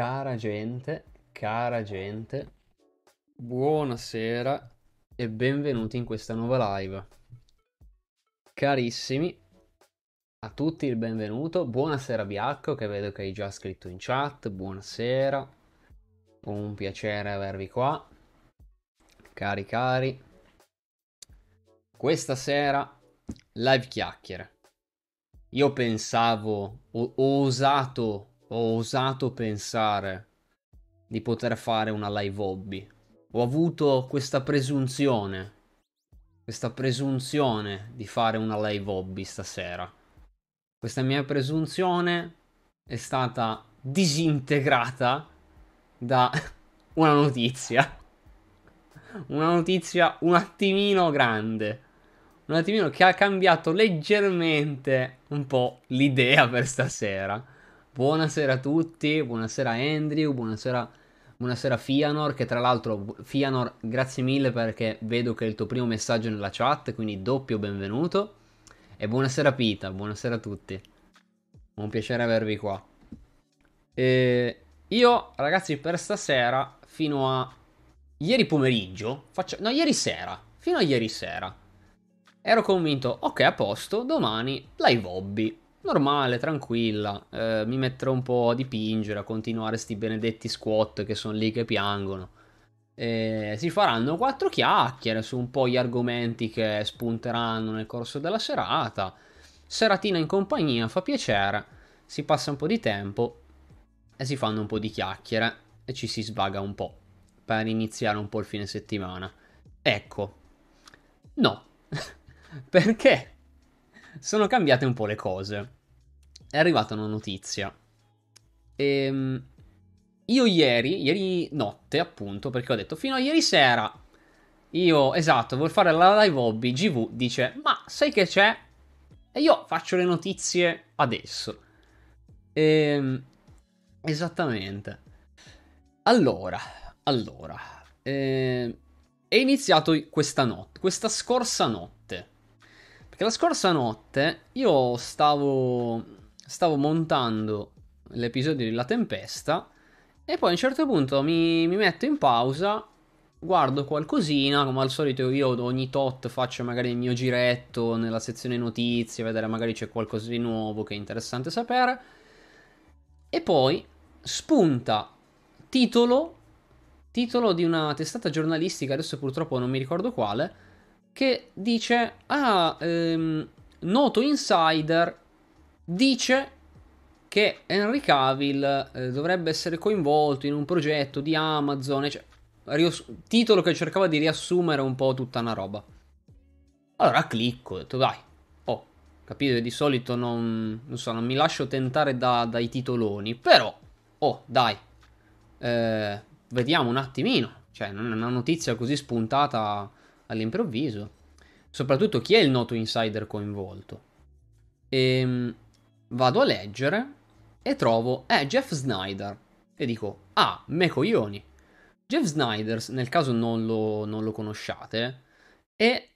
Cara gente, cara gente, buonasera e benvenuti in questa nuova live. Carissimi, a tutti il benvenuto. Buonasera Biacco, che vedo che hai già scritto in chat. Buonasera, un piacere avervi qua. Cari cari, questa sera live chiacchiere. Io pensavo, ho, ho osato ho osato pensare di poter fare una live hobby. Ho avuto questa presunzione, questa presunzione di fare una live hobby stasera. Questa mia presunzione è stata disintegrata da una notizia. Una notizia un attimino grande. Un attimino che ha cambiato leggermente un po' l'idea per stasera Buonasera a tutti, buonasera Andrew, buonasera, buonasera Fianor, che tra l'altro Fianor grazie mille perché vedo che è il tuo primo messaggio nella chat, quindi doppio benvenuto. E buonasera Pita, buonasera a tutti. Un piacere avervi qua. E io ragazzi per stasera fino a ieri pomeriggio, faccio... no ieri sera, fino a ieri sera, ero convinto, ok a posto, domani live hobby normale, tranquilla. Eh, mi metterò un po' a dipingere, a continuare sti benedetti squat che sono lì che piangono. E si faranno quattro chiacchiere su un po' gli argomenti che spunteranno nel corso della serata. Seratina in compagnia fa piacere, si passa un po' di tempo e si fanno un po' di chiacchiere e ci si svaga un po' per iniziare un po' il fine settimana. Ecco, no, perché sono cambiate un po' le cose. È arrivata una notizia. Ehm, io ieri, ieri notte appunto, perché ho detto fino a ieri sera, io, esatto, volevo fare la live hobby, GV dice, ma sai che c'è? E io faccio le notizie adesso. Ehm, esattamente. Allora, allora, eh, è iniziato questa notte, questa scorsa notte. Che la scorsa notte io stavo, stavo montando l'episodio di La Tempesta e poi a un certo punto mi, mi metto in pausa, guardo qualcosina, come al solito io ogni tot faccio magari il mio giretto nella sezione notizie, vedere magari c'è qualcosa di nuovo che è interessante sapere. E poi spunta titolo, titolo di una testata giornalistica, adesso purtroppo non mi ricordo quale, che dice, ah, ehm, noto insider dice che Henry Cavill eh, dovrebbe essere coinvolto in un progetto di Amazon, cioè, rios- titolo che cercava di riassumere un po' tutta una roba. Allora clicco, ho detto dai, oh, capito che di solito non, non, so, non mi lascio tentare da, dai titoloni, però, oh, dai, eh, vediamo un attimino, cioè, una notizia così spuntata all'improvviso. Soprattutto chi è il noto insider coinvolto. E ehm, vado a leggere e trovo, eh, Jeff Snyder. E dico, ah, me coglioni. Jeff Snyder, nel caso non lo, non lo conosciate, è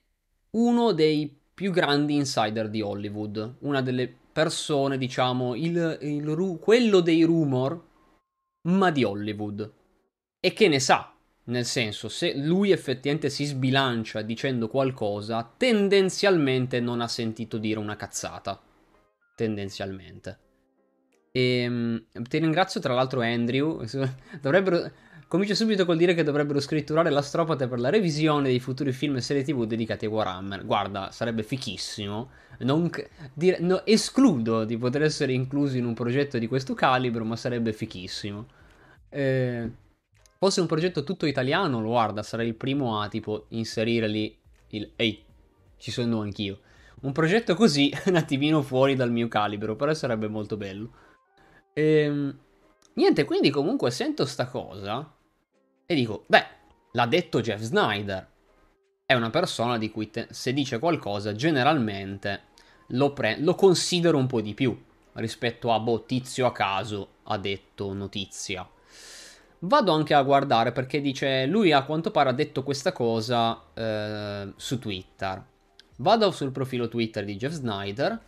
uno dei più grandi insider di Hollywood. Una delle persone, diciamo, il, il, quello dei rumor, ma di Hollywood. E che ne sa nel senso, se lui effettivamente si sbilancia dicendo qualcosa, tendenzialmente non ha sentito dire una cazzata. Tendenzialmente. E ehm, ti ringrazio tra l'altro Andrew. Dovrebbero... Comincio subito col dire che dovrebbero scritturare la stropate per la revisione dei futuri film e serie tv dedicati a Warhammer. Guarda, sarebbe fichissimo. Non, dire, no, escludo di poter essere inclusi in un progetto di questo calibro, ma sarebbe fichissimo. Eh, fosse un progetto tutto italiano, lo guarda, sarei il primo a tipo inserire lì il ehi, ci sono anch'io. Un progetto così, un attimino fuori dal mio calibro, però sarebbe molto bello. Ehm, niente, quindi comunque sento sta cosa e dico, beh, l'ha detto Jeff Snyder. È una persona di cui te, se dice qualcosa generalmente lo, pre- lo considero un po' di più rispetto a boh, tizio a caso ha detto notizia Vado anche a guardare perché dice lui a quanto pare ha detto questa cosa eh, su Twitter. Vado sul profilo Twitter di Jeff Snyder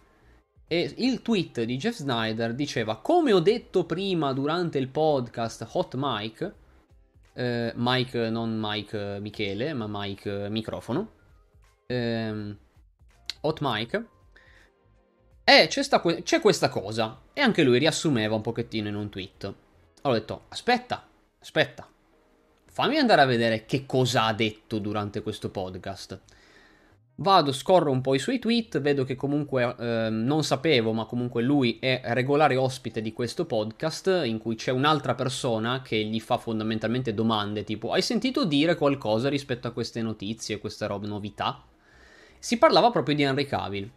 E il tweet di Jeff Snyder diceva: Come ho detto prima durante il podcast Hot Mike, eh, Mike non Mike Michele, ma Mike microfono. Ehm, Hot Mike. E c'è, sta, c'è questa cosa. E anche lui riassumeva un pochettino in un tweet. Ho detto: Aspetta, aspetta. Fammi andare a vedere che cosa ha detto durante questo podcast. Vado, scorro un po' i suoi tweet, vedo che comunque eh, non sapevo, ma comunque lui è regolare ospite di questo podcast in cui c'è un'altra persona che gli fa fondamentalmente domande tipo hai sentito dire qualcosa rispetto a queste notizie, queste robe, novità? Si parlava proprio di Henry Cavill.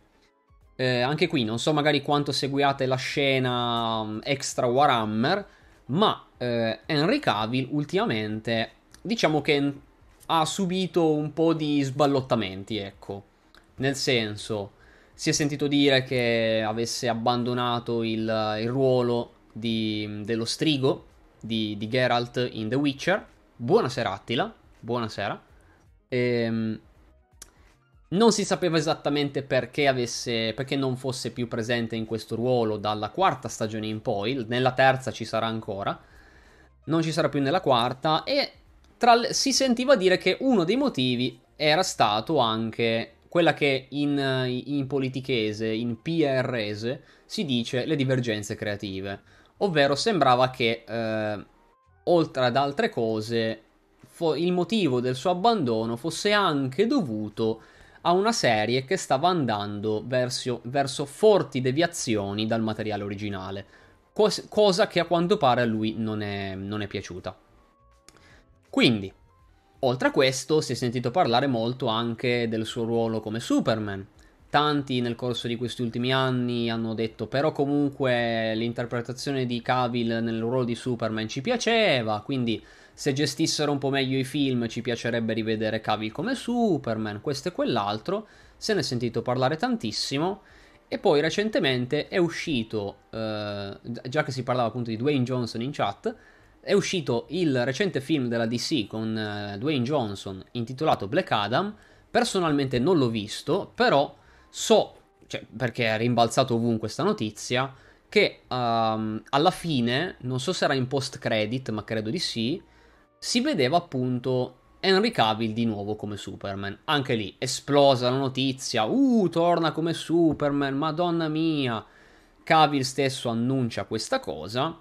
Eh, anche qui non so magari quanto seguiate la scena mm, extra Warhammer, ma eh, Henry Cavill ultimamente diciamo che ha subito un po' di sballottamenti, ecco. Nel senso, si è sentito dire che avesse abbandonato il, il ruolo di, dello strigo di, di Geralt in The Witcher. Buonasera Attila, buonasera. Ehm, non si sapeva esattamente perché, avesse, perché non fosse più presente in questo ruolo dalla quarta stagione in poi, nella terza ci sarà ancora, non ci sarà più nella quarta e tra, si sentiva dire che uno dei motivi era stato anche quella che in, in politichese, in PRS, si dice le divergenze creative. Ovvero sembrava che, eh, oltre ad altre cose, fo- il motivo del suo abbandono fosse anche dovuto a una serie che stava andando verso, verso forti deviazioni dal materiale originale, cos- cosa che a quanto pare a lui non è, non è piaciuta. Quindi, oltre a questo, si è sentito parlare molto anche del suo ruolo come Superman. Tanti nel corso di questi ultimi anni hanno detto però comunque l'interpretazione di Cavill nel ruolo di Superman ci piaceva, quindi se gestissero un po' meglio i film ci piacerebbe rivedere Cavill come Superman, questo e quell'altro, se ne è sentito parlare tantissimo e poi recentemente è uscito, eh, già che si parlava appunto di Dwayne Johnson in chat, è uscito il recente film della DC con uh, Dwayne Johnson intitolato Black Adam. Personalmente non l'ho visto, però so, cioè, perché è rimbalzato ovunque questa notizia, che um, alla fine, non so se era in post credit, ma credo di sì, si vedeva appunto Henry Cavill di nuovo come Superman. Anche lì esplosa la notizia, uh, torna come Superman, madonna mia. Cavill stesso annuncia questa cosa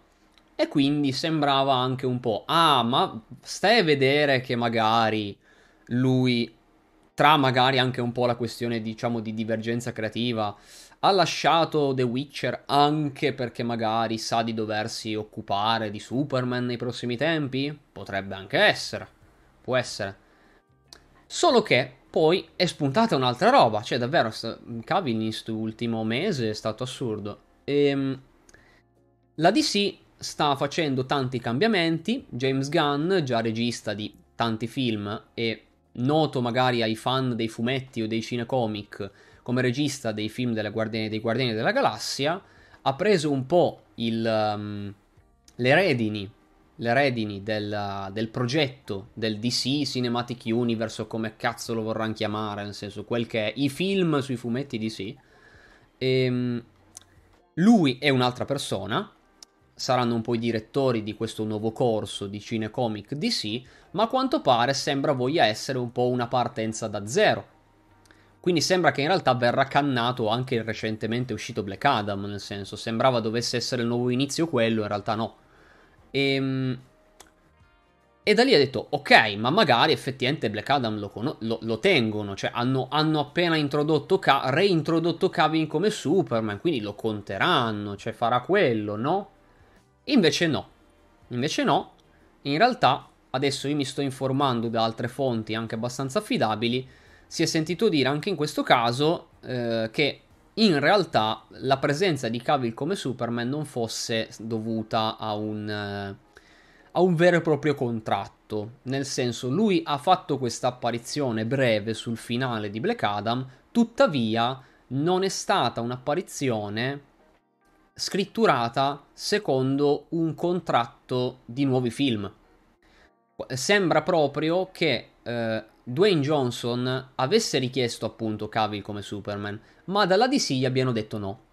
e quindi sembrava anche un po', ah, ma stai a vedere che magari lui, tra magari anche un po' la questione, diciamo, di divergenza creativa, ha lasciato The Witcher anche perché magari sa di doversi occupare di Superman nei prossimi tempi? Potrebbe anche essere. Può essere. Solo che poi è spuntata un'altra roba. Cioè, davvero, Cavill in questo ultimo mese è stato assurdo. Ehm, la DC sta facendo tanti cambiamenti. James Gunn, già regista di tanti film e noto magari ai fan dei fumetti o dei cinecomic come regista dei film Guardiani, dei Guardiani della Galassia, ha preso un po' il, um, le redini, le redini del, del, progetto del DC Cinematic Universe o come cazzo lo vorranno chiamare, nel senso quel che è i film sui fumetti DC. E, ehm, lui è un'altra persona, saranno un po' i direttori di questo nuovo corso di Cinecomic DC, ma a quanto pare sembra voglia essere un po' una partenza da zero. Quindi sembra che in realtà verrà cannato anche il recentemente uscito Black Adam, nel senso sembrava dovesse essere il nuovo inizio quello, in realtà no. E, ehm, e da lì ha detto, ok, ma magari effettivamente Black Adam lo, lo, lo tengono, cioè hanno, hanno appena introdotto, reintrodotto Kevin come Superman, quindi lo conteranno, cioè farà quello, no? Invece no. Invece no. In realtà, adesso io mi sto informando da altre fonti anche abbastanza affidabili, si è sentito dire anche in questo caso eh, che in realtà la presenza di Cavill come Superman non fosse dovuta a un, eh, a un vero e proprio contratto. Nel senso, lui ha fatto questa apparizione breve sul finale di Black Adam, tuttavia non è stata un'apparizione scritturata secondo un contratto di nuovi film. Sembra proprio che eh, Dwayne Johnson avesse richiesto appunto Cavill come Superman, ma dalla DC gli abbiano detto no.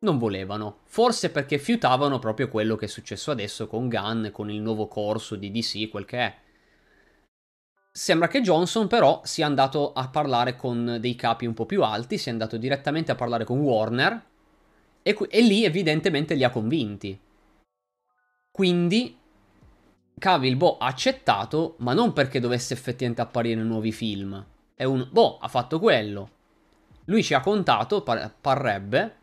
non volevano. Forse perché fiutavano proprio quello che è successo adesso con Gunn, con il nuovo corso di DC, quel che è. Sembra che Johnson però sia andato a parlare con dei capi un po' più alti, sia andato direttamente a parlare con Warner e, e lì evidentemente li ha convinti. Quindi Cavill boh, ha accettato, ma non perché dovesse effettivamente apparire in nuovi film. È un boh, ha fatto quello. Lui ci ha contato, par- parrebbe,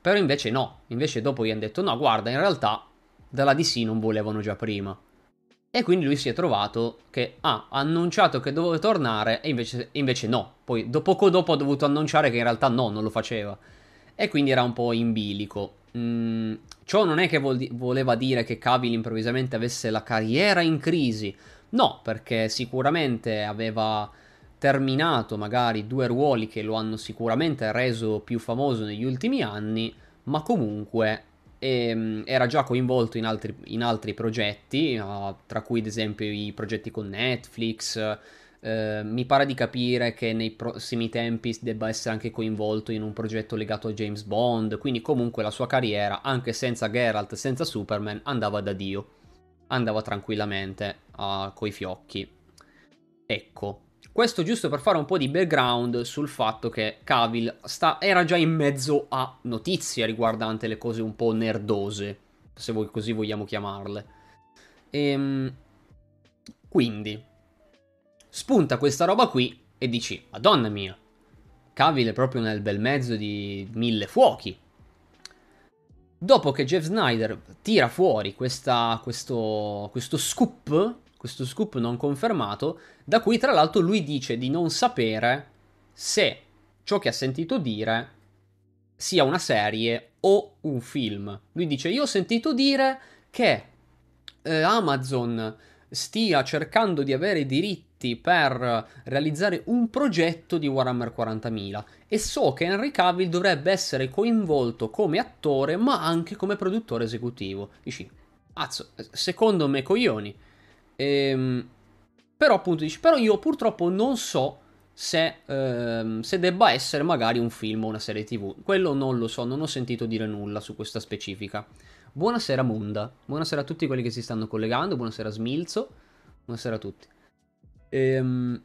però invece no. Invece dopo gli hanno detto no, guarda, in realtà dalla DC non volevano già prima. E quindi lui si è trovato che ah, ha annunciato che doveva tornare e invece, invece no. Poi poco dopo ha dovuto annunciare che in realtà no, non lo faceva. E quindi era un po' in bilico. Mm, ciò non è che vol- voleva dire che Cavill improvvisamente avesse la carriera in crisi. No, perché sicuramente aveva terminato magari due ruoli che lo hanno sicuramente reso più famoso negli ultimi anni, ma comunque ehm, era già coinvolto in altri, in altri progetti, uh, tra cui ad esempio i progetti con Netflix. Uh, mi pare di capire che nei prossimi tempi debba essere anche coinvolto in un progetto legato a James Bond, quindi comunque la sua carriera, anche senza Geralt, senza Superman, andava da Dio. Andava tranquillamente uh, coi fiocchi. Ecco, questo giusto per fare un po' di background sul fatto che Cavill sta, era già in mezzo a notizie riguardanti le cose un po' nerdose, se così vogliamo chiamarle. Ehm, quindi, spunta questa roba qui e dici, madonna mia, Cavill è proprio nel bel mezzo di mille fuochi. Dopo che Jeff Snyder tira fuori questa, questo, questo scoop questo scoop non confermato, da cui tra l'altro lui dice di non sapere se ciò che ha sentito dire sia una serie o un film. Lui dice io ho sentito dire che eh, Amazon stia cercando di avere i diritti per realizzare un progetto di Warhammer 40.000 e so che Henry Cavill dovrebbe essere coinvolto come attore ma anche come produttore esecutivo. Dici, azzo, secondo me coglioni. Ehm, però appunto dici, però io purtroppo non so se, ehm, se, debba essere magari un film o una serie tv. Quello non lo so, non ho sentito dire nulla su questa specifica. Buonasera Munda, buonasera a tutti quelli che si stanno collegando, buonasera Smilzo, buonasera a tutti. Ehm,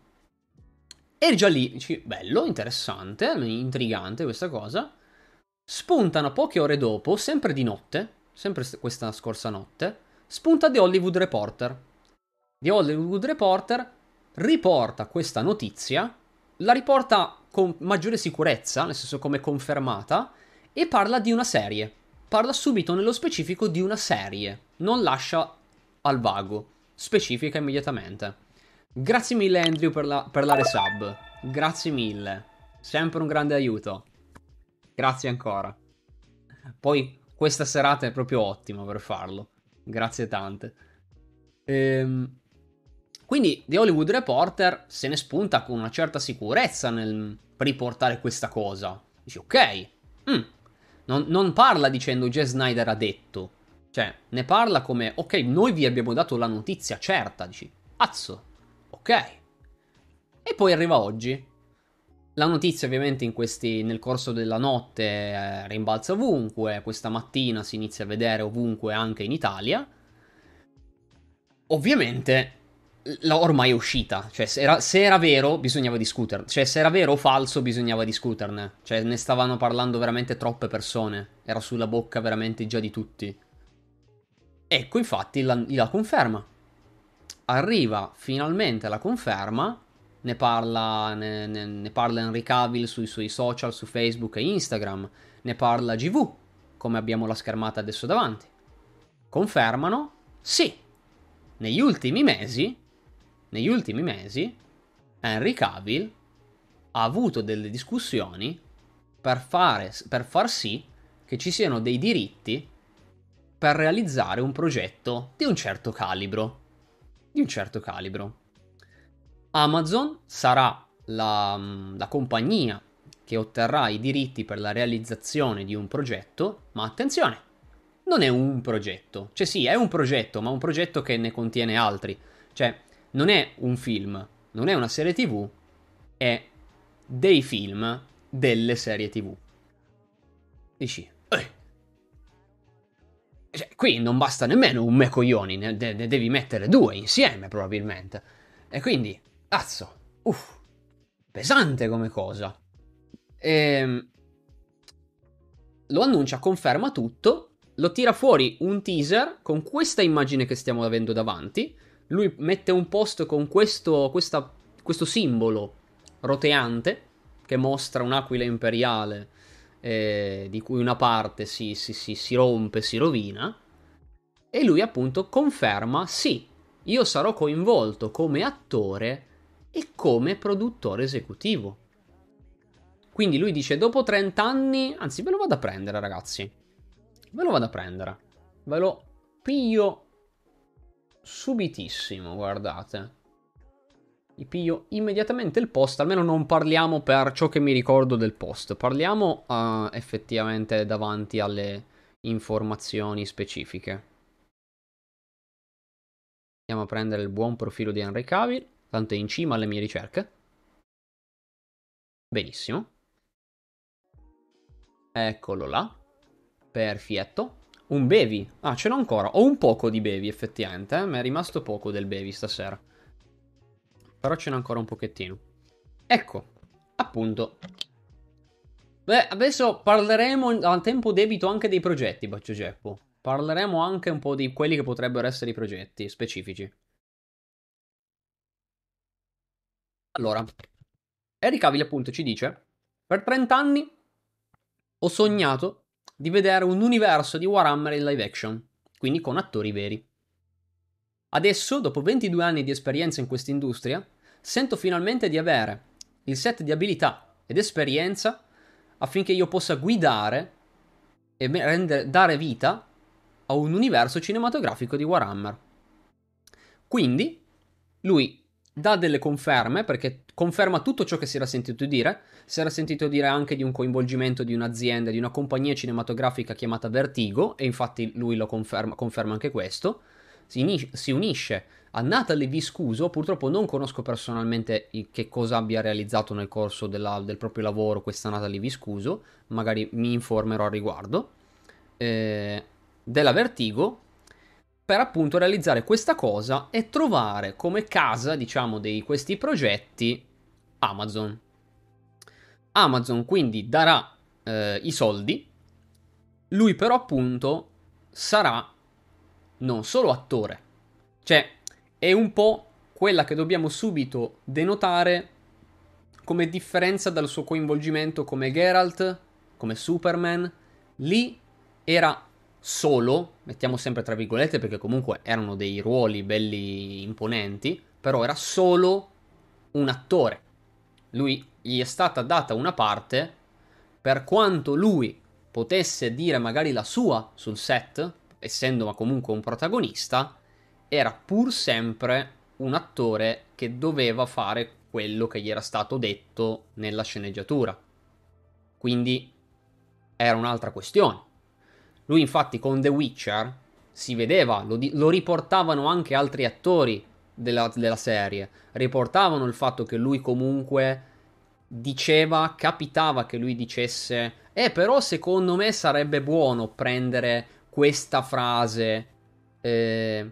e già lì, dici, bello, interessante, intrigante questa cosa. Spuntano poche ore dopo, sempre di notte, sempre questa scorsa notte, spunta The Hollywood Reporter The Hollywood Reporter riporta questa notizia, la riporta con maggiore sicurezza, nel senso come confermata, e parla di una serie. Parla subito nello specifico di una serie, non lascia al vago, specifica immediatamente. Grazie mille Andrew per la, per la resub, grazie mille, sempre un grande aiuto. Grazie ancora. Poi questa serata è proprio ottima per farlo, grazie tante. Ehm, quindi The Hollywood Reporter se ne spunta con una certa sicurezza nel riportare questa cosa. Dici, ok, mm. non, non, parla dicendo Jay Snyder ha detto. Cioè, ne parla come, ok, noi vi abbiamo dato la notizia certa. Dici, azzo, ok. E poi arriva oggi. La notizia ovviamente questi, nel corso della notte eh, rimbalza ovunque, questa mattina si inizia a vedere ovunque anche in Italia. Ovviamente ormai è uscita. Cioè, se era, se era, vero, bisognava discuterne. Cioè, se era vero o falso, bisognava discuterne. Cioè, ne stavano parlando veramente troppe persone. Era sulla bocca veramente già di tutti. Ecco, infatti, la, la conferma. Arriva finalmente la conferma. Ne parla, ne, ne, ne parla Henry Cavill sui suoi social, su Facebook e Instagram. Ne parla GV, come abbiamo la schermata adesso davanti. Confermano, sì, negli ultimi mesi negli ultimi mesi Henry Cavill ha avuto delle discussioni per, fare, per far sì che ci siano dei diritti per realizzare un progetto di un certo calibro. Di un certo calibro. Amazon sarà la, la compagnia che otterrà i diritti per la realizzazione di un progetto, ma attenzione, non è un progetto. Cioè sì, è un progetto, ma un progetto che ne contiene altri. Cioè, non è un film, non è una serie tv, è dei film delle serie tv. Dici, eh, Cioè, qui non basta nemmeno un me coglioni, ne, ne, devi mettere due insieme probabilmente. E quindi, cazzo, uff, pesante come cosa. E, ehm, lo annuncia, conferma tutto, lo tira fuori un teaser con questa immagine che stiamo avendo davanti. Lui mette un post con questo, questa, questo simbolo roteante che mostra un'aquila imperiale eh, di cui una parte si, si, si, si rompe, si rovina. E lui appunto conferma, sì, io sarò coinvolto come attore e come produttore esecutivo. Quindi lui dice, dopo 30 anni, anzi ve lo vado a prendere ragazzi, ve lo vado a prendere, ve lo piglio subitissimo, guardate. Mi piglio immediatamente il post, almeno non parliamo per ciò che mi ricordo del post, parliamo uh, effettivamente davanti alle informazioni specifiche. Andiamo a prendere il buon profilo di Henry Cavill, tanto è in cima alle mie ricerche. Benissimo. Eccolo là. Perfetto. Un bevi. Ah, ce l'ho ancora. Ho un poco di bevi, effettivamente. Eh? Mi è rimasto poco del bevi stasera. Però ce n'è ancora un pochettino. Ecco, appunto. Beh, adesso parleremo a tempo debito anche dei progetti, Baccio Geppo. Parleremo anche un po' di quelli che potrebbero essere i progetti specifici. Allora, Eric Cavill appunto ci dice, per 30 anni ho sognato di vedere un universo di Warhammer in live action, quindi con attori veri. Adesso, dopo 22 anni di esperienza in questa industria, sento finalmente di avere il set di abilità ed esperienza affinché io possa guidare e rendere, dare vita a un universo cinematografico di Warhammer. Quindi, lui dà delle conferme, perché conferma tutto ciò che si era sentito dire. Si era sentito dire anche di un coinvolgimento di un'azienda, di una compagnia cinematografica chiamata Vertigo, e infatti lui lo conferma, conferma anche questo. Si, inis- si, unisce a Natalie Viscuso, purtroppo non conosco personalmente che cosa abbia realizzato nel corso della, del proprio lavoro questa Natalie Viscuso, magari mi informerò al riguardo, eh, della Vertigo, per appunto realizzare questa cosa e trovare come casa, diciamo, di questi progetti Amazon. Amazon quindi darà eh, i soldi, lui però appunto sarà non solo attore, cioè è un po' quella che dobbiamo subito denotare come differenza dal suo coinvolgimento come Geralt, come Superman, lì era solo, mettiamo sempre tra virgolette perché comunque erano dei ruoli belli imponenti, però era solo un attore. Lui gli è stata data una parte per quanto lui potesse dire magari la sua sul set, essendo ma comunque un protagonista, era pur sempre un attore che doveva fare quello che gli era stato detto nella sceneggiatura. Quindi era un'altra questione. Lui infatti con The Witcher si vedeva, lo, di- lo riportavano anche altri attori della, della serie, riportavano il fatto che lui comunque diceva, capitava che lui dicesse, eh però secondo me sarebbe buono prendere questa frase. Eh,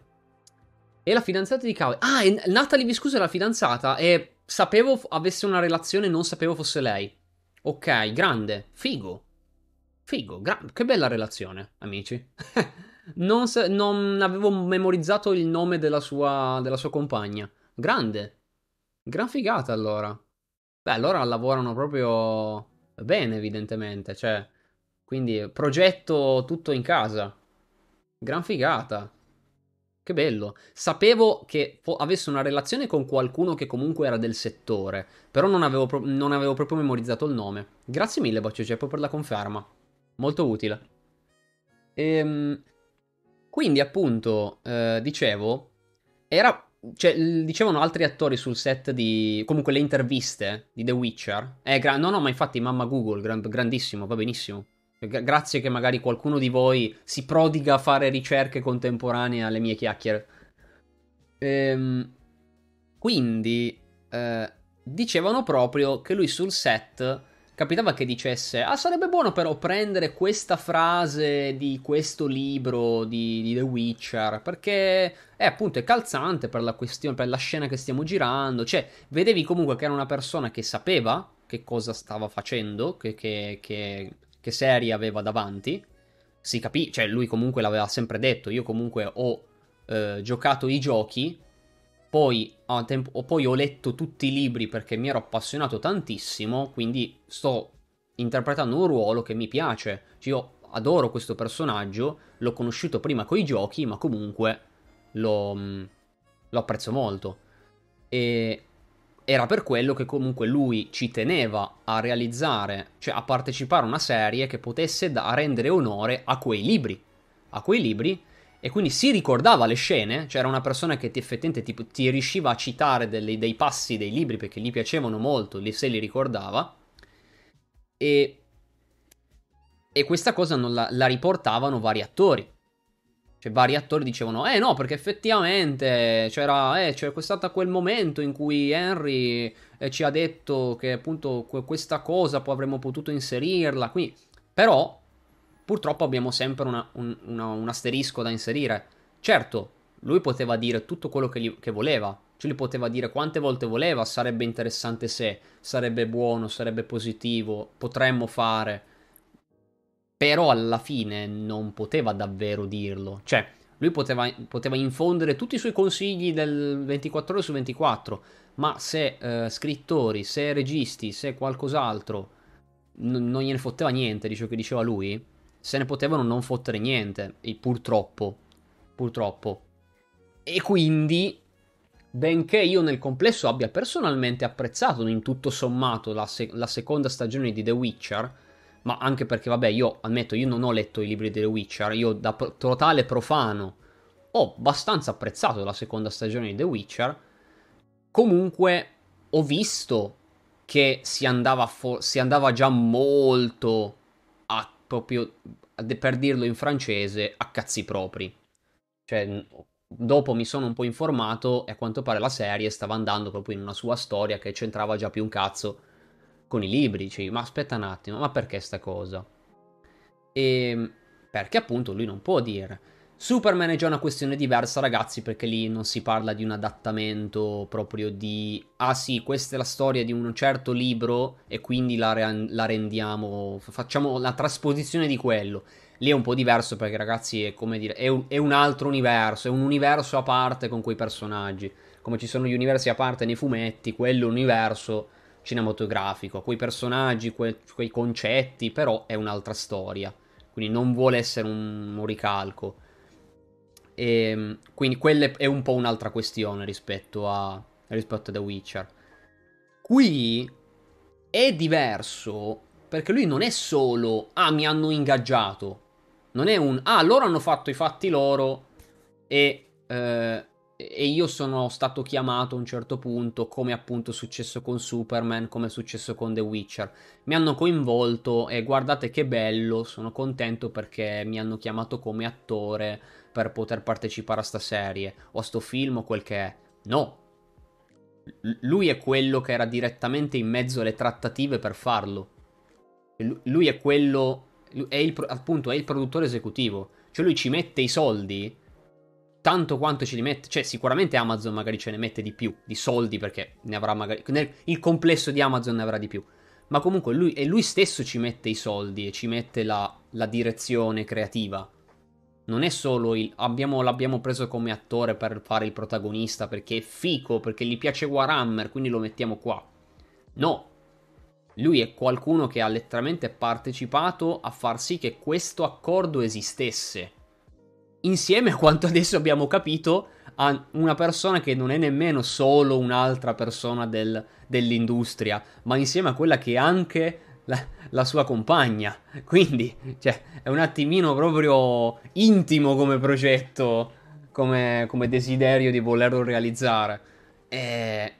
e la fidanzata di Cowell. Ah, e Natalie Viscusa è la fidanzata e sapevo avesse una relazione, non sapevo fosse lei. Ok, grande, figo. Figo, gra- che bella relazione, amici. non, se- non, avevo memorizzato il nome della sua, della sua compagna. Grande. Gran figata allora. Beh, allora lavorano proprio bene, evidentemente. Cioè, quindi progetto tutto in casa. Gran figata. Che bello. Sapevo che fo- avesse una relazione con qualcuno che comunque era del settore, però non avevo, pro- non avevo proprio memorizzato il nome. Grazie mille, Boccio Ceppo, per la conferma molto utile. Ehm, quindi, appunto, eh, dicevo, era. Cioè, dicevano altri attori sul set di. Comunque, le interviste di The Witcher. Eh, gra- no, no, ma infatti, mamma Google, gran- grandissimo, va benissimo. G- grazie che magari qualcuno di voi si prodiga a fare ricerche contemporanee alle mie chiacchiere. Ehm, quindi, eh, dicevano proprio che lui sul set capitava che dicesse: Ah, sarebbe buono però prendere questa frase di questo libro di, di The Witcher. Perché è appunto è calzante per la questione, per la scena che stiamo girando. Cioè, vedevi comunque che era una persona che sapeva che cosa stava facendo, che, che, che, che serie aveva davanti. Si capì, cioè lui comunque l'aveva sempre detto. Io comunque ho eh, giocato i giochi poi, tempo, poi, ho letto tutti i libri perché mi ero appassionato tantissimo, quindi sto interpretando un ruolo che mi piace. Cioè, io adoro questo personaggio, l'ho conosciuto prima con i giochi, ma comunque lo, mm, lo apprezzo molto. E era per quello che comunque lui ci teneva a realizzare, cioè a partecipare a una serie che potesse da- rendere onore a quei libri. A quei libri e quindi si ricordava le scene, cioè era una persona che ti, effettivamente ti, ti riusciva a citare delle, dei passi dei libri perché gli piacevano molto, se li ricordava, e, e questa cosa la, la riportavano vari attori. Cioè, vari attori dicevano: Eh no, perché effettivamente c'era, eh, c'è stato quel momento in cui Henry eh, ci ha detto che appunto questa cosa poi avremmo potuto inserirla. Quindi, però, purtroppo abbiamo sempre una, un, una, un, asterisco da inserire. Certo, lui poteva dire tutto quello che, gli, che voleva, cioè lui poteva dire quante volte voleva, sarebbe interessante se, sarebbe buono, sarebbe positivo, potremmo fare. Però alla fine non poteva davvero dirlo. Cioè, lui poteva, poteva infondere tutti i suoi consigli del 24 ore su 24, ma se eh, scrittori, se registi, se qualcos'altro n- non gliene fotteva niente di ciò che diceva lui, se ne potevano non fottere niente, purtroppo, purtroppo. E quindi, benché io nel complesso abbia personalmente apprezzato in tutto sommato la, se- la seconda stagione di The Witcher, ma anche perché, vabbè, io ammetto, io non ho letto i libri di The Witcher, io da pro- totale profano ho abbastanza apprezzato la seconda stagione di The Witcher, comunque ho visto che si andava, fo- si andava già molto proprio per dirlo in francese a cazzi propri. Cioè, dopo mi sono un po' informato e a quanto pare la serie stava andando proprio in una sua storia che c'entrava già più un cazzo con i libri. Cioè, ma aspetta un attimo, ma perché sta cosa? E ehm, perché appunto lui non può dire Superman è già una questione diversa, ragazzi, perché lì non si parla di un adattamento proprio di ah sì, questa è la storia di un certo libro e quindi la, re- la rendiamo, facciamo la trasposizione di quello. Lì è un po' diverso perché, ragazzi, è come dire, è un, è un altro universo, è un universo a parte con quei personaggi. Come ci sono gli universi a parte nei fumetti, quello è un universo cinematografico, quei personaggi, que- quei concetti, però è un'altra storia. Quindi non vuole essere un, un ricalco. E, ehm, quindi quella è un po' un'altra questione rispetto a, rispetto a The Witcher. Qui è diverso perché lui non è solo ah mi hanno ingaggiato, non è un ah loro hanno fatto i fatti loro e, eh, e io sono stato chiamato a un certo punto come appunto è successo con Superman, come è successo con The Witcher. Mi hanno coinvolto e guardate che bello, sono contento perché mi hanno chiamato come attore per poter partecipare a sta serie o a sto film o quel che è. No. L- lui è quello che era direttamente in mezzo alle trattative per farlo. L- lui è quello. È il, appunto, è il produttore esecutivo. Cioè lui ci mette i soldi tanto quanto ci li mette. Cioè, sicuramente Amazon magari ce ne mette di più di soldi perché ne avrà magari. Nel, il complesso di Amazon ne avrà di più. Ma comunque lui, lui stesso ci mette i soldi e ci mette la, la direzione creativa non è solo il abbiamo, l'abbiamo preso come attore per fare il protagonista perché è fico, perché gli piace Warhammer, quindi lo mettiamo qua. No, lui è qualcuno che ha letteralmente partecipato a far sì che questo accordo esistesse. Insieme a quanto adesso abbiamo capito a una persona che non è nemmeno solo un'altra persona del, dell'industria, ma insieme a quella che anche la, la, sua compagna. Quindi, cioè, è un attimino proprio intimo come progetto, come, come desiderio di volerlo realizzare. E...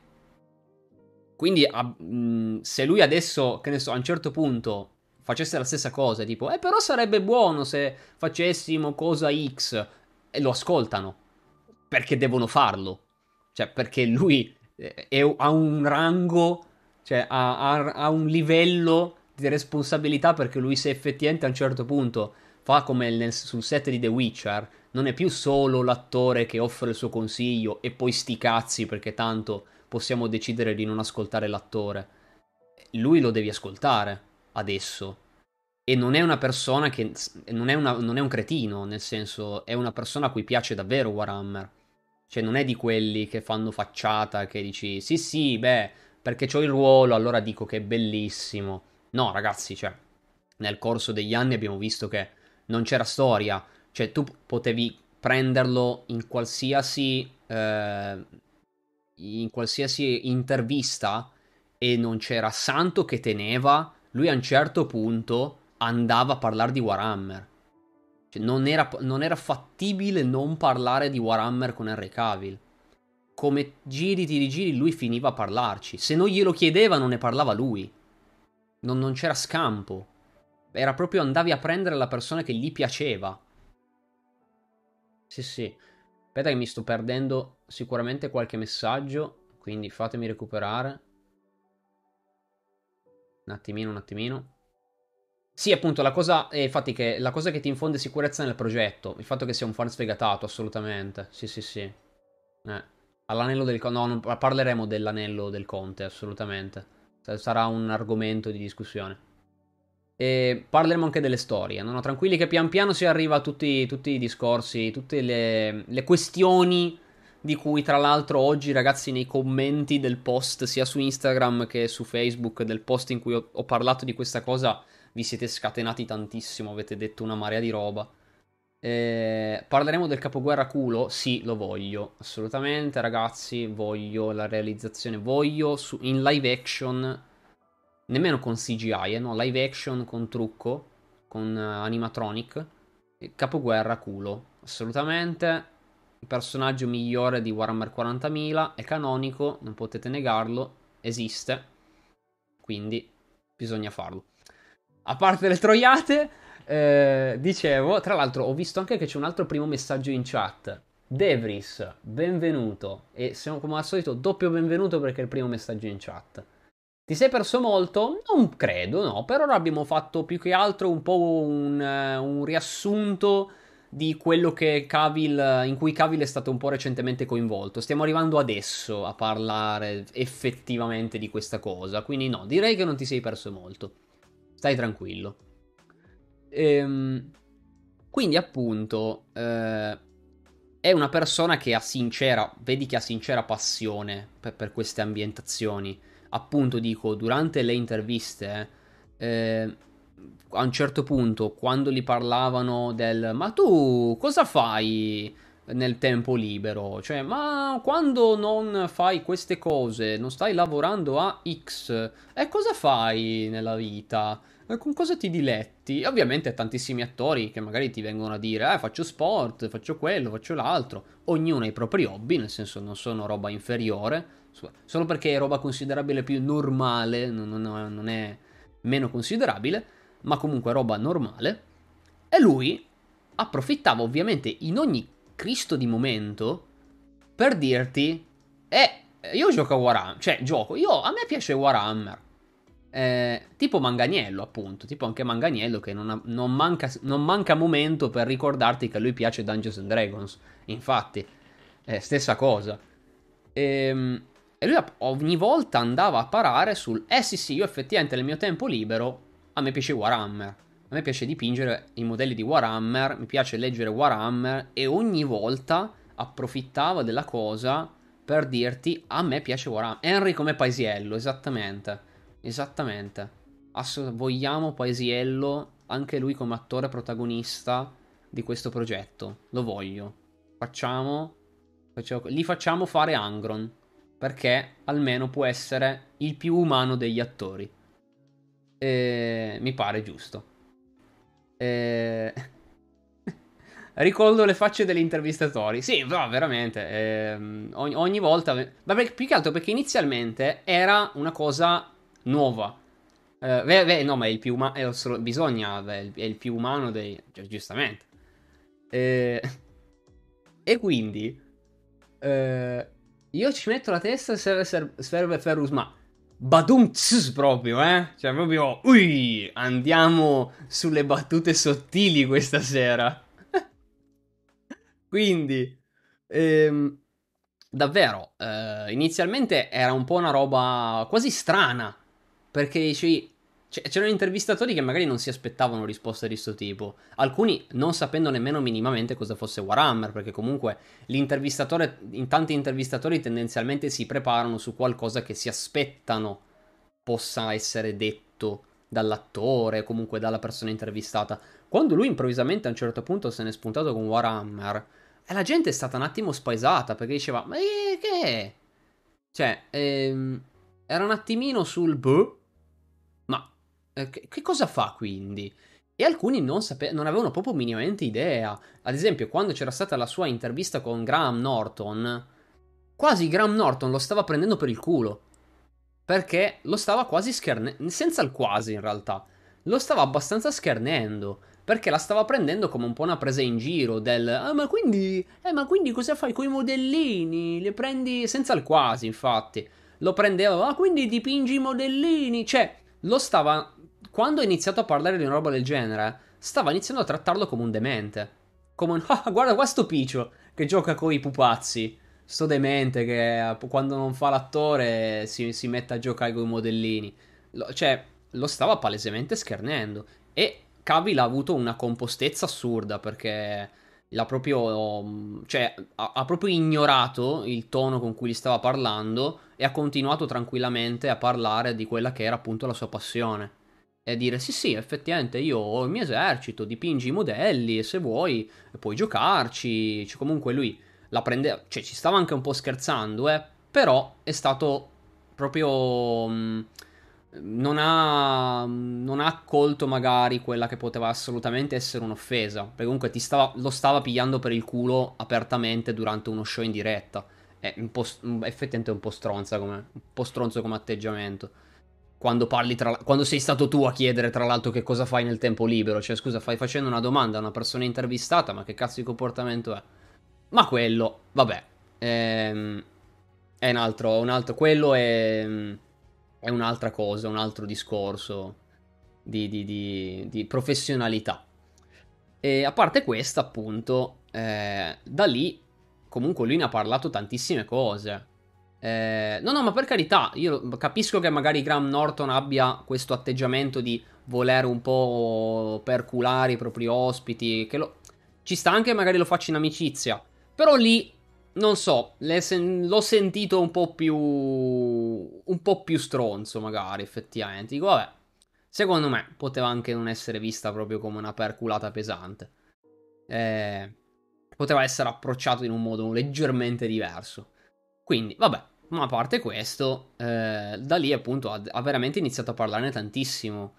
Quindi, a, mh, se lui adesso, che ne so, a un certo punto facesse la stessa cosa, tipo, eh, però sarebbe buono se facessimo cosa X, e lo ascoltano, perché devono farlo. Cioè, perché lui eh, è, ha un rango cioè ha, ha, ha un livello di responsabilità perché lui se effettivamente a un certo punto fa come nel, sul set di The Witcher, non è più solo l'attore che offre il suo consiglio e poi sti cazzi perché tanto possiamo decidere di non ascoltare l'attore. Lui lo devi ascoltare adesso. E non è una persona che. Non è, una, non è un cretino, nel senso, è una persona a cui piace davvero Warhammer. Cioè, non è di quelli che fanno facciata, che dici, sì, sì, beh, perché ho il ruolo, allora dico che è bellissimo. No, ragazzi, cioè, nel corso degli anni abbiamo visto che non c'era storia. Cioè, tu potevi prenderlo in qualsiasi. Eh, in qualsiasi intervista e non c'era santo che teneva. Lui a un certo punto andava a parlare di Warhammer. Cioè, non, era, non era fattibile non parlare di Warhammer con Henry Cavill. Come giri di rigiri lui finiva a parlarci. Se non glielo chiedeva non ne parlava lui. Non, non c'era scampo. Era proprio andavi a prendere la persona che gli piaceva. Sì, sì. Aspetta che mi sto perdendo sicuramente qualche messaggio, quindi fatemi recuperare. Un attimino, un attimino. Sì, appunto, la cosa, eh, infatti, che la cosa che ti infonde sicurezza nel progetto, il fatto che sia un fan sfegatato, assolutamente. Sì, sì, sì. Eh. All'anello del... No, non, parleremo dell'anello del conte, assolutamente. Sarà un argomento di discussione. E parleremo anche delle storie. No, tranquilli che pian piano si arriva a tutti, tutti i discorsi, tutte le, le questioni di cui tra l'altro oggi ragazzi nei commenti del post sia su Instagram che su Facebook del post in cui ho, ho parlato di questa cosa vi siete scatenati tantissimo, avete detto una marea di roba. Eh, parleremo del capoguerra culo? Sì, lo voglio, assolutamente ragazzi, voglio la realizzazione, voglio su, in live action, nemmeno con CGI, eh, no, live action con trucco, con uh, animatronic, capoguerra culo, assolutamente. Il personaggio migliore di Warhammer 40.000 è canonico, non potete negarlo, esiste, quindi bisogna farlo a parte le troiate, eh, dicevo, tra l'altro ho visto anche che c'è un altro primo messaggio in chat. Devris, benvenuto. E siamo come al solito doppio benvenuto perché è il primo messaggio in chat. Ti sei perso molto? Non credo, no. Per ora abbiamo fatto più che altro un po' un, uh, un riassunto di quello Cavill, in cui Cavill è stato un po' recentemente coinvolto. Stiamo arrivando adesso a parlare effettivamente di questa cosa. Quindi no, direi che non ti sei perso molto. Stai tranquillo. Ehm, quindi appunto eh, è una persona che ha sincera, vedi che ha sincera passione per, per queste ambientazioni. Appunto dico, durante le interviste, eh, a un certo punto, quando gli parlavano del ma tu cosa fai nel tempo libero? Cioè, ma quando non fai queste cose, non stai lavorando a X, e cosa fai nella vita? Con cosa ti diletti? Ovviamente tantissimi attori che magari ti vengono a dire, eh, faccio sport, faccio quello, faccio l'altro. Ognuno ha i propri hobby, nel senso non sono roba inferiore. Solo perché è roba considerabile più normale, non è meno considerabile, ma comunque roba normale. E lui approfittava ovviamente in ogni Cristo di momento per dirti, eh, io gioco a Warhammer, cioè gioco, io, a me piace Warhammer. Eh, tipo Manganiello, appunto, tipo anche Manganiello che non, ha, non, manca, non, manca, momento per ricordarti che a lui piace Dungeons and Dragons. Infatti, eh, stessa cosa. E, ehm, e, lui ogni volta andava a parare sul eh sì sì, io effettivamente nel mio tempo libero a me piace Warhammer. A me piace dipingere i modelli di Warhammer, mi piace leggere Warhammer e ogni volta approfittava della cosa per dirti a me piace Warhammer. Henry come paesiello, esattamente. Esattamente. Ass- vogliamo Paesiello, anche lui come attore protagonista di questo progetto. Lo voglio. Facciamo, facciamo gli facciamo fare Angron. Perché almeno può essere il più umano degli attori. E... Mi pare giusto. E... Ricordo le facce degli intervistatori. Sì, no, veramente. Eh, ogni, ogni, volta. Ma più che altro perché inizialmente era una cosa nuova. Eh, beh, beh, no, ma è il più umano. Bisogna. Beh, è il più umano dei. Cioè, giustamente. Eh, e quindi. Eh, io ci metto la testa serve, serve Ferrus, ma badum proprio, eh? Cioè proprio, ui, andiamo sulle battute sottili questa sera. Quindi, ehm, davvero, eh, inizialmente era un po' una roba quasi strana, perché dici, c'erano intervistatori che magari non si aspettavano risposte di questo tipo, alcuni non sapendo nemmeno minimamente cosa fosse Warhammer, perché comunque l'intervistatore, in tanti intervistatori tendenzialmente si preparano su qualcosa che si aspettano possa essere detto dall'attore, comunque dalla persona intervistata. Quando lui improvvisamente a un certo punto se n'è spuntato con Warhammer, e la gente è stata un attimo spaesata perché diceva, ma che è? Cioè, ehm, era un attimino sul boh eh, che, cosa fa quindi? E alcuni non, sape- non avevano proprio minimamente idea. Ad esempio, quando c'era stata la sua intervista con Graham Norton, quasi Graham Norton lo stava prendendo per il culo. Perché lo stava quasi schernendo. Senza il quasi, in realtà. Lo stava abbastanza schernendo. Perché la stava prendendo come un po' una presa in giro del. Ah, ma quindi. Eh, ma quindi cosa fai con i modellini? Le prendi. Senza il quasi, infatti. Lo prendeva. Ah, quindi dipingi i modellini. Cioè, lo stava quando ha iniziato a parlare di una roba del genere, stava iniziando a trattarlo come un demente. Come un, ah, guarda qua sto piccio che gioca con i pupazzi. Sto demente che eh, quando non fa l'attore si, si mette a giocare con i modellini. Lo, cioè, lo stava palesemente schernendo. E Cavill ha avuto una compostezza assurda perché l'ha proprio, cioè, ha, ha, proprio ignorato il tono con cui gli stava parlando e ha continuato tranquillamente a parlare di quella che era appunto la sua passione e dire sì sì effettivamente io ho il mio esercito, dipingi i modelli e se vuoi puoi giocarci, cioè, comunque lui la prende, cioè ci stava anche un po' scherzando eh, però è stato proprio... Mm, non ha, non ha accolto magari quella che poteva assolutamente essere un'offesa, perché comunque stava, lo stava pigliando per il culo apertamente durante uno show in diretta. È un po', effettivamente un po' stronza come, un po' stronzo come atteggiamento quando parli tra quando sei stato tu a chiedere tra l'altro che cosa fai nel tempo libero, cioè scusa, fai facendo una domanda a una persona intervistata, ma che cazzo di comportamento è? Ma quello, vabbè, ehm, è un altro, un altro quello è, è un'altra cosa, un altro discorso di, di, di, di professionalità. E a parte questa, appunto, eh, da lì comunque lui ne ha parlato tantissime cose. Eh, no, no, ma per carità, io capisco che magari Graham Norton abbia questo atteggiamento di voler un po' perculare i propri ospiti, che lo... ci sta anche magari lo faccia in amicizia, però lì, non so, sen- l'ho sentito un po' più... un po' più stronzo magari, effettivamente. Dico, vabbè, secondo me poteva anche non essere vista proprio come una perculata pesante. Eh, poteva essere approcciato in un modo leggermente diverso. Quindi, vabbè, ma a parte questo, eh, da lì appunto ha, ha, veramente iniziato a parlarne tantissimo.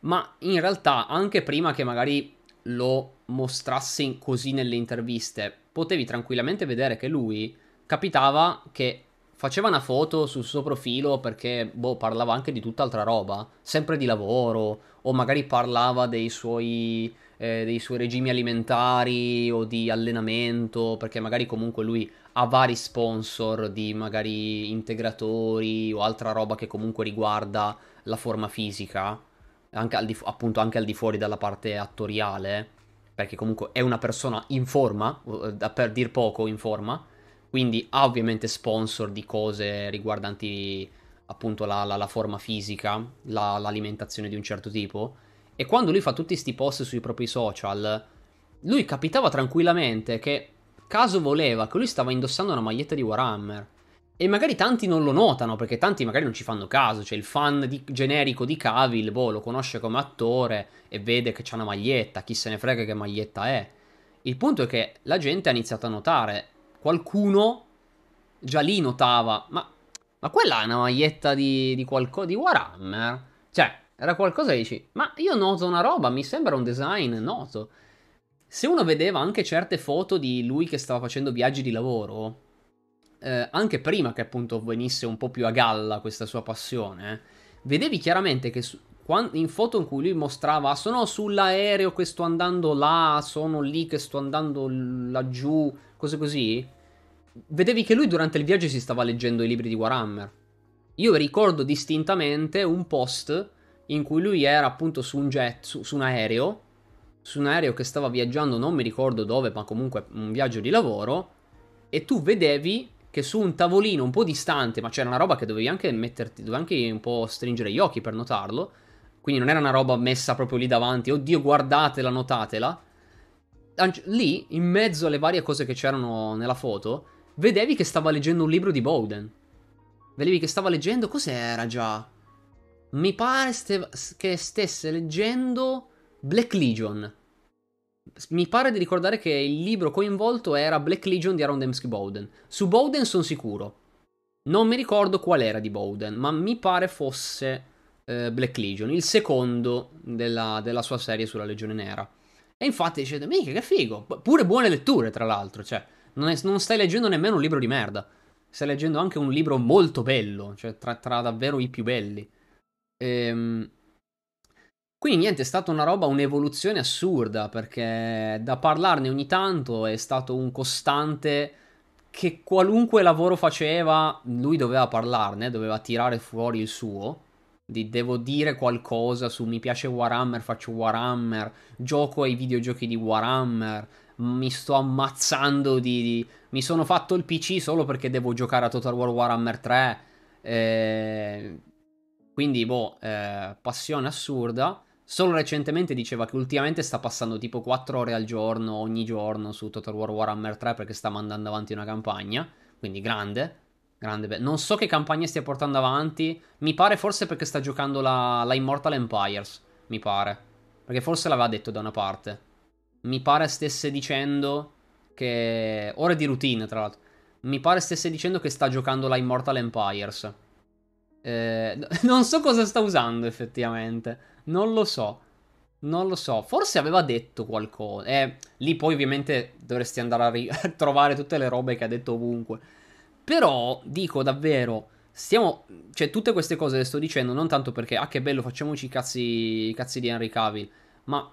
Ma in realtà, anche prima che magari lo mostrasse così nelle interviste, potevi tranquillamente vedere che lui capitava che faceva una foto sul suo profilo perché boh, parlava anche di tutt'altra roba, sempre di lavoro, o magari parlava dei suoi, eh, dei suoi regimi alimentari o di allenamento, perché magari comunque lui ha vari sponsor di magari integratori o altra roba che comunque riguarda la forma fisica, anche di, appunto anche al di fuori dalla parte attoriale, perché comunque è una persona in forma, per dir poco in forma, quindi ha ovviamente sponsor di cose riguardanti appunto la, la, la forma fisica, la, l'alimentazione di un certo tipo, e quando lui fa tutti questi post sui propri social, lui capitava tranquillamente che caso voleva che lui stava indossando una maglietta di Warhammer. E magari tanti non lo notano, perché tanti magari non ci fanno caso. Cioè, il fan di, generico di Cavill, boh, lo conosce come attore e vede che c'ha una maglietta. Chi se ne frega che maglietta è. Il punto è che la gente ha iniziato a notare. Qualcuno già lì notava, ma, ma quella è una maglietta di, di qualcosa di Warhammer? Cioè, era qualcosa che dici, ma io noto una roba, mi sembra un design noto. Se uno vedeva anche certe foto di lui che stava facendo viaggi di lavoro, eh, anche prima che appunto venisse un po' più a galla questa sua passione, vedevi chiaramente che su, in foto in cui lui mostrava sono sull'aereo che sto andando là, sono lì che sto andando laggiù, cose così, vedevi che lui durante il viaggio si stava leggendo i libri di Warhammer. io ricordo distintamente un post in cui lui era appunto su un jet, su, su un aereo, su un aereo che stava viaggiando, non mi ricordo dove, ma comunque un viaggio di lavoro, e tu vedevi che su un tavolino un po' distante, ma c'era una roba che dovevi anche metterti, dovevi anche un po' stringere gli occhi per notarlo, quindi non era una roba messa proprio lì davanti, oddio guardatela, notatela, lì, in mezzo alle varie cose che c'erano nella foto, vedevi che stava leggendo un libro di Bowden. Vedevi che stava leggendo, cos'era già? Mi pare ste- che stesse leggendo Black Legion. Mi pare di ricordare che il libro coinvolto era Black Legion di Aaron Dembski Bowden. Su Bowden sono sicuro. Non mi ricordo qual era di Bowden, ma mi pare fosse eh, Black Legion, il secondo della, della sua serie sulla Legione Nera. E infatti dicete, mica che figo, pure buone letture tra l'altro, cioè, non, è, non, stai leggendo nemmeno un libro di merda, stai leggendo anche un libro molto bello, cioè tra, tra davvero i più belli. Ehm... Quindi niente, è stata una roba, un'evoluzione assurda, perché da parlarne ogni tanto è stato un costante che qualunque lavoro faceva, lui doveva parlarne, doveva tirare fuori il suo di devo dire qualcosa su mi piace Warhammer, faccio Warhammer, gioco ai videogiochi di Warhammer, mi sto ammazzando di, di... mi sono fatto il PC solo perché devo giocare a Total War Warhammer 3. Eh... Quindi, boh, eh, passione assurda. Solo recentemente diceva che ultimamente sta passando tipo 4 ore al giorno, ogni giorno, su Total War Warhammer 3 perché sta mandando avanti una campagna. Quindi grande. Grande be- Non so che campagna stia portando avanti. Mi pare forse perché sta giocando la, la Immortal Empires. Mi pare. Perché forse l'aveva detto da una parte. Mi pare stesse dicendo che. Ore di routine, tra l'altro. Mi pare stesse dicendo che sta giocando la Immortal Empires. Eh, non so cosa sta usando effettivamente. Non lo so. Non lo so. Forse aveva detto qualcosa. Eh, lì poi ovviamente dovresti andare a, ri- a trovare tutte le robe che ha detto ovunque. Però dico davvero, stiamo. Cioè, tutte queste cose le sto dicendo non tanto perché, ah, che bello, facciamoci i cazzi, cazzi di Henry Cavill. Ma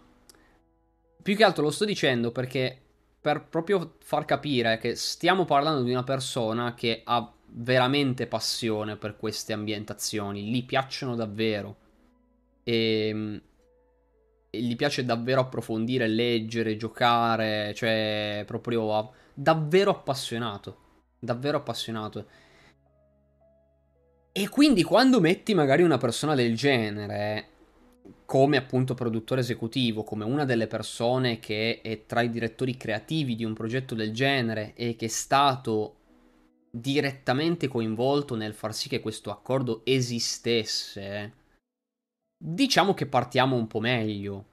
più che altro lo sto dicendo perché per proprio far capire che stiamo parlando di una persona che ha veramente passione per queste ambientazioni, gli piacciono davvero e, e gli piace davvero approfondire, leggere, giocare, cioè proprio davvero appassionato davvero appassionato. E quindi quando metti magari una persona del genere come appunto produttore esecutivo, come una delle persone che è tra i direttori creativi di un progetto del genere e che è stato direttamente coinvolto nel far sì che questo accordo esistesse, diciamo che partiamo un po' meglio.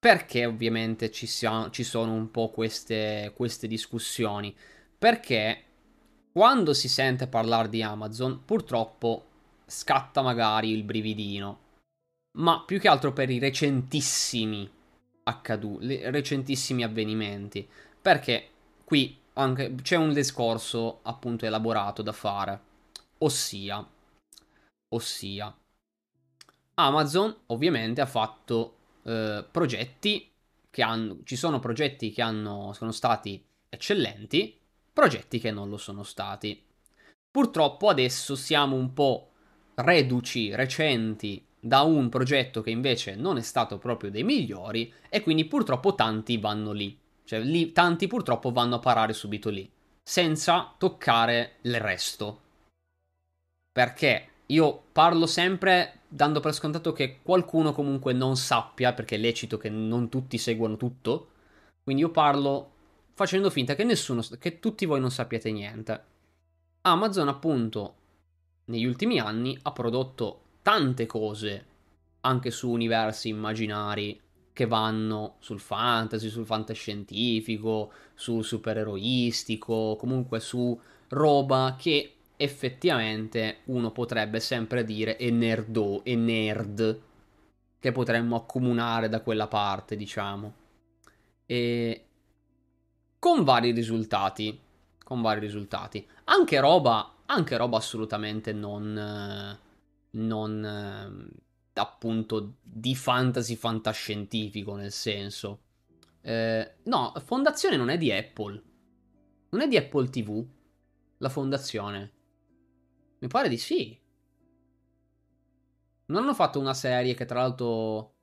Perché ovviamente ci, sia, ci sono un po' queste, queste discussioni? Perché quando si sente parlare di Amazon, purtroppo scatta magari il brividino. Ma più che altro per i recentissimi accaduti, recentissimi avvenimenti. Perché qui anche c'è un discorso appunto elaborato da fare. Ossia, ossia, Amazon ovviamente ha fatto eh, progetti che hanno, ci sono progetti che hanno, sono stati eccellenti progetti che non lo sono stati. Purtroppo adesso siamo un po' reduci, recenti da un progetto che invece non è stato proprio dei migliori e quindi purtroppo tanti vanno lì. Cioè lì, tanti purtroppo vanno a parare subito lì, senza toccare il resto. Perché io parlo sempre dando per scontato che qualcuno comunque non sappia, perché è lecito che non tutti seguano tutto. Quindi io parlo facendo finta che nessuno, che tutti voi non sappiate niente. Amazon appunto negli ultimi anni ha prodotto tante cose anche su universi immaginari che vanno sul fantasy, sul fantascientifico, sul supereroistico, comunque su roba che effettivamente uno potrebbe sempre dire è nerdo, è nerd, che potremmo accomunare da quella parte, diciamo. E con vari risultati. Con vari risultati. Anche roba, anche roba assolutamente non... non appunto di fantasy fantascientifico nel senso. Eh, no, fondazione non è di Apple. Non è di Apple TV. La fondazione. Mi pare di sì. Non hanno fatto una serie che tra l'altro...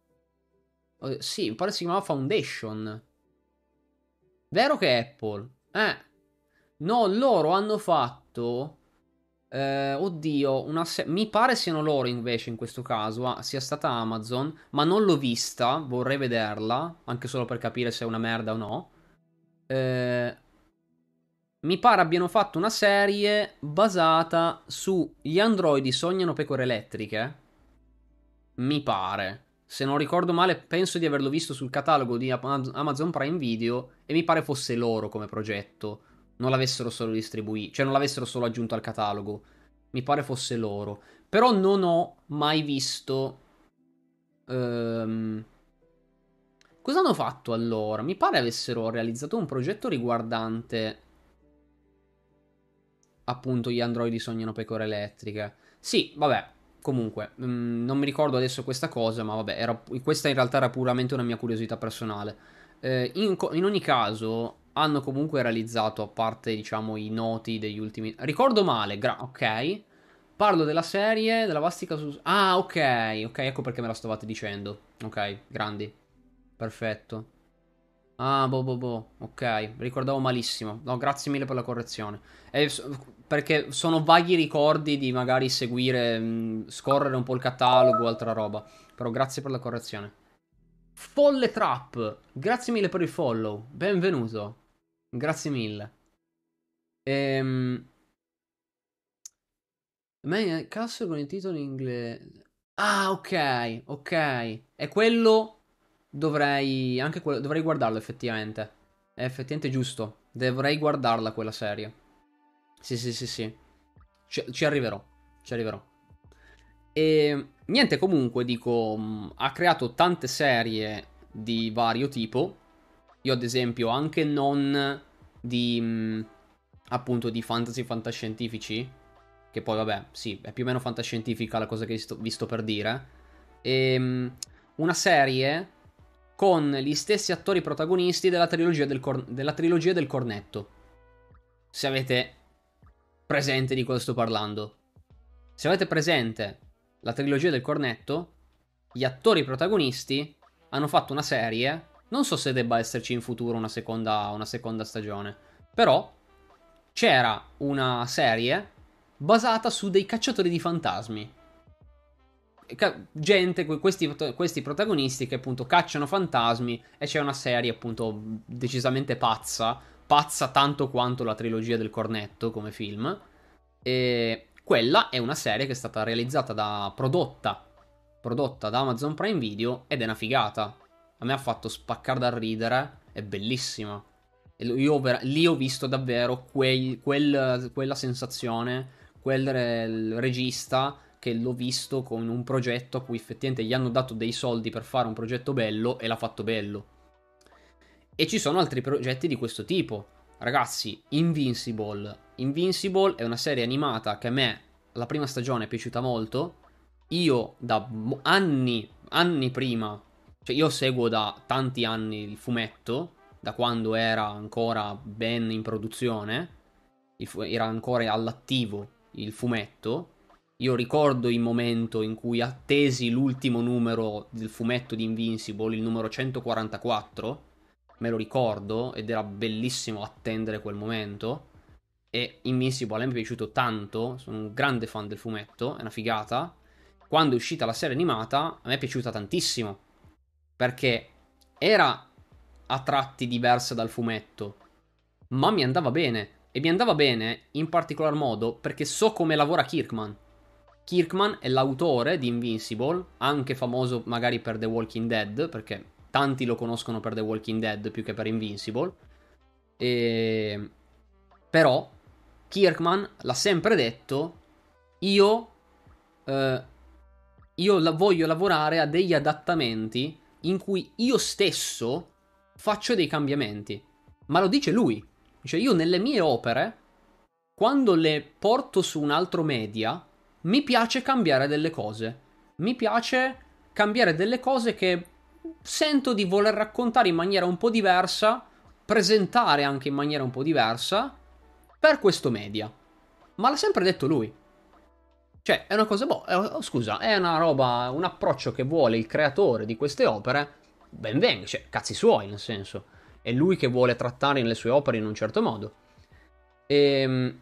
Eh, sì, mi pare si chiamava Foundation. Vero che Apple? Eh. No, loro hanno fatto... Eh, oddio, se- mi pare siano loro invece in questo caso, ah, sia stata Amazon, ma non l'ho vista, vorrei vederla, anche solo per capire se è una merda o no. Eh, mi pare abbiano fatto una serie basata su gli androidi sognano pecore elettriche. Mi pare. Se non ricordo male, penso di averlo visto sul catalogo di Amazon Prime Video e mi pare fosse loro come progetto non l'avessero solo distribuito, cioè non l'avessero solo aggiunto al catalogo. Mi pare fosse loro. Però non ho mai visto... Um... Cosa hanno fatto allora? Mi pare avessero realizzato un progetto riguardante appunto gli androidi sognano pecore elettriche. Sì, vabbè, comunque, mh, mm, non mi ricordo adesso questa cosa, ma vabbè, era, questa in realtà era puramente una mia curiosità personale. Eh, in, in, ogni caso, hanno comunque realizzato, a parte diciamo i noti degli ultimi... Ricordo male, gra- ok. Parlo della serie, della Vastica su... Ah, ok, ok, ecco perché me la stavate dicendo. Ok, grandi. Perfetto. Ah, boh, boh, boh, ok, ricordavo malissimo. No, grazie mille per la correzione. È perché sono vaghi ricordi di magari seguire, mh, scorrere un po' il catalogo o altra roba. Però grazie per la correzione. Folle Trap, grazie mille per il follow, benvenuto. Grazie mille. Ehm... Ma cazzo con il titolo in inglese. Ah, ok, ok. È quello. Dovrei. Anche quello. Dovrei guardarlo effettivamente. È effettivamente giusto. Dovrei guardarla quella serie. Sì, sì, sì, sì. Ci, ci arriverò. Ci arriverò. E niente, comunque, dico. Mm, ha creato tante serie di vario tipo. Io ad esempio anche non di mm, appunto di fantasy fantascientifici, che poi vabbè, sì, è più o meno fantascientifica la cosa che sto, vi sto per dire. E, ehm, una serie con gli stessi attori protagonisti della trilogia del, cor- della trilogia del cornetto. Se avete presente di cosa sto parlando. Se avete presente la trilogia del cornetto, gli attori protagonisti hanno fatto una serie non so se debba esserci in futuro una seconda, una seconda stagione. Però c'era una serie basata su dei cacciatori di fantasmi. Gente, questi, questi protagonisti che appunto cacciano fantasmi e c'è una serie appunto decisamente pazza, pazza tanto quanto la trilogia del cornetto come film. E quella è una serie che è stata realizzata da prodotta, prodotta da Amazon Prime Video ed è una figata a me ha fatto spaccare dal ridere, è bellissima. Io lì ho visto davvero quei, quel, quella sensazione, quel re, regista che l'ho visto con un progetto a cui effettivamente gli hanno dato dei soldi per fare un progetto bello e l'ha fatto bello. E ci sono altri progetti di questo tipo. Ragazzi, Invincible. Invincible è una serie animata che a me la prima stagione è piaciuta molto. Io da anni, anni prima cioè, io seguo da tanti anni il fumetto, da quando era ancora ben in produzione, fu- era ancora all'attivo il fumetto. Io ricordo il momento in cui attesi l'ultimo numero del fumetto di Invincible, il numero 144. Me lo ricordo ed era bellissimo attendere quel momento. E Invincible a me è piaciuto tanto, sono un grande fan del fumetto, è una figata. Quando è uscita la serie animata, a me è piaciuta tantissimo perché era a tratti diversa dal fumetto, ma mi andava bene. E mi andava bene in particolar modo perché so come lavora Kirkman. Kirkman è l'autore di Invincible, anche famoso magari per The Walking Dead, perché tanti lo conoscono per The Walking Dead più che per Invincible. E... Però Kirkman l'ha sempre detto, io, eh, io la voglio lavorare a degli adattamenti in cui io stesso faccio dei cambiamenti. Ma lo dice lui. Dice io nelle mie opere, quando le porto su un altro media, mi piace cambiare delle cose. Mi piace cambiare delle cose che sento di voler raccontare in maniera un po' diversa, presentare anche in maniera un po' diversa per questo media. Ma l'ha sempre detto lui. Cioè, è una cosa, boh, oh, scusa, è una roba, un approccio che vuole il creatore di queste opere, ben venga, cioè, cazzi suoi, nel senso. È lui che vuole trattare le sue opere in un certo modo. E, ehm,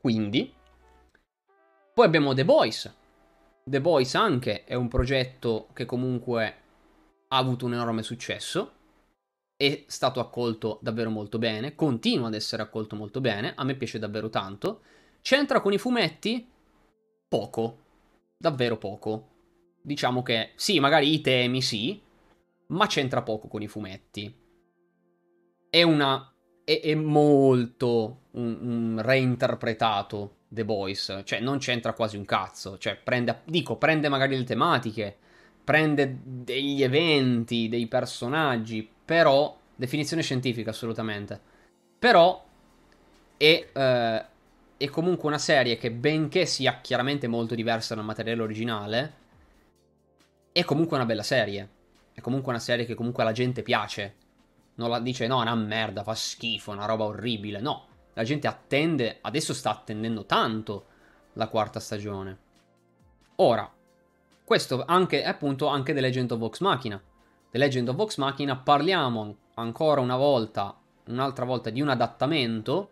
quindi, poi abbiamo The Boys. The Boys anche è un progetto che comunque ha avuto un enorme successo. È stato accolto davvero molto bene. Continua ad essere accolto molto bene. A me piace davvero tanto. C'entra con i fumetti? Poco. Davvero poco. Diciamo che sì, magari i temi sì, ma c'entra poco con i fumetti. È una. È, è molto un, un, reinterpretato The Boys. Cioè, non c'entra quasi un cazzo. Cioè, prende. Dico, prende magari le tematiche. Prende degli eventi, dei personaggi. Però. Definizione scientifica, assolutamente. Però. È. Eh, è comunque una serie che, benché sia chiaramente molto diversa dal materiale originale, è comunque una bella serie. È comunque una serie che comunque alla gente piace. Non la dice no, è una merda, fa schifo, è una roba orribile. No, la gente attende, adesso sta attendendo tanto la quarta stagione. Ora, questo anche, appunto, anche The Legend of Vox Machina. The Legend of Vox Machina parliamo ancora una volta, un'altra volta di un adattamento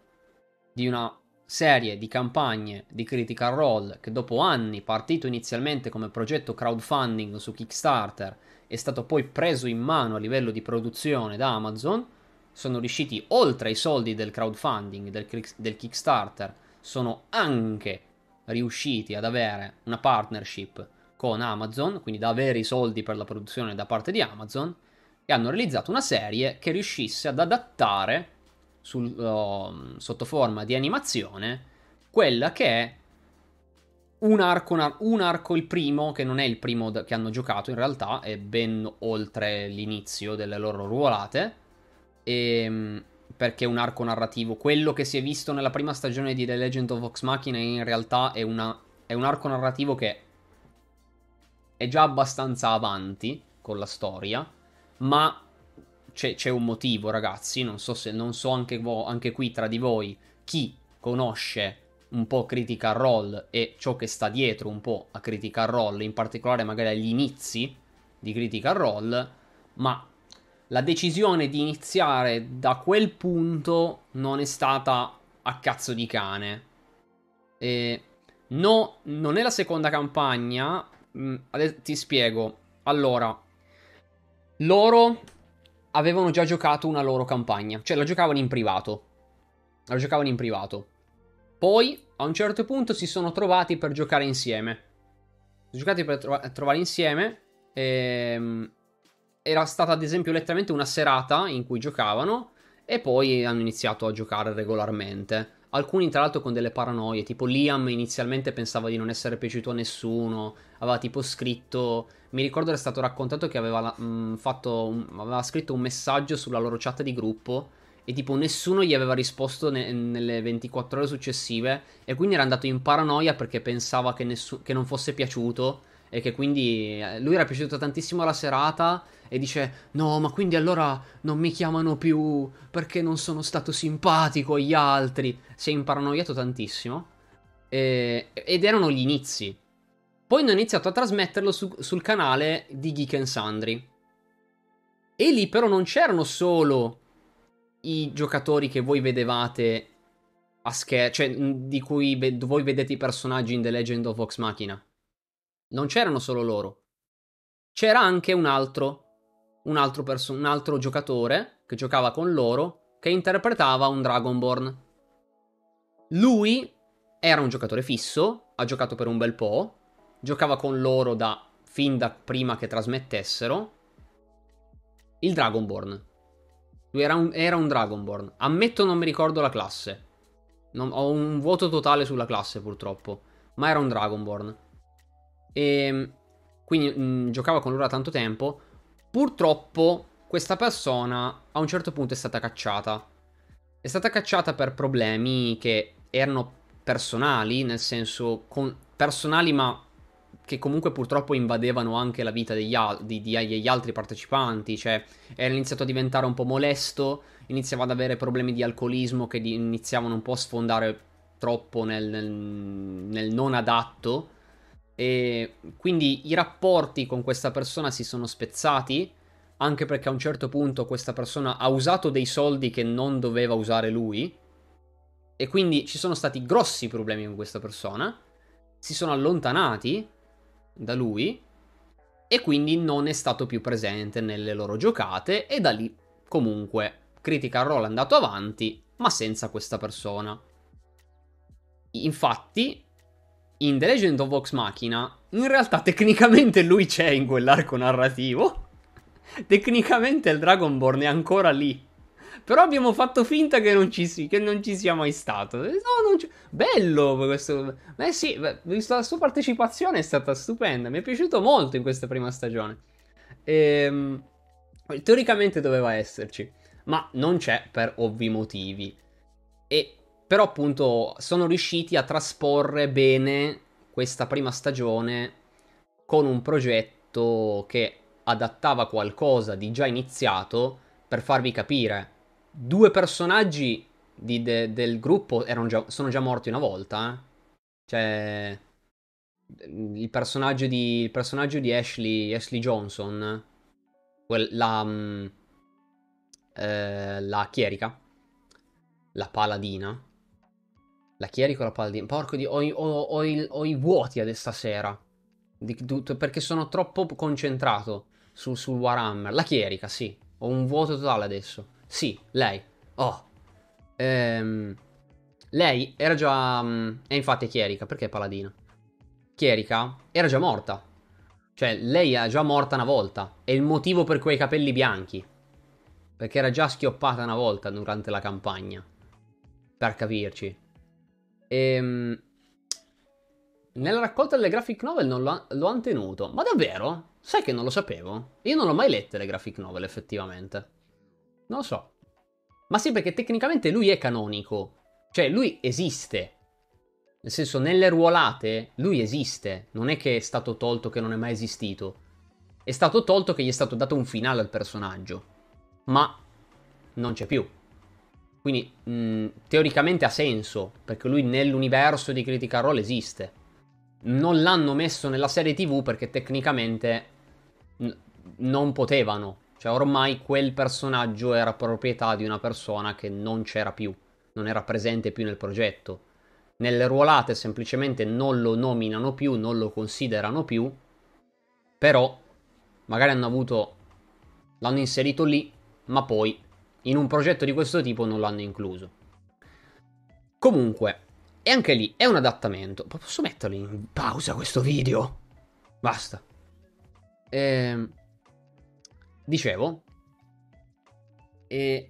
di una serie di campagne di Critical Role che dopo anni, partito inizialmente come progetto crowdfunding su Kickstarter, è stato poi preso in mano a livello di produzione da Amazon, sono riusciti oltre ai soldi del crowdfunding, del, del Kickstarter, sono anche riusciti ad avere una partnership con Amazon, quindi da avere i soldi per la produzione da parte di Amazon, e hanno realizzato una serie che riuscisse ad adattare sul, uh, sotto forma di animazione quella che è un arco, un arco, il primo, che non è il primo che hanno giocato in realtà, è ben oltre l'inizio delle loro ruolate, e, ehm, perché è un arco narrativo, quello che si è visto nella prima stagione di The Legend of Vox Machina in realtà è, una, è un arco narrativo che è già abbastanza avanti con la storia, ma c'è, c'è, un motivo, ragazzi. Non so se non so anche, vo- anche qui tra di voi chi conosce un po' Critical Role e ciò che sta dietro un po' a Critical Role, in particolare magari agli inizi di Critical Role, ma la decisione di iniziare da quel punto non è stata a cazzo di cane. E no, non è la seconda campagna. Mm, ti spiego. Allora, loro avevano già giocato una loro campagna, cioè la giocavano in privato. La giocavano in privato. Poi, a un certo punto, si sono trovati per giocare insieme. Si sono giocati per tro- trovare insieme. E, ehm, era stata, ad esempio, letteralmente una serata in cui giocavano. E poi hanno iniziato a giocare regolarmente. Alcuni, tra l'altro, con delle paranoie. Tipo, Liam inizialmente pensava di non essere piaciuto a nessuno. Aveva tipo scritto mi ricordo era stato raccontato che aveva, mh, mm, fatto un, aveva scritto un messaggio sulla loro chat di gruppo e tipo nessuno gli aveva risposto ne- nelle 24 ore successive e quindi era andato in paranoia perché pensava che, nessu- che non fosse piaciuto e che quindi eh, lui era piaciuto tantissimo la serata e dice no ma quindi allora non mi chiamano più perché non sono stato simpatico agli altri. Si è imparanoiato tantissimo e- ed erano gli inizi poi hanno iniziato a trasmetterlo su, sul canale di Geek and Sundry. E lì però non c'erano solo i giocatori che voi vedevate a schermo, cioè di cui ve- voi vedete i personaggi in The Legend of Vox Machina. Non c'erano solo loro. C'era anche un altro, un altro, perso- un altro giocatore che giocava con loro che interpretava un Dragonborn. Lui era un giocatore fisso, ha giocato per un bel po', giocava con loro da fin da prima che trasmettessero. Il Dragonborn. Lui era un, era un Dragonborn. Ammetto non mi ricordo la classe. Non, ho un vuoto totale sulla classe purtroppo. Ma era un Dragonborn. E ehm, quindi mh, mm, giocava con loro da tanto tempo. Purtroppo questa persona a un certo punto è stata cacciata. È stata cacciata per problemi che erano personali, nel senso con, personali ma che comunque purtroppo invadevano anche la vita degli, al- di, di, degli altri partecipanti, cioè era iniziato a diventare un po' molesto, iniziava ad avere problemi di alcolismo che di- iniziavano un po' a sfondare troppo nel, nel, nel non adatto. E quindi i rapporti con questa persona si sono spezzati anche perché a un certo punto questa persona ha usato dei soldi che non doveva usare lui. E quindi ci sono stati grossi problemi con questa persona, si sono allontanati da lui e quindi non è stato più presente nelle loro giocate e da lì comunque Critical Role è andato avanti ma senza questa persona. Infatti, in The Legend of Vox Machina, in realtà tecnicamente lui c'è in quell'arco narrativo. tecnicamente il Dragonborn è ancora lì. Però abbiamo fatto finta che non ci, che non ci sia mai stato. No, Bello questo. Beh sì, la sua partecipazione è stata stupenda. Mi è piaciuto molto in questa prima stagione. Ehm, teoricamente doveva esserci, ma non c'è per ovvi motivi. E però appunto sono riusciti a trasporre bene questa prima stagione con un progetto che adattava qualcosa di già iniziato per farvi capire. Due personaggi di, de, del gruppo già, sono già morti una volta. Eh? Cioè, il personaggio di, il personaggio di Ashley, Ashley Johnson, quel, la, mm, eh, la chierica, la paladina. La chierica o la paladina? Porco di, ho, ho, ho, il, ho i vuoti adesso stasera. Di, di, perché sono troppo concentrato sul, sul Warhammer. La chierica, sì. Ho un vuoto totale adesso. Sì, lei. Oh. Ehm, lei era già... Um, e infatti è chierica, perché è paladina? Chierica era già morta. Cioè, lei è già morta una volta. È il motivo per quei capelli bianchi. Perché era già schioppata una volta durante la campagna. Per capirci. Ehm... Nella raccolta delle graphic novel non lo hanno tenuto. Ma davvero? Sai che non lo sapevo? Io non l'ho mai lette le graphic novel, effettivamente. Non lo so. Ma sì, perché tecnicamente lui è canonico. Cioè, lui esiste. Nel senso, nelle ruolate, lui esiste. Non è che è stato tolto che non è mai esistito. È stato tolto che gli è stato dato un finale al personaggio. Ma non c'è più. Quindi, mh, teoricamente ha senso, perché lui nell'universo di Critical Role esiste non l'hanno messo nella serie TV perché tecnicamente n- non potevano. Cioè ormai quel personaggio era proprietà di una persona che non c'era più, non era presente più nel progetto. Nelle ruolate semplicemente non lo nominano più, non lo considerano più, però magari hanno avuto l'hanno inserito lì, ma poi in un progetto di questo tipo non l'hanno incluso. Comunque, e anche lì è un adattamento. Posso metterlo in pausa questo video? Basta. Ehm, dicevo. E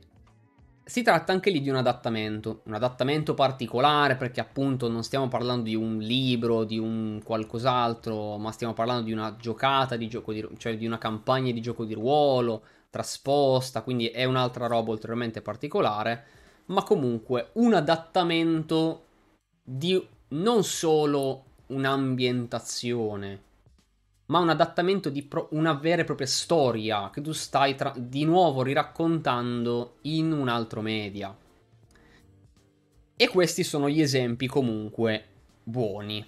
si tratta anche lì di un adattamento. Un adattamento particolare perché appunto non stiamo parlando di un libro, di un qualcos'altro, ma stiamo parlando di una giocata di gioco di cioè di una campagna di gioco di ruolo trasposta, quindi è un'altra roba ulteriormente particolare, ma comunque un adattamento di non solo un'ambientazione, ma un adattamento di pro- una vera e propria storia che tu stai tra- di nuovo riraccontando in un altro media. E questi sono gli esempi comunque buoni.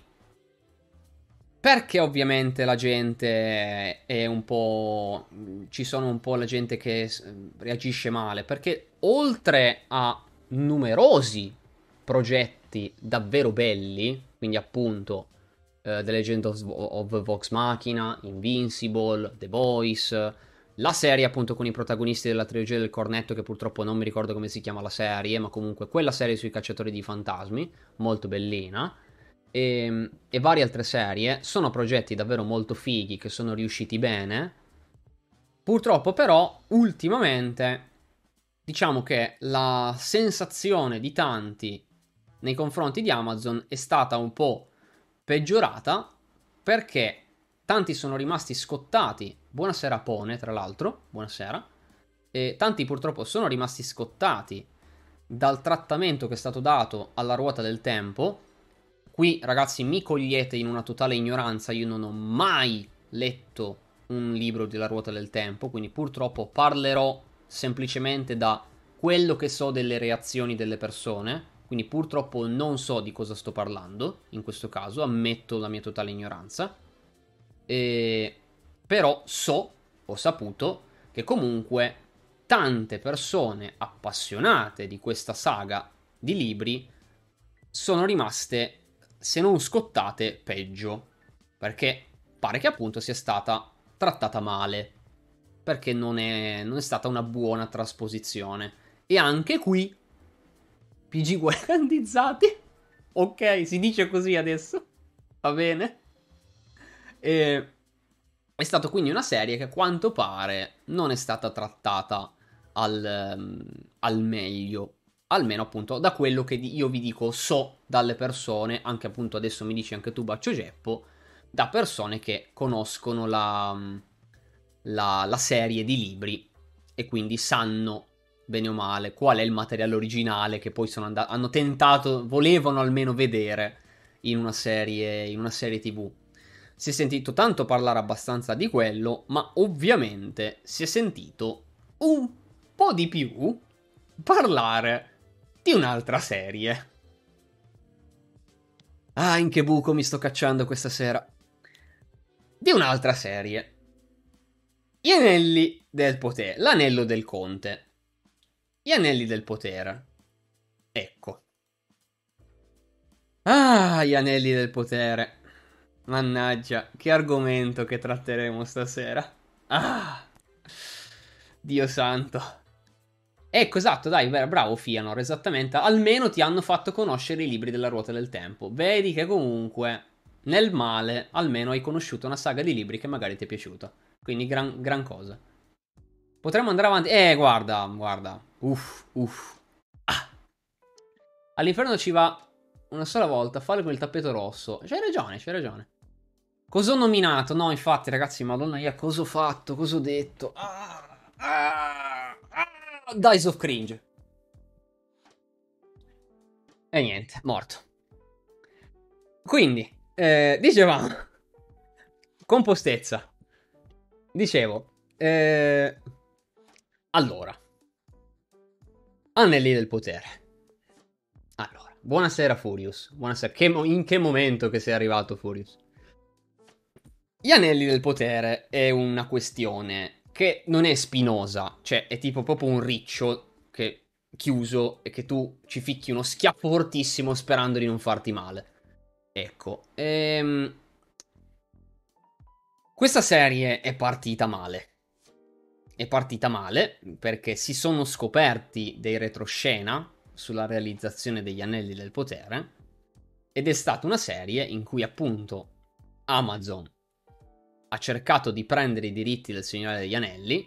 Perché ovviamente la gente è un po'. ci sono un po' la gente che reagisce male? Perché oltre a numerosi progetti davvero belli, quindi appunto uh, The Legend of, of Vox Machina, Invincible, The Boys, la serie appunto con i protagonisti della trilogia del cornetto che purtroppo non mi ricordo come si chiama la serie, ma comunque quella serie sui cacciatori di fantasmi, molto bellina. E, ehm, e varie altre serie sono progetti davvero molto fighi che sono riusciti bene. Purtroppo però ultimamente diciamo che la sensazione di tanti nei confronti di Amazon è stata un po' peggiorata perché tanti sono rimasti scottati. Buonasera Pone, tra l'altro, buonasera. E tanti purtroppo sono rimasti scottati dal trattamento che è stato dato alla ruota del tempo. Qui, ragazzi, mi cogliete in una totale ignoranza, io non ho mai letto un libro della ruota del tempo, quindi purtroppo parlerò semplicemente da quello che so delle reazioni delle persone quindi purtroppo non so di cosa sto parlando in questo caso, ammetto la mia totale ignoranza. E... Però so, ho saputo, che comunque tante persone appassionate di questa saga di libri sono rimaste, se non scottate, peggio. Perché pare che appunto sia stata trattata male. Perché non è, non è stata una buona trasposizione. E anche qui, PG guerrandizzati. Ok, si dice così adesso. Va bene. E è stata quindi una serie che a quanto pare non è stata trattata al, um, al meglio. Almeno appunto da quello che io vi dico so dalle persone, anche appunto adesso mi dici anche tu Baccio Geppo, da persone che conoscono la, la, la serie di libri e quindi sanno bene o male qual è il materiale originale che poi sono andati, hanno tentato, volevano almeno vedere in una serie, in una serie tv. Si è sentito tanto parlare abbastanza di quello, ma ovviamente si è sentito un po' di più parlare di un'altra serie. Ah, in che buco mi sto cacciando questa sera. Di un'altra serie. Gli anelli del potere. L'anello del conte. Gli anelli del potere. Ecco. Ah, gli anelli del potere. Mannaggia, che argomento che tratteremo stasera. Ah, Dio santo. Ecco, esatto, dai, bravo Fianor, esattamente. Almeno ti hanno fatto conoscere i libri della ruota del tempo. Vedi che comunque, nel male, almeno hai conosciuto una saga di libri che magari ti è piaciuta. Quindi gran, gran cosa. Potremmo andare avanti. Eh, guarda, guarda. Uff, uff. Ah. All'inferno ci va una sola volta, fare con il tappeto rosso. C'hai ragione, c'hai ragione. Cosa ho nominato? No, infatti, ragazzi, madonna mia, cosa ho fatto? Cosa ho detto? Ah, ah, ah, Dice of Cringe. E niente, morto. Quindi, eh, dicevamo, compostezza. Dicevo, eh, allora, anelli del potere. Allora, buonasera Furious. Buonasera. Che mo- in che momento che sei arrivato Furious? Gli anelli del potere è una questione che non è spinosa, cioè è tipo proprio un riccio che chiuso e che tu ci ficchi uno schiaffo fortissimo sperando di non farti male. Ecco, ehm... questa serie è partita male. È partita male perché si sono scoperti dei retroscena sulla realizzazione degli anelli del potere ed è stata una serie in cui appunto Amazon ha cercato di prendere i diritti del Signore degli Anelli,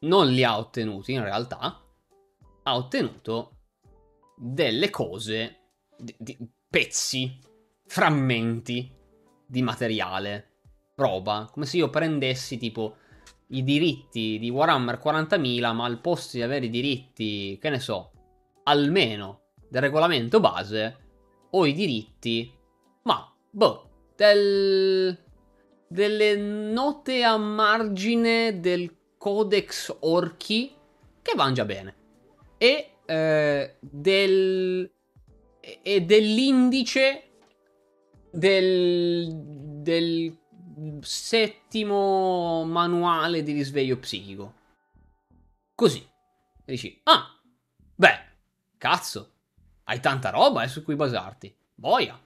non li ha ottenuti in realtà, ha ottenuto delle cose, di, di, pezzi, frammenti di materiale, roba, come se io prendessi tipo i diritti di Warhammer 40.000, ma al posto di avere i diritti, che ne so, almeno del regolamento base, ho i diritti, ma, boh, del delle note a margine del Codex Orchi che vanno già bene. E, eh, del, e dell'indice del, del settimo manuale di risveglio psichico. Così. E dici, ah, beh, cazzo, hai tanta roba eh, su cui basarti. Boia.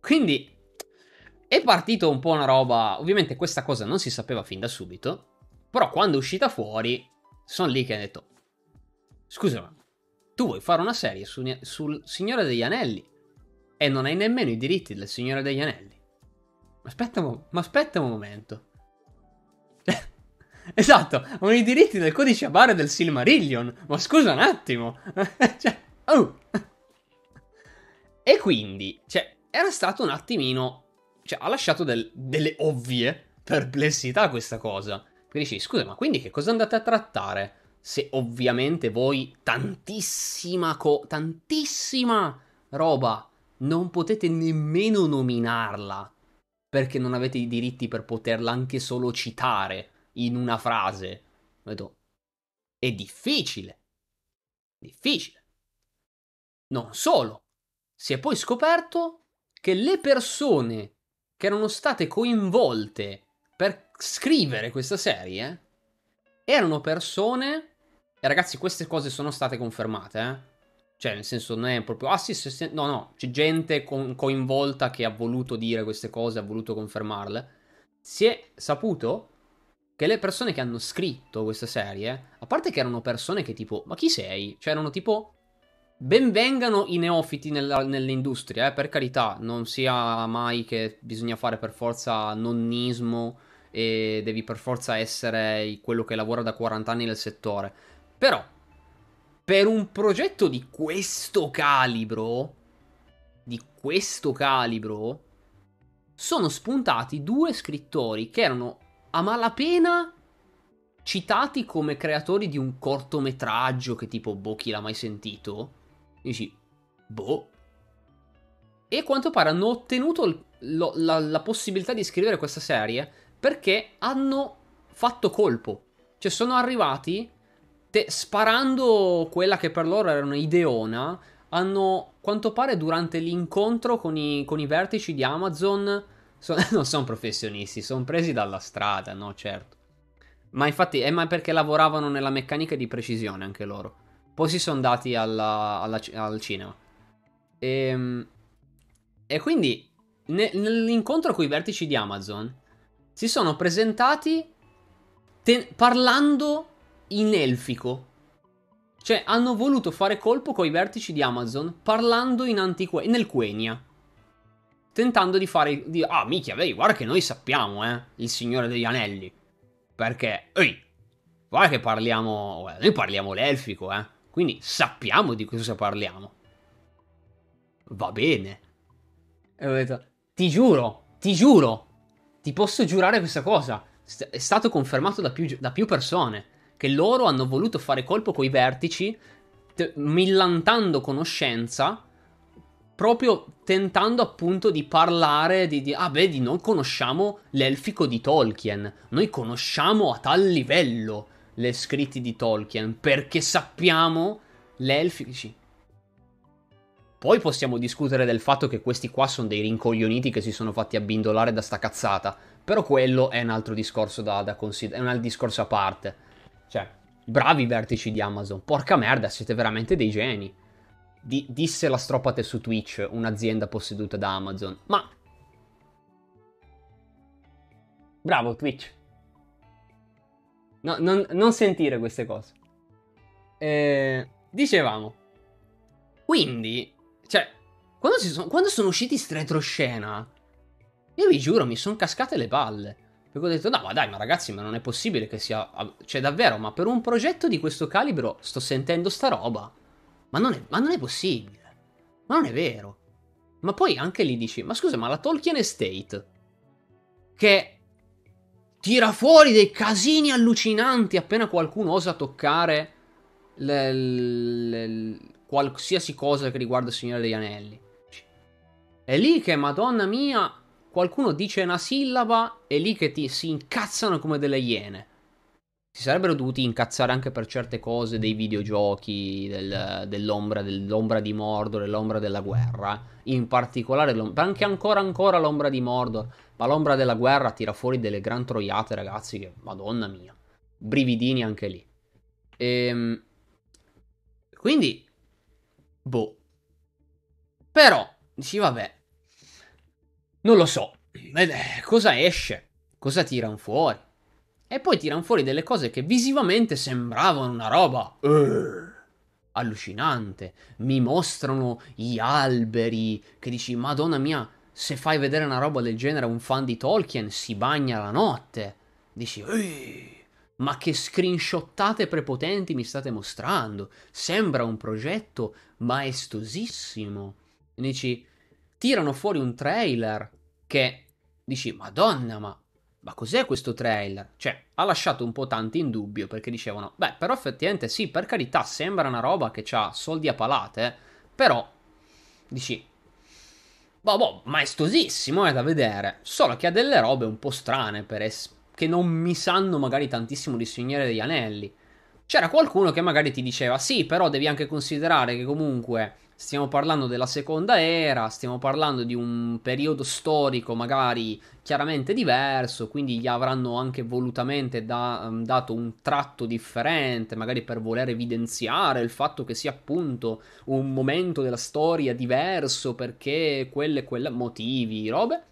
Quindi è partito un po' una roba. Ovviamente questa cosa non si sapeva fin da subito. Però quando è uscita fuori, sono lì che hanno detto: Scusa, ma tu vuoi fare una serie su, sul Signore degli Anelli e non hai nemmeno i diritti del Signore degli Anelli. Aspetta, ma aspetta un momento. esatto, ho i diritti del codice a barre del Silmarillion. Ma scusa un attimo. cioè, oh. e quindi, cioè, era stato un attimino cioè, ha lasciato del, delle ovvie perplessità questa cosa. Perché dici, scusa, ma quindi che cosa andate a trattare? Se ovviamente voi tantissima, co- tantissima roba non potete nemmeno nominarla perché non avete i diritti per poterla anche solo citare in una frase. Vedo, è difficile. Difficile. Non solo, si è poi scoperto che le persone che erano state coinvolte per scrivere questa serie erano persone. E ragazzi, queste cose sono state confermate, eh. Cioè, nel senso, non è proprio. Ah, sì, sì. No, no. C'è gente co- coinvolta che ha voluto dire queste cose, ha voluto confermarle. Si è saputo che le persone che hanno scritto questa serie, a parte che erano persone che tipo, ma chi sei? Cioè, erano tipo. Benvengano i neofiti nella, nell'industria, eh, per carità, non sia mai che bisogna fare per forza nonnismo e devi per forza essere quello che lavora da 40 anni nel settore. Però, per un progetto di questo calibro, di questo calibro, sono spuntati due scrittori che erano a malapena citati come creatori di un cortometraggio che tipo, boh, chi l'ha mai sentito? Dici, boh. E a quanto pare hanno ottenuto lo, la, la possibilità di scrivere questa serie perché hanno fatto colpo. Cioè sono arrivati te, sparando quella che per loro era un'ideona. Hanno, quanto pare, durante l'incontro con i, con i vertici di Amazon, so, non sono professionisti, sono presi dalla strada, no, certo. Ma infatti è ma perché lavoravano nella meccanica di precisione anche loro. Poi si sono dati alla, alla, al cinema. E, ehm, e quindi ne, nell'incontro con i vertici di Amazon si sono presentati te- parlando in elfico. Cioè, hanno voluto fare colpo con i vertici di Amazon parlando in antique- nel Quenya. Tentando di fare. Di, ah, mica, vedi, guarda che noi sappiamo, eh. Il Signore degli Anelli. Perché, ehi, guarda che parliamo. Guarda, noi parliamo l'elfico, eh. Quindi sappiamo di cosa parliamo. Va bene. E ho detto, ti giuro, ti giuro. Ti posso giurare questa cosa. È stato confermato da più, da più persone che loro hanno voluto fare colpo coi vertici, te- millantando conoscenza, proprio tentando appunto di parlare di, di ah vedi, noi conosciamo l'elfico di Tolkien, noi conosciamo a tal livello le scritti di Tolkien, perché sappiamo l'elfici. Poi possiamo discutere del fatto che questi qua sono dei rincoglioniti che si sono fatti abbindolare da sta cazzata. Però quello è un altro discorso da, da considerare, è un altro discorso a parte. Cioè, bravi vertici di Amazon. Porca merda, siete veramente dei geni. Di- disse la stropate su Twitch, un'azienda posseduta da Amazon. Ma... Bravo Twitch. No, non, non sentire queste cose. Eh, dicevamo. Quindi, cioè, quando, sono, quando sono usciti sti retroscena, io vi giuro, mi sono cascate le palle. Perché ho detto, no, ma dai, ma ragazzi, ma non è possibile che sia... Cioè, davvero, ma per un progetto di questo calibro sto sentendo sta roba. Ma non è, ma non è possibile. Ma non è vero. Ma poi anche lì dici, ma scusa, ma la Tolkien Estate, che tira fuori dei casini allucinanti appena qualcuno osa toccare le, le, le, qualsiasi cosa che riguarda il Signore degli Anelli. È lì che, madonna mia, qualcuno dice una sillaba e lì che ti, si incazzano come delle iene. Si sarebbero dovuti incazzare anche per certe cose dei videogiochi, del, dell'ombra, dell'ombra di Mordor e l'ombra della guerra. In particolare, anche ancora ancora l'ombra di Mordor. Ma l'ombra della guerra tira fuori delle gran troiate, ragazzi, che madonna mia. Brividini anche lì. Ehm, quindi, boh. Però, dici, vabbè, non lo so. Eh, cosa esce? Cosa tirano fuori? E poi tirano fuori delle cose che visivamente sembravano una roba. Uh, allucinante. Mi mostrano gli alberi. Che dici, Madonna mia, se fai vedere una roba del genere a un fan di Tolkien, si bagna la notte. Dici, ma che screenshottate prepotenti mi state mostrando? Sembra un progetto maestosissimo. dici, tirano fuori un trailer che dici, Madonna, ma, ma cos'è questo trailer? Cioè, ha lasciato un po' tanti in dubbio perché dicevano, beh, però effettivamente sì, per carità, sembra una roba che ha soldi a palate, però dici, boh, boh, maestosissimo è da vedere, solo che ha delle robe un po' strane per es- che non mi sanno magari tantissimo di Signore degli Anelli. C'era qualcuno che magari ti diceva, sì, però devi anche considerare che comunque Stiamo parlando della seconda era, stiamo parlando di un periodo storico magari chiaramente diverso, quindi gli avranno anche volutamente da, um, dato un tratto differente, magari per voler evidenziare il fatto che sia appunto un momento della storia diverso perché quelle quelle motivi, robe.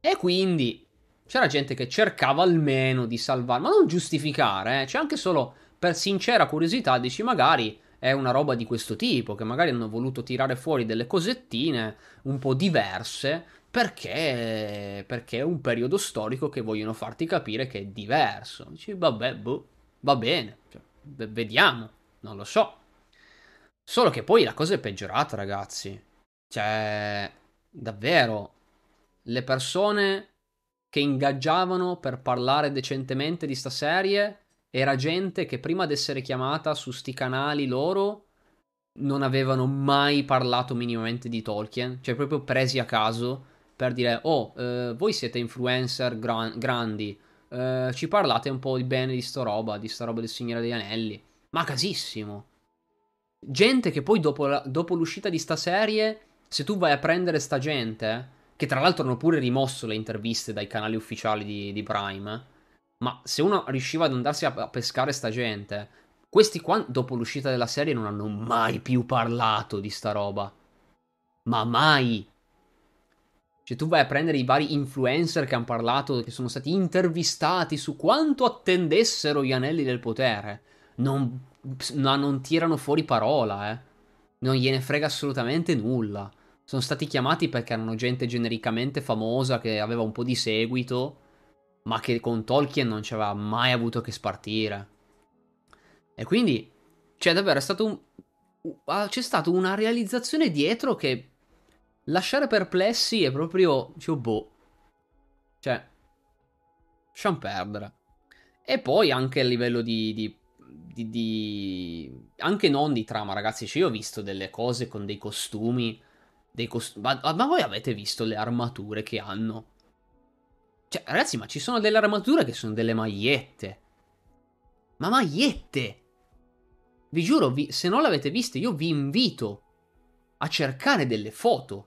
E quindi c'era gente che cercava almeno di salvare, ma non giustificare, eh? c'è anche solo per sincera curiosità dici magari è una roba di questo tipo, che magari hanno voluto tirare fuori delle cosettine un po' diverse perché, perché è un periodo storico che vogliono farti capire che è diverso. Dici, vabbè, boh, va bene, cioè, vediamo, non lo so. Solo che poi la cosa è peggiorata, ragazzi. Cioè, davvero, le persone che ingaggiavano per parlare decentemente di sta serie era gente che prima di essere chiamata su sti canali loro non avevano mai parlato minimamente di Tolkien, cioè proprio presi a caso per dire oh, eh, voi siete influencer gran- grandi, eh, ci parlate un po' di bene di sta roba, di sta roba del Signore degli Anelli, ma casissimo. Gente che poi dopo, la- dopo l'uscita di sta serie, se tu vai a prendere sta gente, che tra l'altro hanno pure rimosso le interviste dai canali ufficiali di, di Prime, ma se uno riusciva ad andarsi a, pescare sta gente, questi qua dopo l'uscita della serie non hanno mai più parlato di sta roba. Ma mai. Cioè tu vai a prendere i vari influencer che hanno parlato, che sono stati intervistati su quanto attendessero gli anelli del potere. Non, no, non tirano fuori parola, eh. Non gliene frega assolutamente nulla. Sono stati chiamati perché erano gente genericamente famosa che aveva un po' di seguito ma che con Tolkien non ci aveva mai avuto che spartire. E quindi, cioè, davvero è stato un. C'è stata una realizzazione dietro che lasciare perplessi è proprio. Cioè, boh. Cioè, lasciamo perdere. E poi anche a livello di, di, di, di, Anche non di trama, ragazzi. Cioè, io ho visto delle cose con dei costumi. Dei cost... ma, ma voi avete visto le armature che hanno? Cioè, ragazzi, ma ci sono delle armature che sono delle magliette. Ma magliette! Vi giuro, vi, se non l'avete viste, io vi invito a cercare delle foto.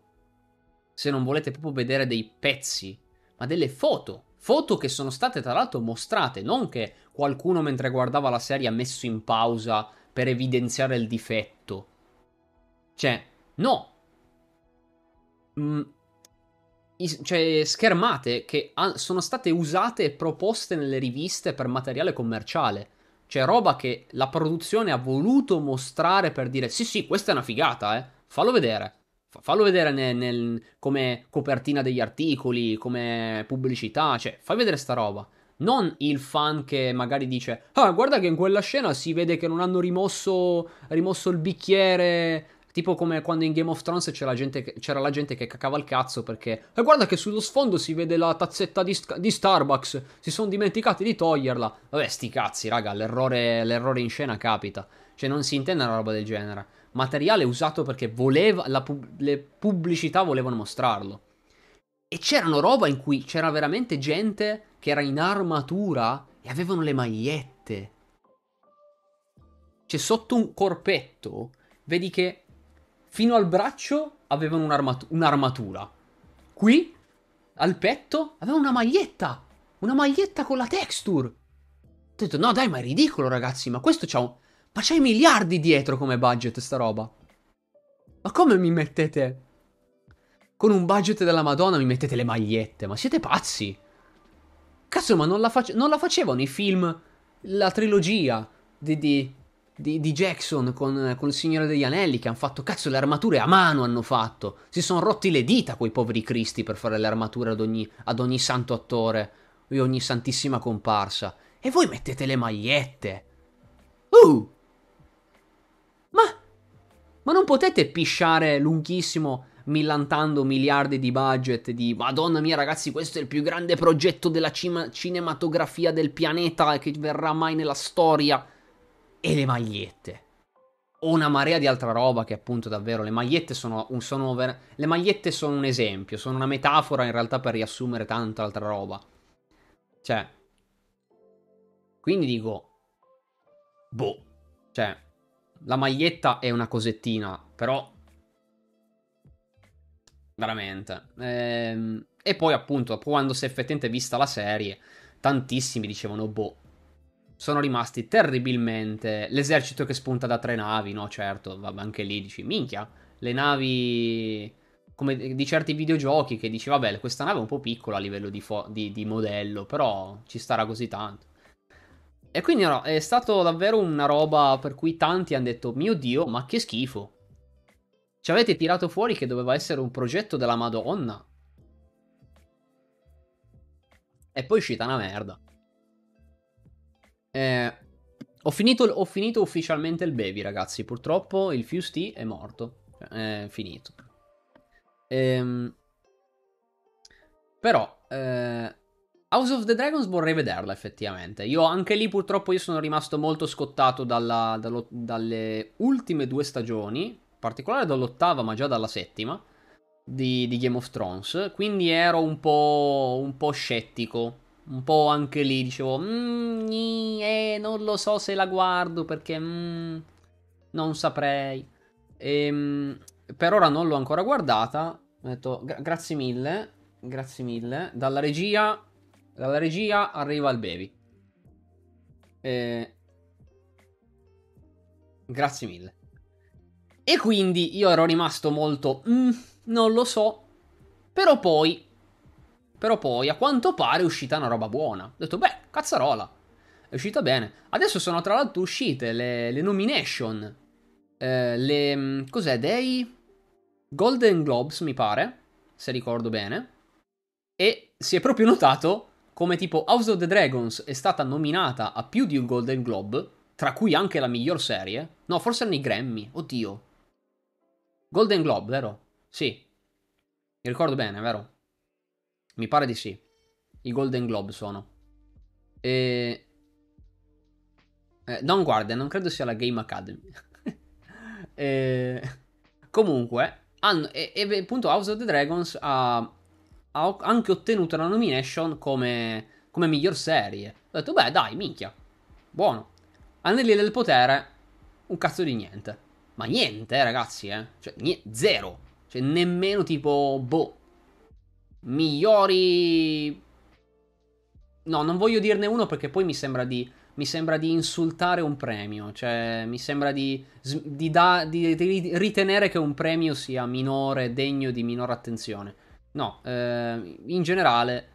Se non volete proprio vedere dei pezzi, ma delle foto. Foto che sono state tra l'altro mostrate, non che qualcuno mentre guardava la serie ha messo in pausa per evidenziare il difetto. Cioè, no. Mm, cioè, schermate che sono state usate e proposte nelle riviste per materiale commerciale. Cioè, roba che la produzione ha voluto mostrare per dire: sì, sì, questa è una figata, eh. Fallo vedere. Fallo vedere nel, nel, come copertina degli articoli, come pubblicità. Cioè, fai vedere sta roba. Non il fan che magari dice: Ah, guarda che in quella scena si vede che non hanno rimosso, rimosso il bicchiere Tipo come quando in Game of Thrones c'era, gente, c'era la gente che cacava il cazzo perché... E guarda che sullo sfondo si vede la tazzetta di, di Starbucks. Si sono dimenticati di toglierla. Vabbè, sti cazzi, raga, l'errore, l'errore in scena capita. Cioè non si intende una roba del genere. Materiale usato perché voleva, pub- le pubblicità volevano mostrarlo. E c'erano roba in cui c'era veramente gente che era in armatura e avevano le magliette. Cioè sotto un corpetto vedi che fino al braccio avevano un'armat- un'armatura. Qui, al petto, avevano una maglietta. Una maglietta con la texture. Ho detto, no dai, ma è ridicolo ragazzi, ma questo c'ha un... Ma c'hai miliardi dietro come budget sta roba. Ma come mi mettete... Con un budget della Madonna mi mettete le magliette? Ma siete pazzi? Cazzo, ma non la, face- non la facevano i film, la trilogia di, di, di, di Jackson con, con, il Signore degli Anelli che hanno fatto cazzo le armature a mano hanno fatto. Si sono rotti le dita quei poveri cristi per fare le armature ad ogni, ad ogni santo attore e ogni santissima comparsa. E voi mettete le magliette. Uh! Ma ma non potete pisciare lunghissimo millantando miliardi di budget di Madonna mia ragazzi questo è il più grande progetto della cima- cinematografia del pianeta che verrà mai nella storia e le magliette. O una marea di altra roba che appunto davvero le magliette sono un, sono ver- le magliette sono un esempio, sono una metafora in realtà per riassumere tanta altra roba. Cioè, quindi dico, boh, cioè, la maglietta è una cosettina, però Veramente. Ehm, e poi, appunto, quando si è effettivamente vista la serie, tantissimi dicevano, boh, sono rimasti terribilmente. L'esercito che spunta da tre navi, no? Certo, vabbè, anche lì dici, minchia, le navi come di certi videogiochi che dici, vabbè, questa nave è un po' piccola a livello di, fo- di, di modello, però ci starà così tanto. E quindi no, è stato davvero una roba per cui tanti hanno detto, mio Dio, ma che schifo. Ci avete tirato fuori che doveva essere un progetto della Madonna. E poi è uscita una merda. Eh, ho, finito, ho finito ufficialmente il baby, ragazzi. Purtroppo il Fuse T è morto. È finito. Ehm, però, eh, House of the Dragons vorrei vederla effettivamente. Io anche lì purtroppo io sono rimasto molto scottato dalla, dallo, dalle ultime due stagioni, in particolare dall'ottava ma già dalla settima di, di Game of Thrones. Quindi ero un po', un po' scettico. Un po' anche lì dicevo, mm, eh, non lo so se la guardo perché mm, non saprei. Ehm, per ora non l'ho ancora guardata. Ho detto gra- grazie mille, grazie mille. Dalla regia, dalla regia arriva il baby. Eh, grazie mille. E quindi io ero rimasto molto... Mm, non lo so. Però poi... Però poi, a quanto pare, è uscita una roba buona. Ho detto, beh, cazzarola. È uscita bene. Adesso sono tra l'altro uscite le, le nomination. Eh, le... Mm, cos'è? Dei... Golden Globes, mi pare, se ricordo bene, e si è proprio notato come tipo House of the Dragons è stata nominata a più di un Golden Globe, tra cui anche la miglior serie. No, forse erano i Grammy, oddio. Golden Globe, vero? Sì. Mi ricordo bene, vero? Mi pare di sì. I Golden Globe sono. E... Eh, non guarda, non credo sia la Game Academy. e... Comunque, hanno, e, e, appunto House of the Dragons ha, ha anche ottenuto la nomination come, come miglior serie. Ho detto, beh, dai, minchia, buono. Anelli del potere, un cazzo di niente. Ma niente, eh, ragazzi, eh. Cioè, niente, zero. Cioè, nemmeno tipo, boh, migliori... No, non voglio dirne uno perché poi mi sembra di mi sembra di insultare un premio, cioè mi sembra di, di, da, di, di ritenere che un premio sia minore, degno di minore attenzione. No, eh, in generale,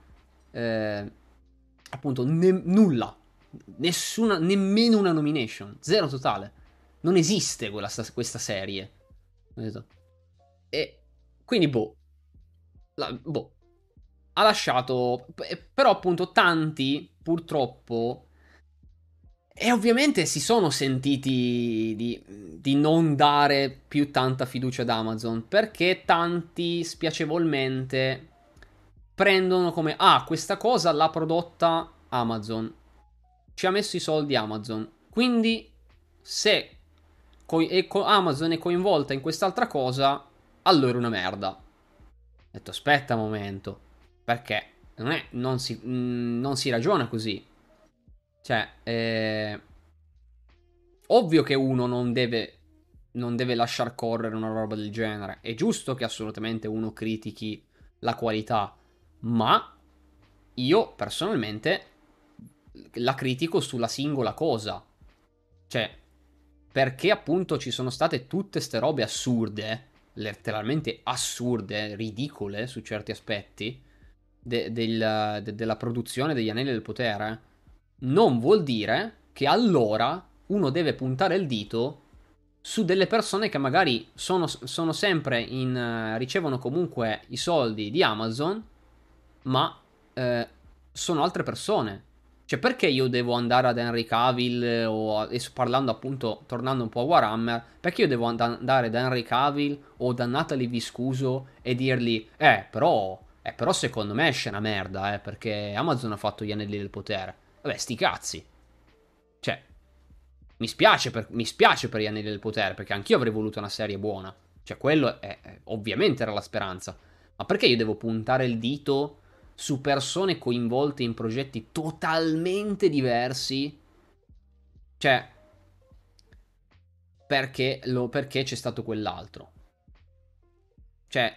eh, appunto, ne- nulla, nessuna, nemmeno una nomination, zero totale. Non esiste quella, questa serie. E quindi, boh, la, boh, ha lasciato, però appunto tanti, purtroppo, e ovviamente si sono sentiti di, di, non dare più tanta fiducia ad Amazon perché tanti spiacevolmente prendono come ah questa cosa l'ha prodotta Amazon ci ha messo i soldi Amazon quindi se co- co- Amazon è coinvolta in quest'altra cosa allora è una merda. Ho detto aspetta un momento perché non, è, non, si, mh, mm, non si ragiona così cioè, eh, ovvio che uno non deve, non deve lasciar correre una roba del genere. È giusto che assolutamente uno critichi la qualità, ma io personalmente la critico sulla singola cosa. Cioè, perché appunto ci sono state tutte ste robe assurde, letteralmente assurde, ridicole su certi aspetti, de- del, de- della produzione degli Anelli del Potere non vuol dire che allora uno deve puntare il dito su delle persone che magari sono, sono sempre in... Uh, ricevono comunque i soldi di Amazon, ma uh, sono altre persone. Cioè, perché io devo andare ad Henry Cavill o a, parlando appunto, tornando un po' a Warhammer, perché io devo and- andare da Henry Cavill o da Natalie Viscuso e dirgli, eh, però, eh, però secondo me esce una merda, eh, perché Amazon ha fatto gli anelli del potere. Vabbè, sti cazzi. Cioè, mi spiace per, mi spiace per gli anelli del potere, perché anch'io avrei voluto una serie buona. Cioè, quello è, ovviamente era la speranza. Ma perché io devo puntare il dito su persone coinvolte in progetti totalmente diversi? Cioè, perché, lo, perché c'è stato quell'altro? Cioè,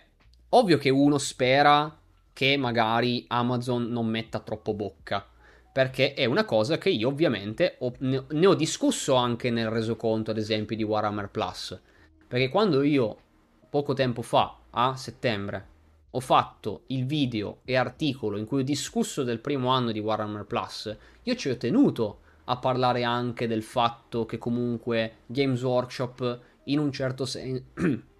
ovvio che uno spera che magari Amazon non metta troppo bocca. Perché è una cosa che io ovviamente ho, ne ho discusso anche nel resoconto, ad esempio, di Warhammer Plus. Perché quando io, poco tempo fa, a settembre, ho fatto il video e articolo in cui ho discusso del primo anno di Warhammer Plus, io ci ho tenuto a parlare anche del fatto che comunque Games Workshop in un certo, sen-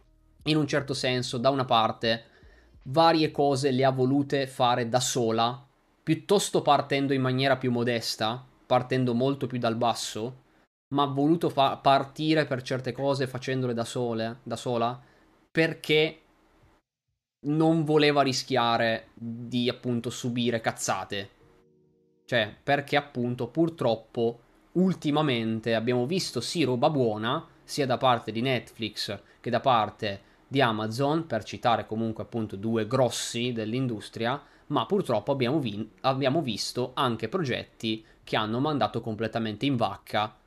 in un certo senso da una parte varie cose le ha volute fare da sola, piuttosto partendo in maniera più modesta, partendo molto più dal basso, ma ha voluto fa- partire per certe cose facendole da, sole, da sola, perché non voleva rischiare di appunto subire cazzate. Cioè, perché appunto purtroppo ultimamente abbiamo visto sì roba buona, sia da parte di Netflix che da parte di Amazon, per citare comunque appunto due grossi dell'industria, ma purtroppo abbiamo, vi- abbiamo visto anche progetti che hanno mandato completamente in vacca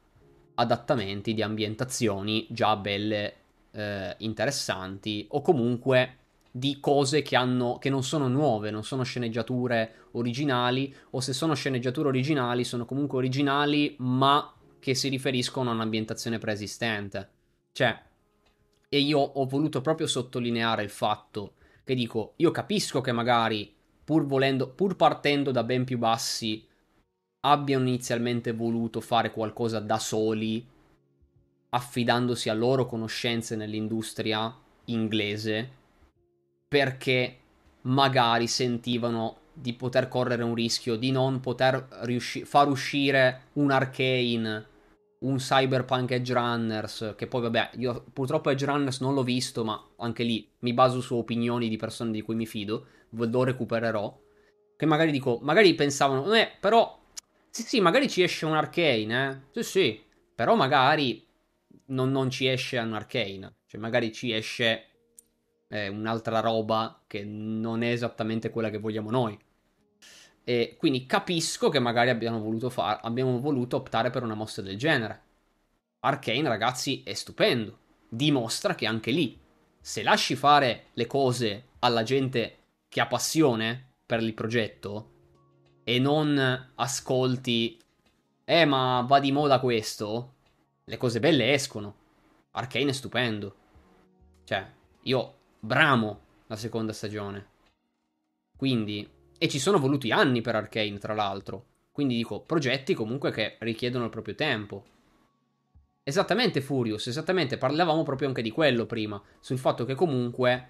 adattamenti di ambientazioni già belle eh, interessanti o comunque di cose che, hanno, che non sono nuove, non sono sceneggiature originali o se sono sceneggiature originali sono comunque originali ma che si riferiscono a un'ambientazione preesistente. Cioè, e io ho voluto proprio sottolineare il fatto che dico, io capisco che magari pur volendo, pur partendo da ben più bassi, abbiano inizialmente voluto fare qualcosa da soli, affidandosi a loro conoscenze nell'industria inglese perché magari sentivano di poter correre un rischio di non poter riusci- far uscire un Arcane, un Cyberpunk Edge Runners, che poi vabbè, io purtroppo Edge Runners non l'ho visto, ma anche lì mi baso su opinioni di persone di cui mi fido, lo recupererò, che magari dico, magari pensavano, eh, però, sì sì, magari ci esce un Arcane, eh, sì sì, però magari non, non ci esce un Arcane, cioè magari ci esce è un'altra roba che non è esattamente quella che vogliamo noi. E quindi capisco che magari abbiamo voluto, far, abbiamo voluto optare per una mossa del genere. Arkane, ragazzi, è stupendo. Dimostra che anche lì, se lasci fare le cose alla gente che ha passione per il progetto e non ascolti, eh, ma va di moda questo, le cose belle escono. Arkane è stupendo. Cioè, io Bramo la seconda stagione. Quindi, e ci sono voluti anni per Arkane, tra l'altro. Quindi dico, progetti comunque che richiedono il proprio tempo. Esattamente Furious, esattamente, parlavamo proprio anche di quello prima, sul fatto che comunque,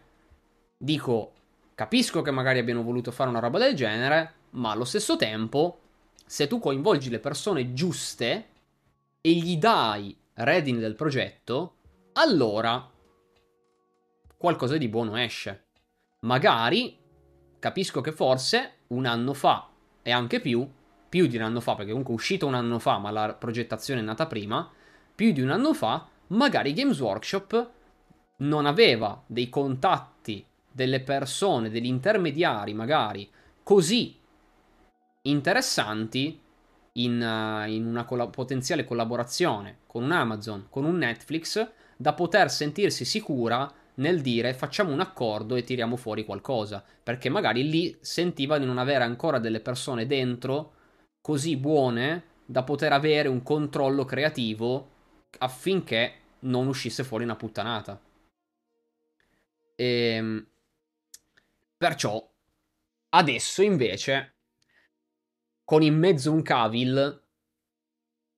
dico, capisco che magari abbiano voluto fare una roba del genere, ma allo stesso tempo, se tu coinvolgi le persone giuste e gli dai reading del progetto, allora qualcosa di buono esce. Magari, capisco che forse un anno fa e anche più, più di un anno fa, perché comunque è uscito un anno fa, ma la progettazione è nata prima, più di un anno fa, magari Games Workshop non aveva dei contatti, delle persone, degli intermediari magari così interessanti in, uh, in una colla- potenziale collaborazione con un Amazon, con un Netflix, da poter sentirsi sicura nel dire facciamo un accordo e tiriamo fuori qualcosa, perché magari lì sentiva di non avere ancora delle persone dentro così buone da poter avere un controllo creativo affinché non uscisse fuori una puttanata. E ehm, perciò adesso invece con in mezzo un Cavil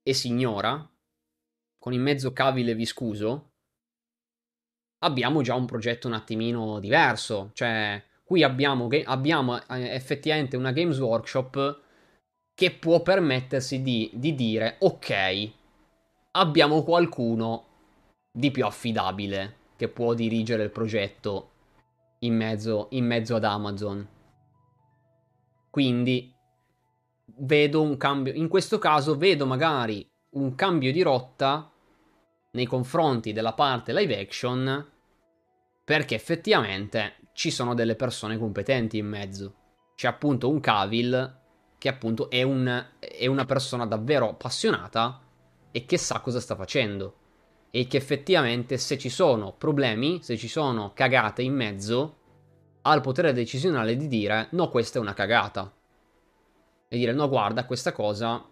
e signora, con in mezzo Cavil e Viscuso, abbiamo già un progetto un attimino diverso. Cioè, qui abbiamo, abbiamo eh, effettivamente una Games Workshop che può permettersi di, di dire, ok, abbiamo qualcuno di più affidabile che può dirigere il progetto in mezzo, in mezzo ad Amazon. Quindi vedo un cambio, in questo caso vedo magari un cambio di rotta nei confronti della parte live action perché effettivamente ci sono delle persone competenti in mezzo. C'è appunto un Cavill che appunto è, un, è una persona davvero appassionata e che sa cosa sta facendo. E che effettivamente se ci sono problemi, se ci sono cagate in mezzo, ha il potere decisionale di dire no, questa è una cagata. E dire no, guarda, questa cosa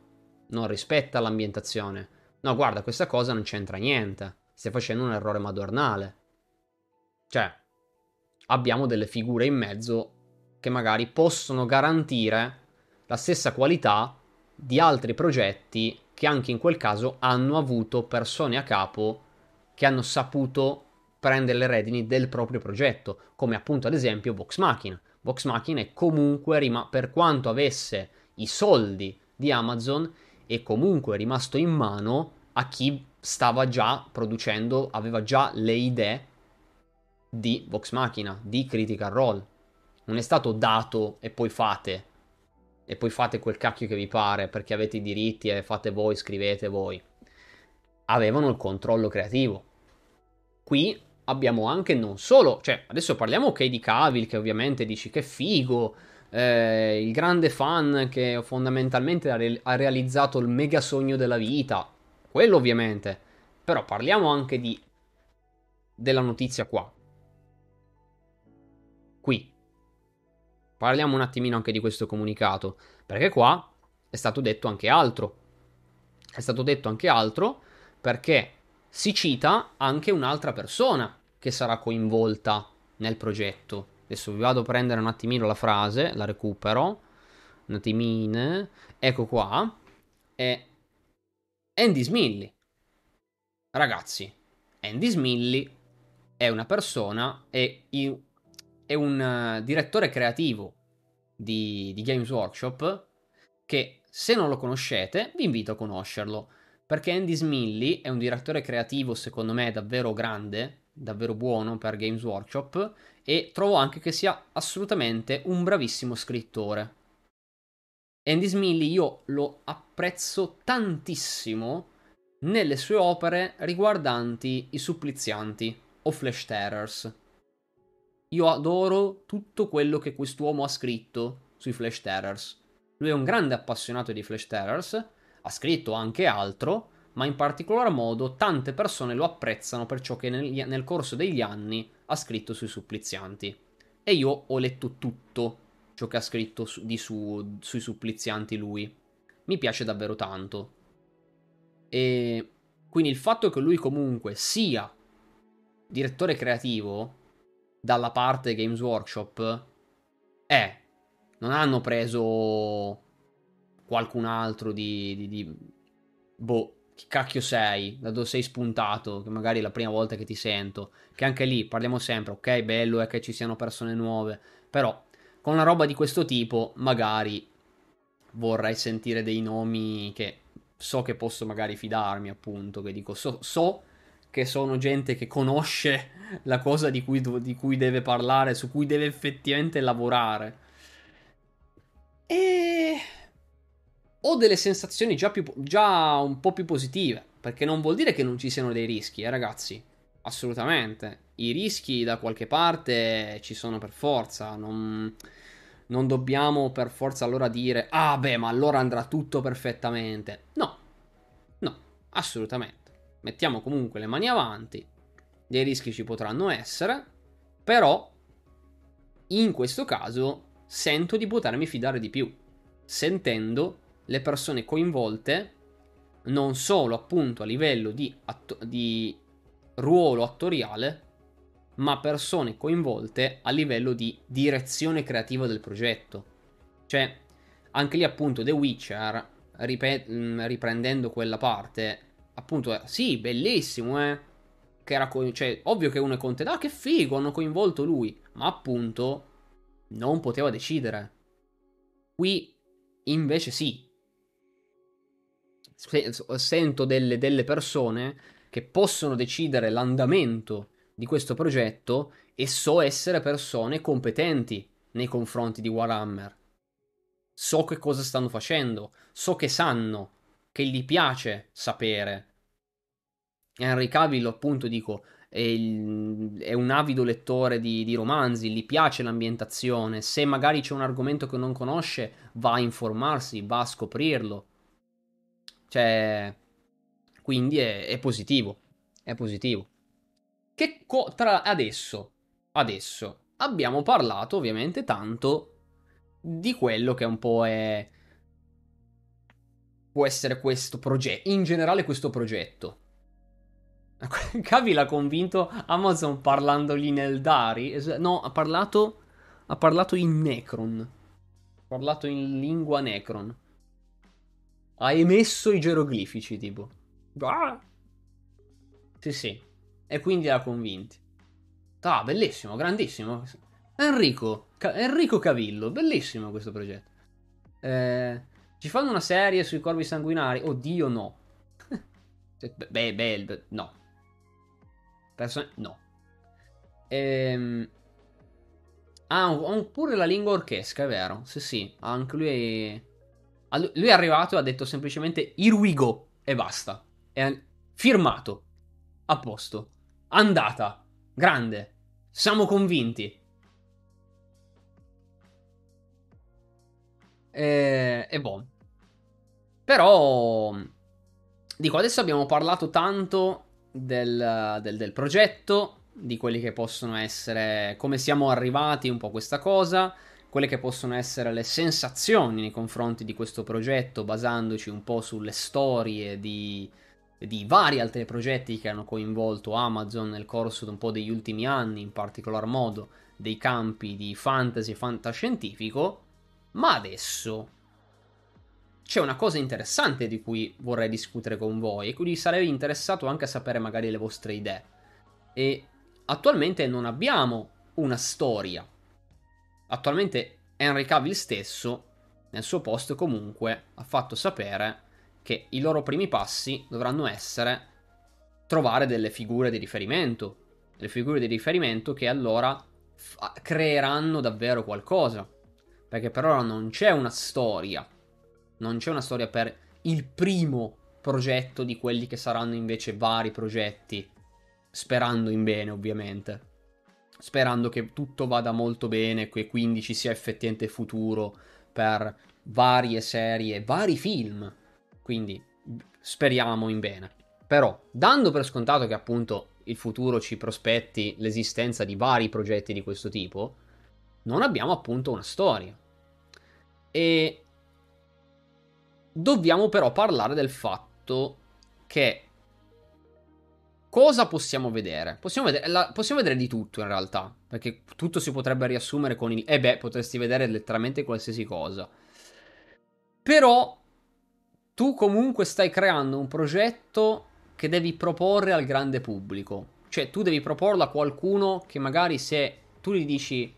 non rispetta l'ambientazione. No, guarda, questa cosa non c'entra niente. Stai facendo un errore madornale. Cioè, abbiamo delle figure in mezzo che magari possono garantire la stessa qualità di altri progetti che anche in quel caso hanno avuto persone a capo che hanno saputo prendere le redini del proprio progetto, come appunto ad esempio Vox Machina. Vox Machina è comunque, per quanto avesse i soldi di Amazon, è comunque rimasto in mano a chi stava già producendo, aveva già le idee di Vox Machina, di Critical Role. Non è stato dato e poi fate. E poi fate quel cacchio che vi pare perché avete i diritti e fate voi, scrivete voi. Avevano il controllo creativo. Qui abbiamo anche non solo, cioè adesso parliamo ok di Cavill che ovviamente dici che figo, eh, il grande fan che fondamentalmente ha, re- ha realizzato il mega sogno della vita, quello ovviamente, però parliamo anche di della notizia qua. Qui. Parliamo un attimino anche di questo comunicato, perché qua è stato detto anche altro. È stato detto anche altro perché si cita anche un'altra persona che sarà coinvolta nel progetto. Adesso vi vado a prendere un attimino la frase, la recupero. Un attimino. Ecco qua. È Andy Smilly. Ragazzi, Andy Smilly è una persona, è, è un uh, direttore creativo di, di Games Workshop che se non lo conoscete vi invito a conoscerlo perché Andy Smilly è un direttore creativo secondo me davvero grande, davvero buono per Games Workshop e trovo anche che sia assolutamente un bravissimo scrittore. Andy Smilly io lo apprezzo tantissimo nelle sue opere riguardanti i supplizianti o flash terrors. Io adoro tutto quello che quest'uomo ha scritto sui flash terrors. Lui è un grande appassionato di flash terrors ha scritto anche altro, ma in particolar modo tante persone lo apprezzano per ciò che nel, nel corso degli anni ha scritto sui supplizianti. E io ho letto tutto ciò che ha scritto su, di su, sui supplizianti lui. Mi piace davvero tanto. E quindi il fatto che lui comunque sia direttore creativo dalla parte Games Workshop è non hanno preso qualcun altro di, di, di... Boh, chi cacchio sei? Da dove sei spuntato? Che magari è la prima volta che ti sento. Che anche lì parliamo sempre, ok, bello è che ci siano persone nuove. Però con una roba di questo tipo magari vorrei sentire dei nomi che so che posso magari fidarmi, appunto. Che dico, so, so che sono gente che conosce la cosa di cui, di cui deve parlare, su cui deve effettivamente lavorare. E ho delle sensazioni già, più, già un po' più positive. Perché non vuol dire che non ci siano dei rischi, eh, ragazzi. Assolutamente. I rischi da qualche parte ci sono per forza. Non, non dobbiamo per forza allora dire: Ah, beh, ma allora andrà tutto perfettamente. No, no, assolutamente. Mettiamo comunque le mani avanti. Dei rischi ci potranno essere. Però, in questo caso, sento di potermi fidare di più. Sentendo le persone coinvolte non solo appunto a livello di, atto- di ruolo attoriale, ma persone coinvolte a livello di direzione creativa del progetto. Cioè, anche lì appunto The Witcher, ripet- riprendendo quella parte, appunto, eh, sì, bellissimo, eh. Che era co- cioè, ovvio che uno è contento, ah, che figo, hanno coinvolto lui, ma appunto non poteva decidere. Qui invece sì, sento delle, delle persone che possono decidere l'andamento di questo progetto e so essere persone competenti nei confronti di Warhammer. So che cosa stanno facendo, so che sanno, che gli piace sapere. Henry Cavill, appunto, dico, è, il, è un avido lettore di, di, romanzi, gli piace l'ambientazione. Se magari c'è un argomento che non conosce, va a informarsi, va a scoprirlo. Cioè, quindi è, è positivo. È positivo. Che co- tra adesso, adesso, abbiamo parlato ovviamente tanto di quello che un po' è può essere questo progetto, in generale questo progetto. Cavi l'ha convinto Amazon parlandogli nel Dari? No, ha parlato ha parlato in Necron. Ha parlato in lingua Necron. Ha emesso i geroglifici, tipo. Ah! Sì, sì. E quindi l'ha convinti. Ah, bellissimo, grandissimo. Enrico, Ca- Enrico Cavillo, bellissimo questo progetto. Eh, ci fanno una serie sui corvi sanguinari? Oddio, no. Cioè, beh, beh, no. Person- no. Ehm... Ah, pure la lingua orchesca, è vero. Sì, sì, anche lui è... Lui è arrivato e ha detto semplicemente Here we go e basta. È firmato. A posto. Andata. Grande. Siamo convinti. E, e boh. Però, dico, adesso abbiamo parlato tanto del, del, del progetto, di quelli che possono essere, come siamo arrivati un po' questa cosa, quelle che possono essere le sensazioni nei confronti di questo progetto, basandoci un po' sulle storie di, di vari altri progetti che hanno coinvolto Amazon nel corso di un po' degli ultimi anni, in particolar modo dei campi di fantasy e fantascientifico, ma adesso c'è una cosa interessante di cui vorrei discutere con voi e quindi sarei interessato anche a sapere magari le vostre idee. E attualmente non abbiamo una storia. Attualmente Henry Cavill stesso, nel suo post comunque, ha fatto sapere che i loro primi passi dovranno essere trovare delle figure di riferimento. Delle figure di riferimento che allora f- creeranno davvero qualcosa. Perché per ora non c'è una storia. Non c'è una storia per il primo progetto di quelli che saranno invece vari progetti sperando in bene ovviamente, sperando che tutto vada molto bene e quindi ci sia effettivamente futuro per varie serie, vari film, quindi speriamo in bene. Però, dando per scontato che appunto il futuro ci prospetti l'esistenza di vari progetti di questo tipo, non abbiamo appunto una storia. E dobbiamo però parlare del fatto che Cosa possiamo vedere? Possiamo vedere, la, possiamo vedere, di tutto in realtà, perché tutto si potrebbe riassumere con il... Eh beh, potresti vedere letteralmente qualsiasi cosa. Però tu comunque stai creando un progetto che devi proporre al grande pubblico. Cioè tu devi proporlo a qualcuno che magari se tu gli dici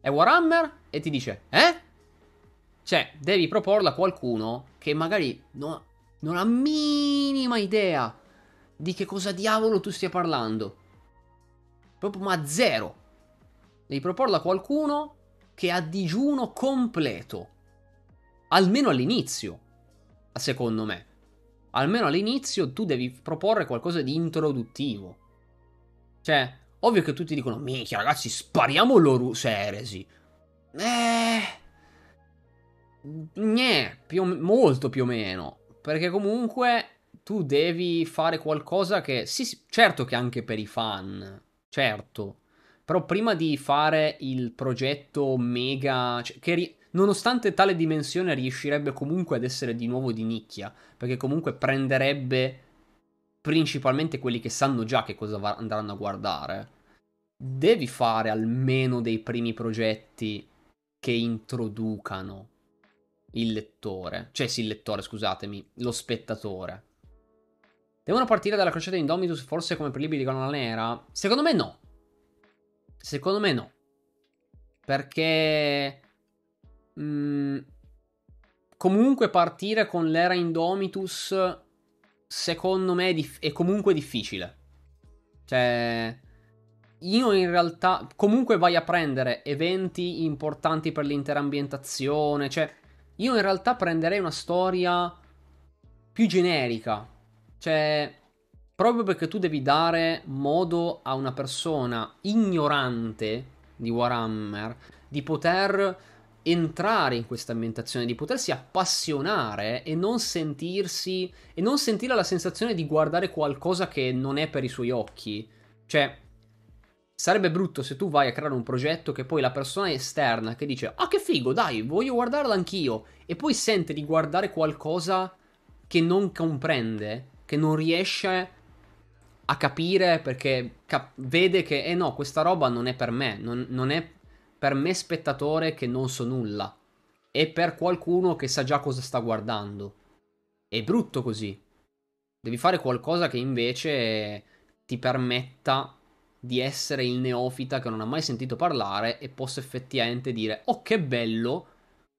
è Warhammer e ti dice eh? Cioè devi proporlo a qualcuno che magari no, non ha minima idea di che cosa diavolo tu stia parlando. Proprio ma zero. Devi proporla a qualcuno che ha digiuno completo. Almeno all'inizio, secondo me. Almeno all'inizio tu devi proporre qualcosa di introduttivo. Cioè, ovvio che tutti dicono, minchia ragazzi, spariamo l'Orus Eresi. Eh... Gne, più, molto più o meno. Perché comunque tu devi fare qualcosa che, sì, sì, certo che anche per i fan, certo, però prima di fare il progetto mega, cioè, che ri- nonostante tale dimensione riuscirebbe comunque ad essere di nuovo di nicchia, perché comunque prenderebbe principalmente quelli che sanno già che cosa va- andranno a guardare. Devi fare almeno dei primi progetti che introducano il lettore, cioè sì, il lettore, scusatemi, lo spettatore. Devono partire dalla crociata Indomitus forse come per libri di colonna nera? Secondo me no. Secondo me no. Perché... Mm, comunque partire con l'era Indomitus secondo me è, dif- è comunque difficile. Cioè... Io in realtà comunque vai a prendere eventi importanti per l'intera ambientazione. Cioè, io in realtà prenderei una storia più generica. Cioè, proprio perché tu devi dare modo a una persona ignorante di Warhammer di poter entrare in questa ambientazione, di potersi appassionare e non sentirsi e non sentire la sensazione di guardare qualcosa che non è per i suoi occhi. Cioè, sarebbe brutto se tu vai a creare un progetto che poi la persona esterna che dice ah che figo dai voglio guardarlo anch'io e poi sente di guardare qualcosa che non comprende, che non riesce a capire perché cap- vede che eh no questa roba non è per me, non, non è per me spettatore che non so nulla, è per qualcuno che sa già cosa sta guardando. È brutto così. Devi fare qualcosa che invece ti permetta di essere il neofita che non ha mai sentito parlare e possa effettivamente dire oh che bello,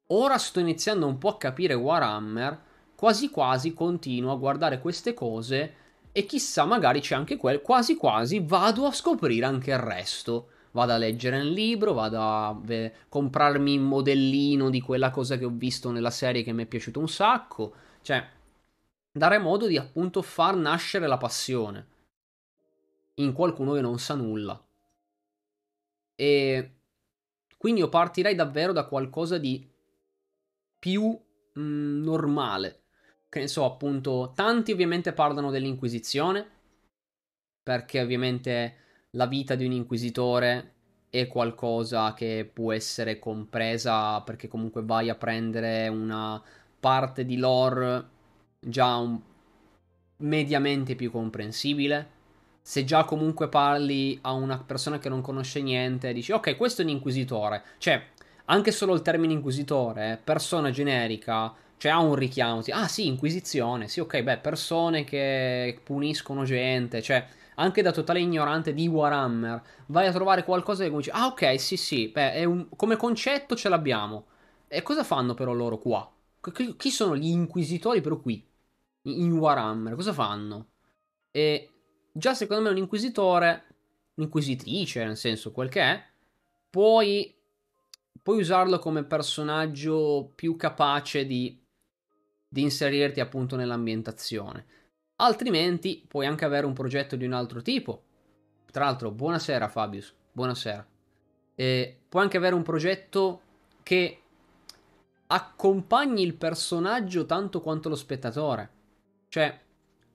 ora sto iniziando un po' a capire Warhammer, quasi quasi continuo a guardare queste cose e chissà magari c'è anche quel, quasi quasi vado a scoprire anche il resto. Vado a leggere un libro, vado a ve- comprarmi un modellino di quella cosa che ho visto nella serie che mi è piaciuto un sacco. Cioè, dare modo di appunto far nascere la passione in qualcuno che non sa nulla. E quindi io partirei davvero da qualcosa di più mh, mm, normale. Che ne so, appunto, tanti ovviamente parlano dell'Inquisizione, perché ovviamente la vita di un inquisitore è qualcosa che può essere compresa perché comunque vai a prendere una parte di lore già un... mediamente più comprensibile se già comunque parli a una persona che non conosce niente, dici ok, questo è un inquisitore. Cioè, anche solo il termine inquisitore, persona generica, cioè ha un richiamo. Ah sì, inquisizione, sì ok, beh, persone che puniscono gente, cioè anche da totale ignorante di Warhammer, vai a trovare qualcosa che dici, ah ok, sì sì, beh, un... come concetto ce l'abbiamo. E cosa fanno però loro qua? Chi sono gli inquisitori però qui? In Warhammer, cosa fanno? E Già secondo me un inquisitore, un'inquisitrice, nel senso quel che è, puoi, puoi usarlo come personaggio più capace di, di inserirti appunto nell'ambientazione. Altrimenti puoi anche avere un progetto di un altro tipo. Tra l'altro, buonasera Fabius, buonasera. E puoi anche avere un progetto che accompagni il personaggio tanto quanto lo spettatore. Cioè,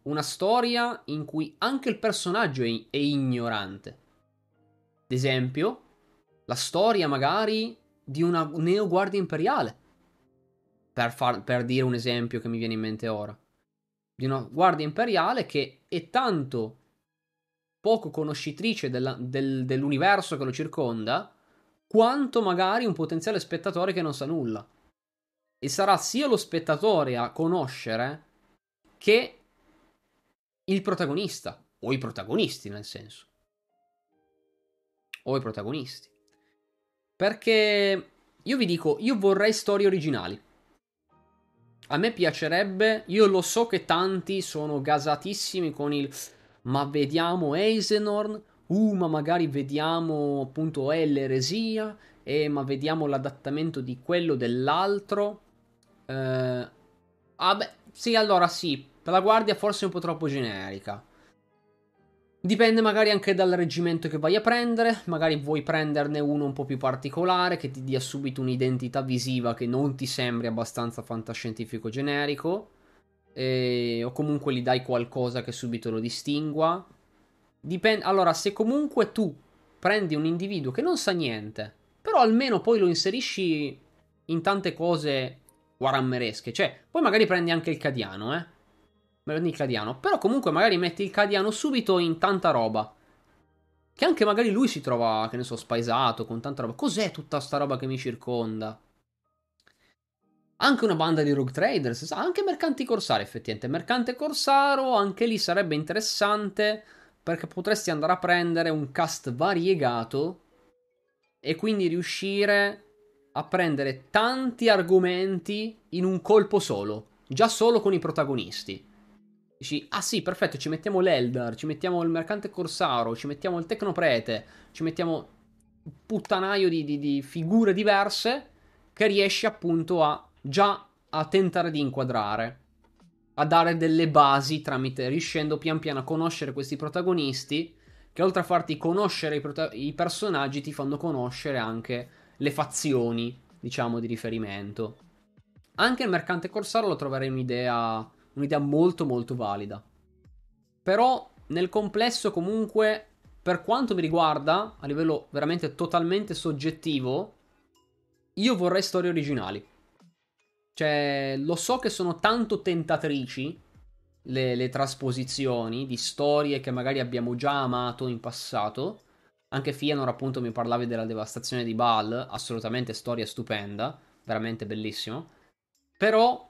una storia in cui anche il personaggio è, è ignorante. Ad esempio, la storia magari di una neoguardia imperiale. Per, far, per dire un esempio che mi viene in mente ora. Di una guardia imperiale che è tanto poco conoscitrice della, del, dell'universo che lo circonda, quanto magari un potenziale spettatore che non sa nulla. E sarà sia lo spettatore a conoscere che il protagonista, o i protagonisti nel senso. O i protagonisti. Perché io vi dico, io vorrei storie originali. A me piacerebbe, io lo so che tanti sono gasatissimi con il ma vediamo Eisenhorn, uh ma magari vediamo appunto l'eresia, e ma vediamo l'adattamento di quello dell'altro. Eh, vabbè, sì, allora sì, per la guardia forse è un po' troppo generica. Dipende magari anche dal reggimento che vai a prendere, magari vuoi prenderne uno un po' più particolare che ti dia subito un'identità visiva che non ti sembri abbastanza fantascientifico generico, e... o comunque gli dai qualcosa che subito lo distingua. Dipende... Allora, se comunque tu prendi un individuo che non sa niente, però almeno poi lo inserisci in tante cose guarammeresche, cioè, poi magari prendi anche il cadiano, eh Melanie Cadiano. Però comunque magari metti il Cadiano subito in tanta roba. Che anche magari lui si trova, che ne so, spaesato con tanta roba. Cos'è tutta sta roba che mi circonda? Anche una banda di rogue traders, anche mercanti corsari effettivamente. Mercante corsaro, anche lì sarebbe interessante perché potresti andare a prendere un cast variegato e quindi riuscire a prendere tanti argomenti in un colpo solo, già solo con i protagonisti. Dici, ah sì, perfetto, ci mettiamo l'Eldar, ci mettiamo il mercante corsaro, ci mettiamo il tecnoprete, ci mettiamo un puttanaio di, di, di figure diverse che riesci appunto a già a tentare di inquadrare, a dare delle basi tramite, riuscendo pian piano a conoscere questi protagonisti, che oltre a farti conoscere i, prota- i personaggi ti fanno conoscere anche le fazioni, diciamo, di riferimento. Anche il mercante corsaro lo troverei un'idea un'idea molto molto valida. Però nel complesso comunque per quanto mi riguarda, a livello veramente totalmente soggettivo, io vorrei storie originali. Cioè, lo so che sono tanto tentatrici le, le trasposizioni di storie che magari abbiamo già amato in passato. Anche Fianor, appunto, mi parlavi della devastazione di Baal, assolutamente storia stupenda, veramente bellissimo. Però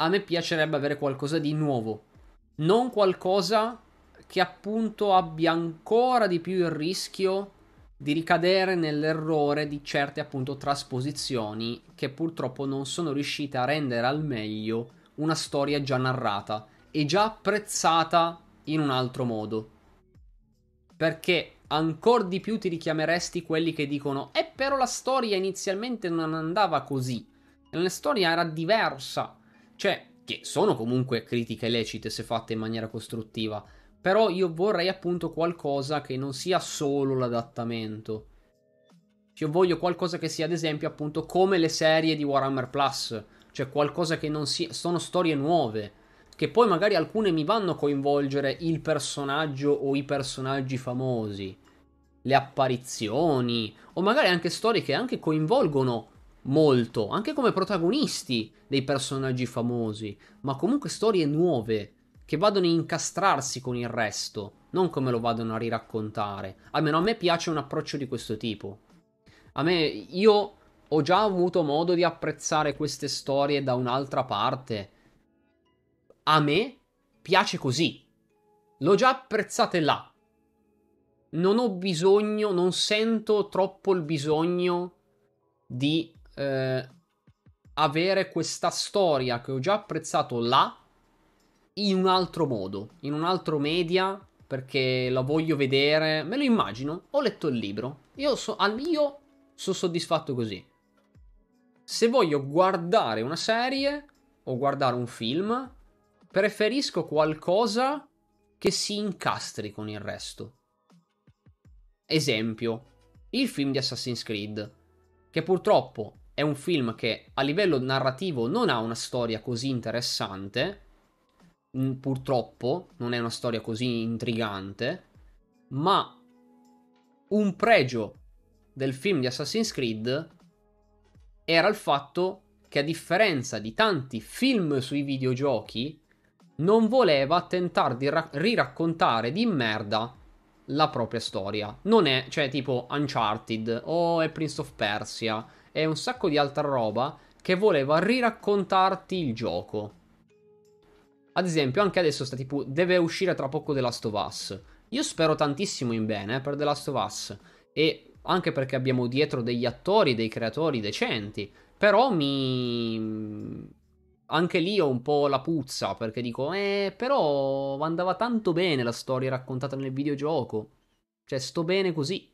a me piacerebbe avere qualcosa di nuovo, non qualcosa che appunto abbia ancora di più il rischio di ricadere nell'errore di certe appunto trasposizioni che purtroppo non sono riuscite a rendere al meglio una storia già narrata e già apprezzata in un altro modo. Perché ancora di più ti richiameresti quelli che dicono Eh però la storia inizialmente non andava così. La storia era diversa. Cioè, che sono comunque critiche lecite se fatte in maniera costruttiva. Però io vorrei appunto qualcosa che non sia solo l'adattamento. Io voglio qualcosa che sia ad esempio appunto come le serie di Warhammer Plus. Cioè qualcosa che non sia... sono storie nuove. Che poi magari alcune mi vanno a coinvolgere il personaggio o i personaggi famosi. Le apparizioni. O magari anche storie che anche coinvolgono molto. Anche come protagonisti dei personaggi famosi. Ma comunque storie nuove che vadano a incastrarsi con il resto, non come lo vadano a riraccontare. Almeno a me piace un approccio di questo tipo. A me, io ho già avuto modo di apprezzare queste storie da un'altra parte. A me piace così. L'ho già apprezzate là. Non ho bisogno, non sento troppo il bisogno di eh, avere questa storia che ho già apprezzato là in un altro modo, in un altro media, perché la voglio vedere. Me lo immagino. Ho letto il libro. Io, so, io sono soddisfatto così. Se voglio guardare una serie o guardare un film, preferisco qualcosa che si incastri con il resto. Esempio, il film di Assassin's Creed, che purtroppo è un film che a livello narrativo non ha una storia così interessante, Mm, purtroppo non è una storia così intrigante, ma un pregio del film di Assassin's Creed era il fatto che a differenza di tanti film sui videogiochi non voleva tentare di ra- riraccontare di merda la propria storia. Non è, cioè, tipo Uncharted o è Prince of Persia, è un sacco di altra roba che voleva riraccontarti il gioco. Ad esempio, anche adesso sta tipo, deve uscire tra poco The Last of Us. Io spero tantissimo in bene eh, per The Last of Us. E anche perché abbiamo dietro degli attori, dei creatori decenti. Però mi. Anche lì ho un po' la puzza perché dico, eh, però andava tanto bene la storia raccontata nel videogioco. Cioè, sto bene così.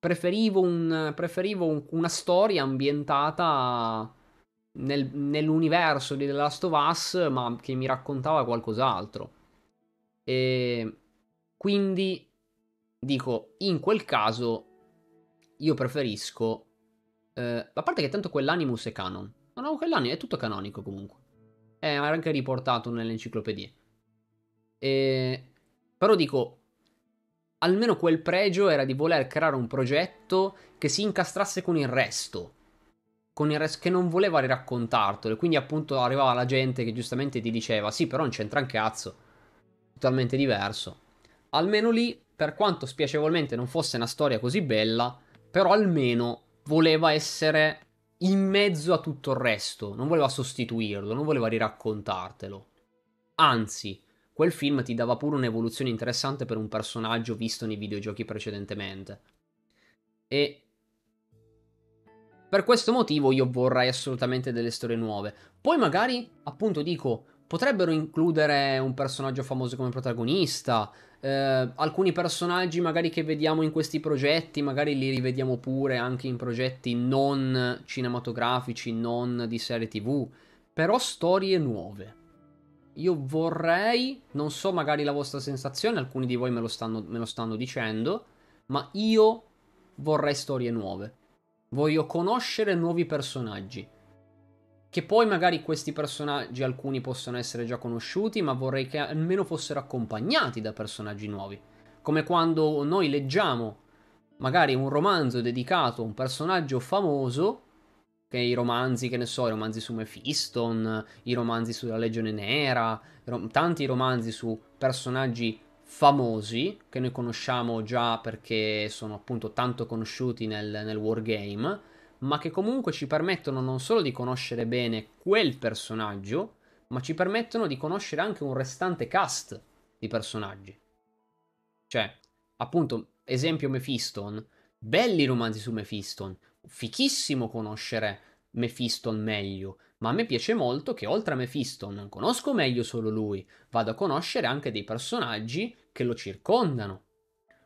Preferivo, un, preferivo un, una storia ambientata nel, nell'universo di The Last of Us, ma che mi raccontava qualcos'altro. E quindi dico, in quel caso io preferisco... Eh, a parte che tanto quell'animus è canon. No, no, quell'animus è tutto canonico comunque. È anche riportato nelle enciclopedie. E... Però dico, almeno quel pregio era di voler creare un progetto che si incastrasse con il resto con il resto che non voleva raccontartelo. E quindi appunto arrivava la gente che giustamente ti diceva: Sì, però non c'entra un cazzo. Totalmente diverso. Almeno lì, per quanto spiacevolmente non fosse una storia così bella, però almeno voleva essere in mezzo a tutto il resto. Non voleva sostituirlo, non voleva riraccontartelo. Anzi, quel film ti dava pure un'evoluzione interessante per un personaggio visto nei videogiochi precedentemente. E per questo motivo io vorrei assolutamente delle storie nuove. Poi magari, appunto dico, potrebbero includere un personaggio famoso come protagonista. Eh, alcuni personaggi magari che vediamo in questi progetti, magari li rivediamo pure anche in progetti non cinematografici, non di serie tv. Però storie nuove. Io vorrei, non so magari la vostra sensazione, alcuni di voi me lo stanno, me lo stanno dicendo, ma io vorrei storie nuove. Voglio conoscere nuovi personaggi. Che poi magari questi personaggi alcuni possono essere già conosciuti, ma vorrei che almeno fossero accompagnati da personaggi nuovi. Come quando noi leggiamo magari un romanzo dedicato a un personaggio famoso, che i romanzi, che ne so, i romanzi su Mephiston, i romanzi sulla Legione Nera, tanti romanzi su personaggi famosi che noi conosciamo già perché sono appunto tanto conosciuti nel, nel wargame, ma che comunque ci permettono non solo di conoscere bene quel personaggio, ma ci permettono di conoscere anche un restante cast di personaggi. Cioè, appunto, esempio Mephiston, belli romanzi su Mephiston, fichissimo conoscere Mephiston meglio, ma a me piace molto che oltre a Mephiston non conosco meglio solo lui, vado a conoscere anche dei personaggi che lo circondano.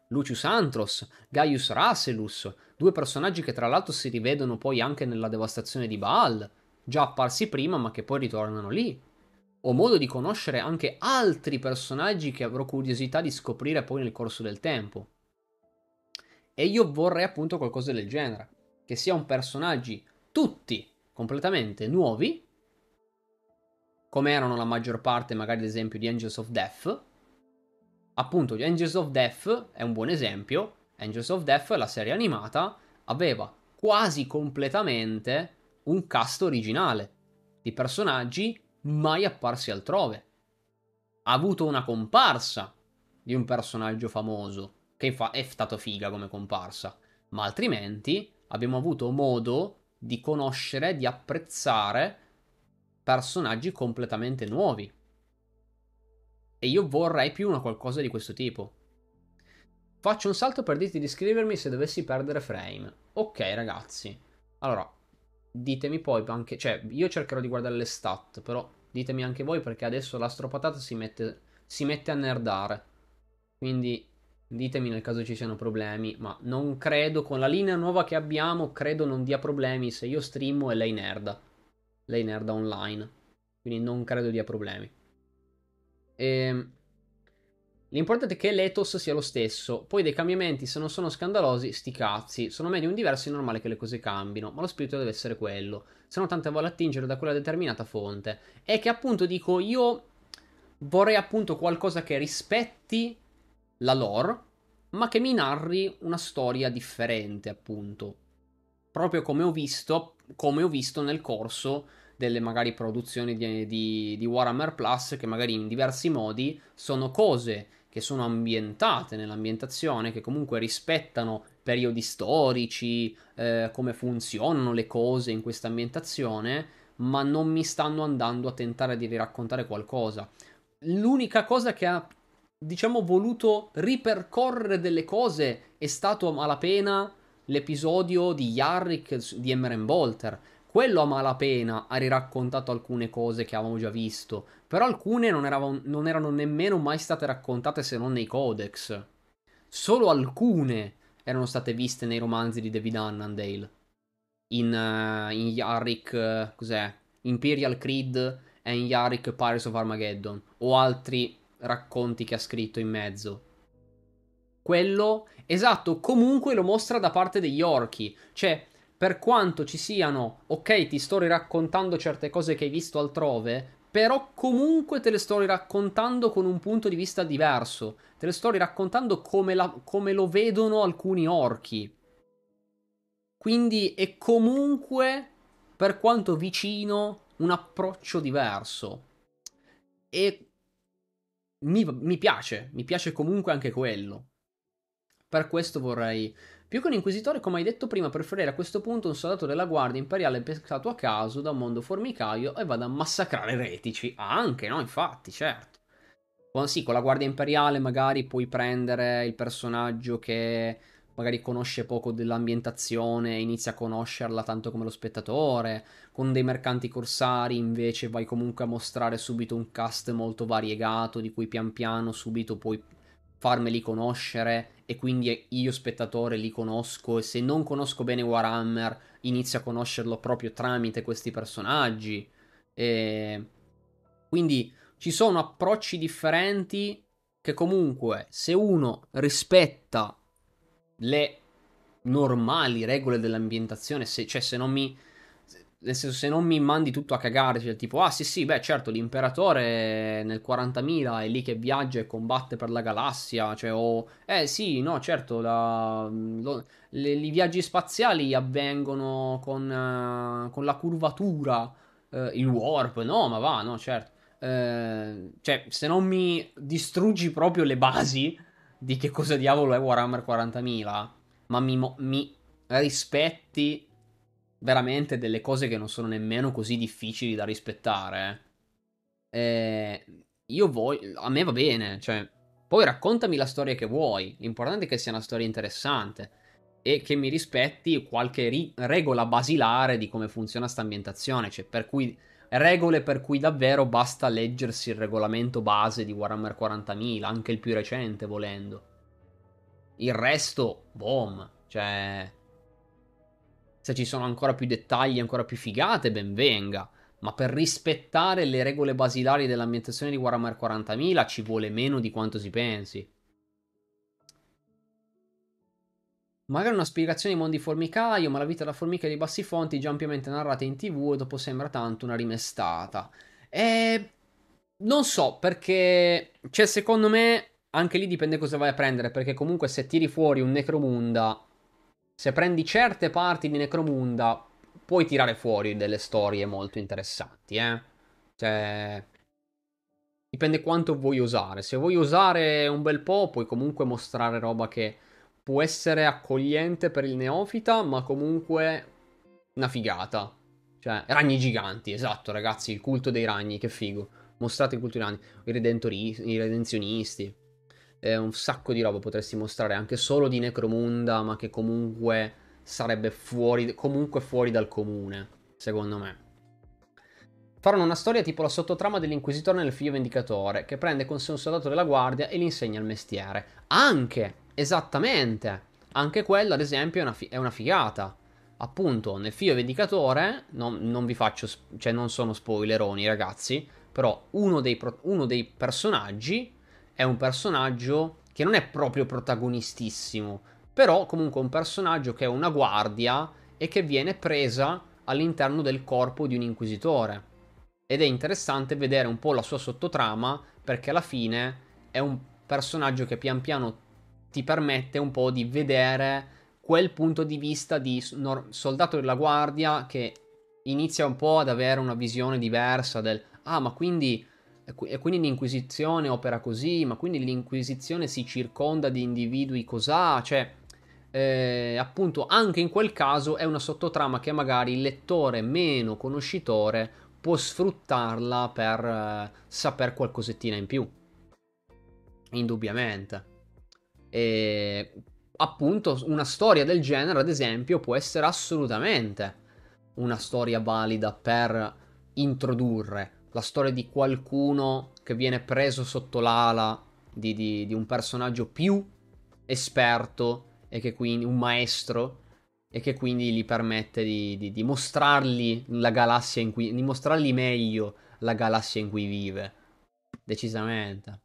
Lucius Antros, Gaius Rasselus, due personaggi che tra l'altro si rivedono poi anche nella devastazione di Baal, già apparsi prima ma che poi ritornano lì. Ho modo di conoscere anche altri personaggi che avrò curiosità di scoprire poi nel corso del tempo. E io vorrei appunto qualcosa del genere, che siano personaggi tutti completamente nuovi, come erano la maggior parte magari ad esempio di Angels of Death. Appunto, Angels of Death è un buon esempio. Angels of Death, la serie animata, aveva quasi completamente un cast originale di personaggi mai apparsi altrove. Ha avuto una comparsa di un personaggio famoso, che è stato figa come comparsa, ma altrimenti abbiamo avuto modo di conoscere, di apprezzare personaggi completamente nuovi. E io vorrei più una qualcosa di questo tipo. Faccio un salto per dirti di iscrivermi se dovessi perdere frame. Ok, ragazzi. Allora, ditemi poi anche. Cioè, io cercherò di guardare le stat, però ditemi anche voi perché adesso l'astropatata si mette, si mette a nerdare. Quindi Ditemi nel caso ci siano problemi, ma non credo, con la linea nuova che abbiamo, credo non dia problemi se io streamo e lei nerda. Lei nerda online. Quindi non credo dia problemi. E... Ehm, l'importante è che l'ethos sia lo stesso. Poi dei cambiamenti, se non sono scandalosi, sti cazzi. Sono medium diversi, è normale che le cose cambino. Ma lo spirito deve essere quello. Se no, tante vuole attingere da quella determinata fonte. E che appunto dico, io vorrei appunto qualcosa che rispetti la lore, ma che mi narri una storia differente, appunto. Proprio come ho visto, come ho visto nel corso delle magari produzioni di, di, di Warhammer Plus, che magari in diversi modi sono cose che sono ambientate nell'ambientazione, che comunque rispettano periodi storici, eh, come funzionano le cose in questa ambientazione, ma non mi stanno andando a tentare di raccontare qualcosa. L'unica cosa che ha diciamo, voluto ripercorrere delle cose è stato a malapena l'episodio di Yarrick di Emmeren Bolter. Quello a malapena ha riraccontato alcune cose che avevamo già visto, però alcune non, eravamo, non erano nemmeno mai state raccontate se non nei codex. Solo alcune erano state viste nei romanzi di David Annandale. In, uh, in Yarrick, uh, cos'è? Imperial Creed e in Yarrick Pirates of Armageddon. O altri racconti che ha scritto in mezzo. Quello, esatto, comunque lo mostra da parte degli orchi. Cioè, per quanto ci siano, ok, ti sto raccontando certe cose che hai visto altrove, però comunque te le sto raccontando con un punto di vista diverso. Te le sto raccontando come, la, come lo vedono alcuni orchi. Quindi è comunque, per quanto vicino, un approccio diverso. E mi, mi piace, mi piace comunque anche quello. Per questo vorrei più che un inquisitore, come hai detto prima, preferire a questo punto un soldato della guardia imperiale pescato a caso da un mondo formicaio e vada a massacrare retici. Ah, anche, no? Infatti, certo. Sì, con la guardia imperiale magari puoi prendere il personaggio che magari conosce poco dell'ambientazione, inizia a conoscerla tanto come lo spettatore. Con dei mercanti corsari invece vai comunque a mostrare subito un cast molto variegato di cui pian piano subito puoi farmeli conoscere e quindi io spettatore li conosco e se non conosco bene Warhammer inizio a conoscerlo proprio tramite questi personaggi. E quindi ci sono approcci differenti che comunque se uno rispetta le normali regole dell'ambientazione, se, cioè se non mi... nel senso, se non mi mandi tutto a cagare, cioè tipo, ah sì sì, beh certo, l'imperatore nel 40.000 è lì che viaggia e combatte per la galassia, cioè, o, eh sì, no, certo, la, lo, le, i viaggi spaziali avvengono con, uh, con la curvatura, uh, il warp, no, ma va, no, certo. Uh, cioè, se non mi distruggi proprio le basi di che cosa diavolo è Warhammer 40.000, ma mi, mi rispetti veramente delle cose che non sono nemmeno così difficili da rispettare. Eh, io voglio. A me va bene, cioè. Poi raccontami la storia che vuoi. L'importante è che sia una storia interessante. E che mi rispetti qualche ri- regola basilare di come funziona sta ambientazione. Cioè, per cui. Regole per cui davvero basta leggersi il regolamento base di Warhammer 40.000, anche il più recente volendo. Il resto, boom. Cioè se ci sono ancora più dettagli, ancora più figate, ben venga. Ma per rispettare le regole basilari dell'ambientazione di Warhammer 40.000 ci vuole meno di quanto si pensi. Magari una spiegazione di mondi formicaio, ma la vita della formica di bassi fonti già ampiamente narrata in tv e dopo sembra tanto una rimestata. E... Non so, perché... Cioè, secondo me, anche lì dipende cosa vai a prendere, perché comunque se tiri fuori un Necromunda se prendi certe parti di Necromunda, puoi tirare fuori delle storie molto interessanti, eh. Cioè. Dipende quanto vuoi usare. Se vuoi usare un bel po', puoi comunque mostrare roba che può essere accogliente per il neofita, ma comunque una figata. Cioè, ragni giganti, esatto, ragazzi, il culto dei ragni, che figo. Mostrate il culto dei ragni, i, redentori, i redenzionisti eh, un sacco di roba potresti mostrare anche solo di Necromunda, ma che comunque sarebbe fuori, comunque fuori dal comune, secondo me. Faranno una storia tipo la sottotrama dell'Inquisitore nel figlio vendicatore, che prende con sé un soldato della guardia e gli insegna il mestiere. Anche, esattamente. Anche quello, ad esempio, è una, fi- è una figata. Appunto, nel figlio vendicatore, non, non vi faccio, cioè non sono spoileroni, ragazzi, però uno dei, pro- uno dei personaggi è un personaggio che non è proprio protagonistissimo, però comunque un personaggio che è una guardia e che viene presa all'interno del corpo di un inquisitore. Ed è interessante vedere un po' la sua sottotrama perché alla fine è un personaggio che pian piano ti permette un po' di vedere quel punto di vista di soldato della guardia che inizia un po' ad avere una visione diversa del ah ma quindi e quindi l'Inquisizione opera così, ma quindi l'Inquisizione si circonda di individui cos'ha, cioè eh, appunto anche in quel caso è una sottotrama che magari il lettore meno conoscitore può sfruttarla per eh, saper qualcosettina in più. Indubbiamente. E appunto una storia del genere, ad esempio, può essere assolutamente una storia valida per introdurre la storia di qualcuno che viene preso sotto l'ala di, di, di un personaggio più esperto e che quindi un maestro e che quindi gli permette di, di, di, mostrargli la galassia in cui di mostrargli meglio la galassia in cui vive decisamente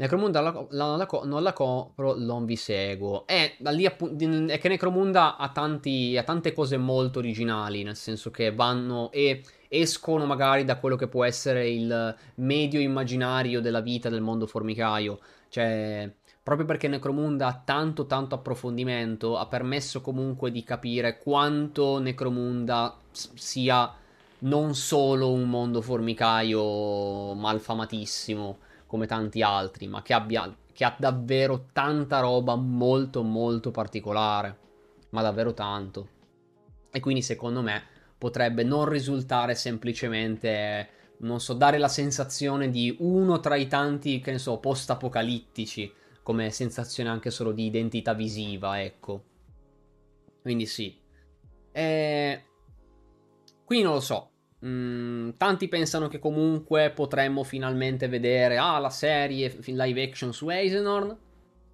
Necromunda la, la, la, non la compro, non vi seguo. È, lì, è che Necromunda ha, tanti, ha tante cose molto originali, nel senso che vanno e escono magari da quello che può essere il medio immaginario della vita del mondo formicaio. Cioè, proprio perché Necromunda ha tanto tanto approfondimento, ha permesso comunque di capire quanto Necromunda sia non solo un mondo formicaio malfamatissimo come tanti altri, ma che, abbia, che ha davvero tanta roba molto molto particolare, ma davvero tanto. E quindi secondo me potrebbe non risultare semplicemente, non so, dare la sensazione di uno tra i tanti, che ne so, post-apocalittici, come sensazione anche solo di identità visiva, ecco. Quindi sì. E... Quindi non lo so, Mm, tanti pensano che comunque potremmo finalmente vedere ah, la serie live action su Eisenhorn.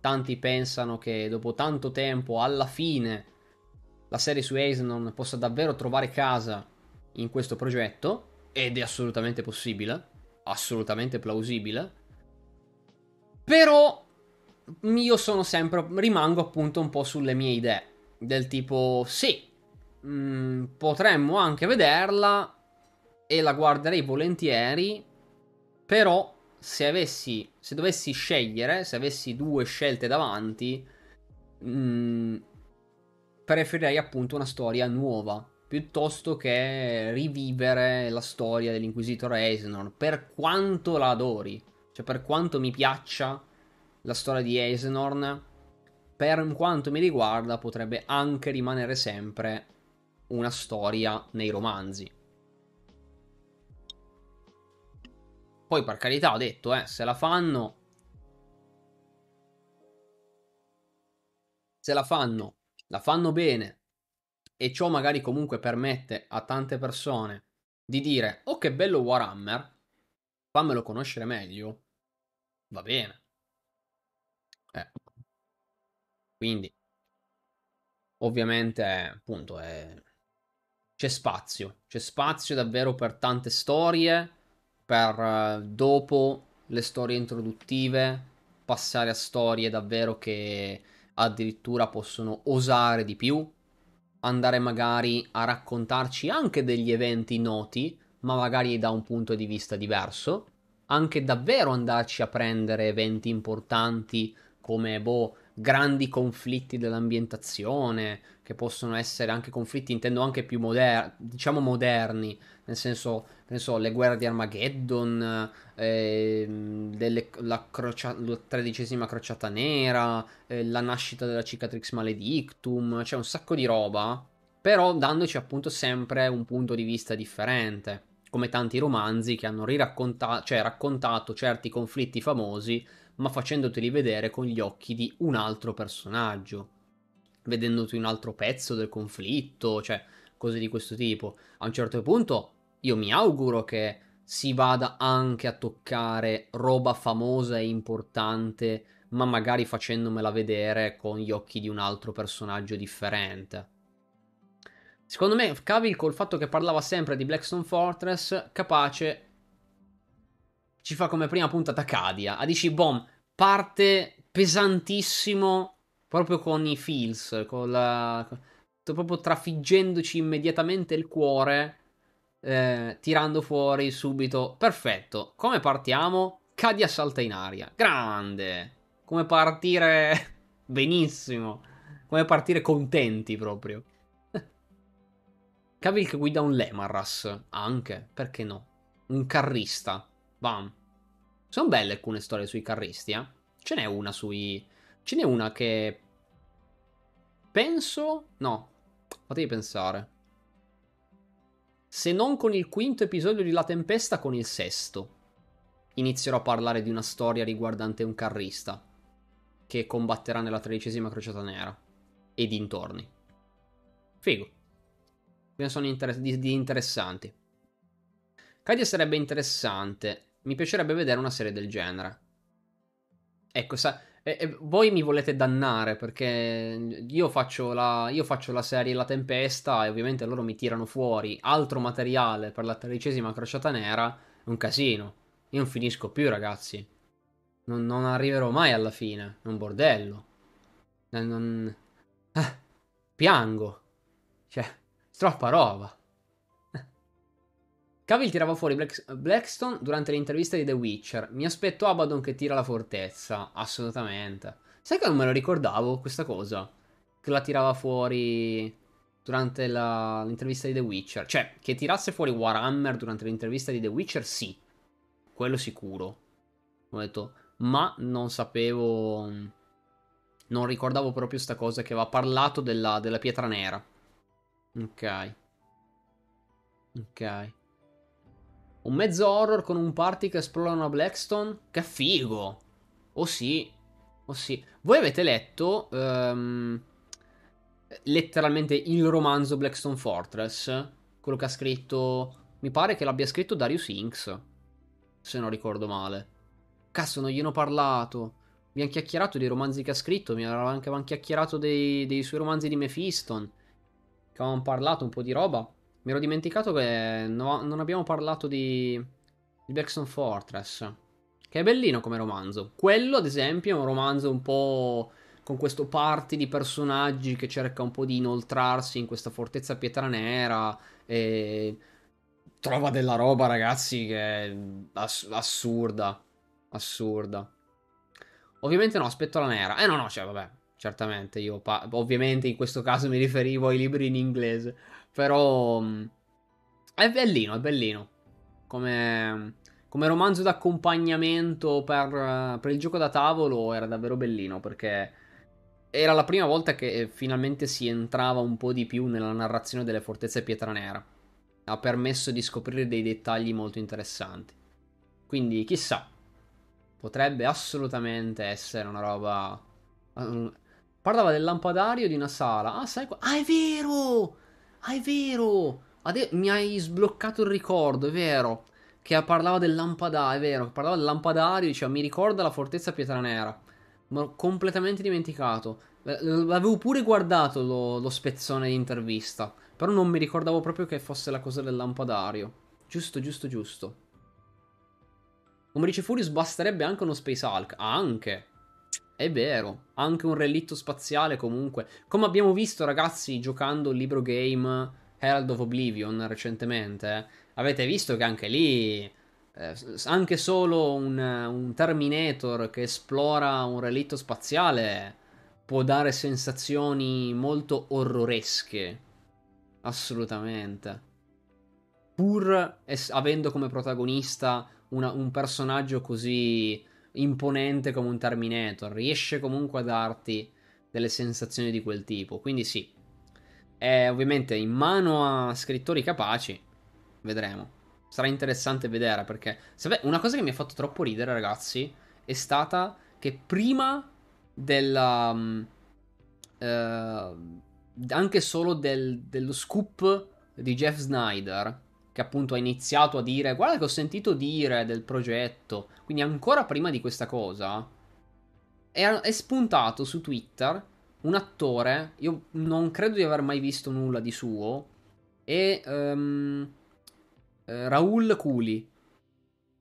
Tanti pensano che dopo tanto tempo, alla fine, la serie su Eisenhorn possa davvero trovare casa in questo progetto. Ed è assolutamente possibile, assolutamente plausibile. Però io sono sempre, rimango appunto un po' sulle mie idee. Del tipo, sì, mm, potremmo anche vederla e la guarderei volentieri, però se avessi, se dovessi scegliere, se avessi due scelte davanti, mh, mm, preferirei appunto una storia nuova, piuttosto che rivivere la storia dell'Inquisitor Eisenhorn, per quanto la adori, cioè per quanto mi piaccia la storia di Eisenhorn, per quanto mi riguarda potrebbe anche rimanere sempre una storia nei romanzi. Poi per carità ho detto, eh, se la fanno... Se la fanno, la fanno bene e ciò magari comunque permette a tante persone di dire oh che bello Warhammer, fammelo conoscere meglio, va bene. Eh. Quindi, ovviamente, appunto, è... c'è spazio, c'è spazio davvero per tante storie, per uh, dopo le storie introduttive passare a storie davvero che addirittura possono osare di più, andare magari a raccontarci anche degli eventi noti, ma magari da un punto di vista diverso, anche davvero andarci a prendere eventi importanti come boh, grandi conflitti dell'ambientazione, che possono essere anche conflitti, intendo anche più moderni, diciamo moderni, nel senso, penso le guerre di Armageddon, eh, delle, la, crocia, la, tredicesima crociata nera, eh, la nascita della Cicatrix Maledictum, c'è cioè un sacco di roba, però dandoci appunto sempre un punto di vista differente, come tanti romanzi che hanno riraccontato, cioè raccontato certi conflitti famosi, ma facendoteli vedere con gli occhi di un altro personaggio, vedendoti un altro pezzo del conflitto, cioè cose di questo tipo. A un certo punto io mi auguro che si vada anche a toccare roba famosa e importante, ma magari facendomela vedere con gli occhi di un altro personaggio differente. Secondo me, Cavill col fatto che parlava sempre di Blackstone Fortress, capace ci fa come prima puntata Cadia. A dici, bom, parte pesantissimo proprio con i feels, con la... proprio trafiggendoci immediatamente il cuore eh, tirando fuori subito. Perfetto. Come partiamo? Cadia salta in aria. Grande. Come partire benissimo. Come partire contenti proprio. Cavill che guida un Lemarras. Anche. Perché no? Un carrista. Bam. Sono belle alcune storie sui carristi, eh? Ce n'è una sui... Ce n'è una che... Penso... No. Fatevi pensare. Se non con il quinto episodio di La Tempesta, con il sesto. Inizierò a parlare di una storia riguardante un carrista che combatterà nella tredicesima crociata nera e dintorni. Figo. Ne sono inter- di, di interessanti. Cadia sarebbe interessante. Mi piacerebbe vedere una serie del genere. Ecco, sa- e, e voi mi volete dannare perché io faccio, la, io faccio la serie La Tempesta e ovviamente loro mi tirano fuori altro materiale per la tredicesima crociata nera. È un casino. Io non finisco più, ragazzi. Non, non arriverò mai alla fine. È un bordello. Non... Ah, piango. Cioè, troppa roba. Cavill tirava fuori Black- Blackstone durante l'intervista di The Witcher. Mi aspetto Abaddon che tira la fortezza. Assolutamente. Sai che non me lo ricordavo questa cosa? Che la tirava fuori durante la, l'intervista di The Witcher. Cioè, che tirasse fuori Warhammer durante l'intervista di The Witcher, sì. Quello sicuro. Ho detto, ma non sapevo. Non ricordavo proprio sta cosa che aveva parlato della, della pietra nera. Ok. Ok. Un mezzo horror con un party che esplorano a Blackstone? Che figo! Oh sì, oh sì. Voi avete letto um, letteralmente il romanzo Blackstone Fortress? Quello che ha scritto... Mi pare che l'abbia scritto Darius Inks, se non ricordo male. Cazzo, non gliene ho parlato. Mi ha chiacchierato dei romanzi che ha scritto, mi aveva anche chiacchierato dei, dei suoi romanzi di Mephiston. Che avevamo parlato un po' di roba. Mi ero dimenticato che no, non abbiamo parlato di, di Blackstone Fortress. Che è bellino come romanzo. Quello, ad esempio, è un romanzo un po'. con questo party di personaggi che cerca un po' di inoltrarsi in questa fortezza pietra nera e trova della roba, ragazzi, che è ass- assurda. Assurda. Ovviamente no, aspetto la nera. Eh no, no, cioè, vabbè, certamente io pa- ovviamente in questo caso mi riferivo ai libri in inglese, però mm, è bellino, è bellino. Come, come romanzo d'accompagnamento per, per il gioco da tavolo era davvero bellino perché era la prima volta che finalmente si entrava un po' di più nella narrazione delle fortezze Pietra Nera. Ha permesso di scoprire dei dettagli molto interessanti. Quindi, chissà, potrebbe assolutamente essere una roba. Parlava del lampadario di una sala. Ah, sai qua? Ah, è vero! Ah, è vero! Ade- mi hai sbloccato il ricordo, è vero. Che parlava del lampadario, è vero. Parlava del lampadario, diceva mi ricorda la fortezza Pietra Nera ma ho completamente dimenticato. L'avevo pure guardato lo, lo spezzone di intervista, però non mi ricordavo proprio che fosse la cosa del lampadario. Giusto, giusto, giusto. Come dice Furious, basterebbe anche uno Space Hulk. Anche. È vero. Anche un relitto spaziale comunque. Come abbiamo visto, ragazzi, giocando il libro game Herald of Oblivion recentemente. Avete visto che anche lì eh, anche solo un, un, Terminator che esplora un relitto spaziale può dare sensazioni molto orroresche. Assolutamente. Pur es- avendo come protagonista una, un personaggio così imponente come un Terminator, riesce comunque a darti delle sensazioni di quel tipo. Quindi sì, è ovviamente in mano a scrittori capaci. Vedremo sarà interessante vedere perché una cosa che mi ha fatto troppo ridere, ragazzi, è stata che prima della um, eh, anche solo del, dello scoop di Jeff Snyder che appunto ha iniziato a dire guarda che ho sentito dire del progetto, quindi ancora prima di questa cosa è, è spuntato su Twitter un attore, io non credo di aver mai visto nulla di suo e um, Raul Culi.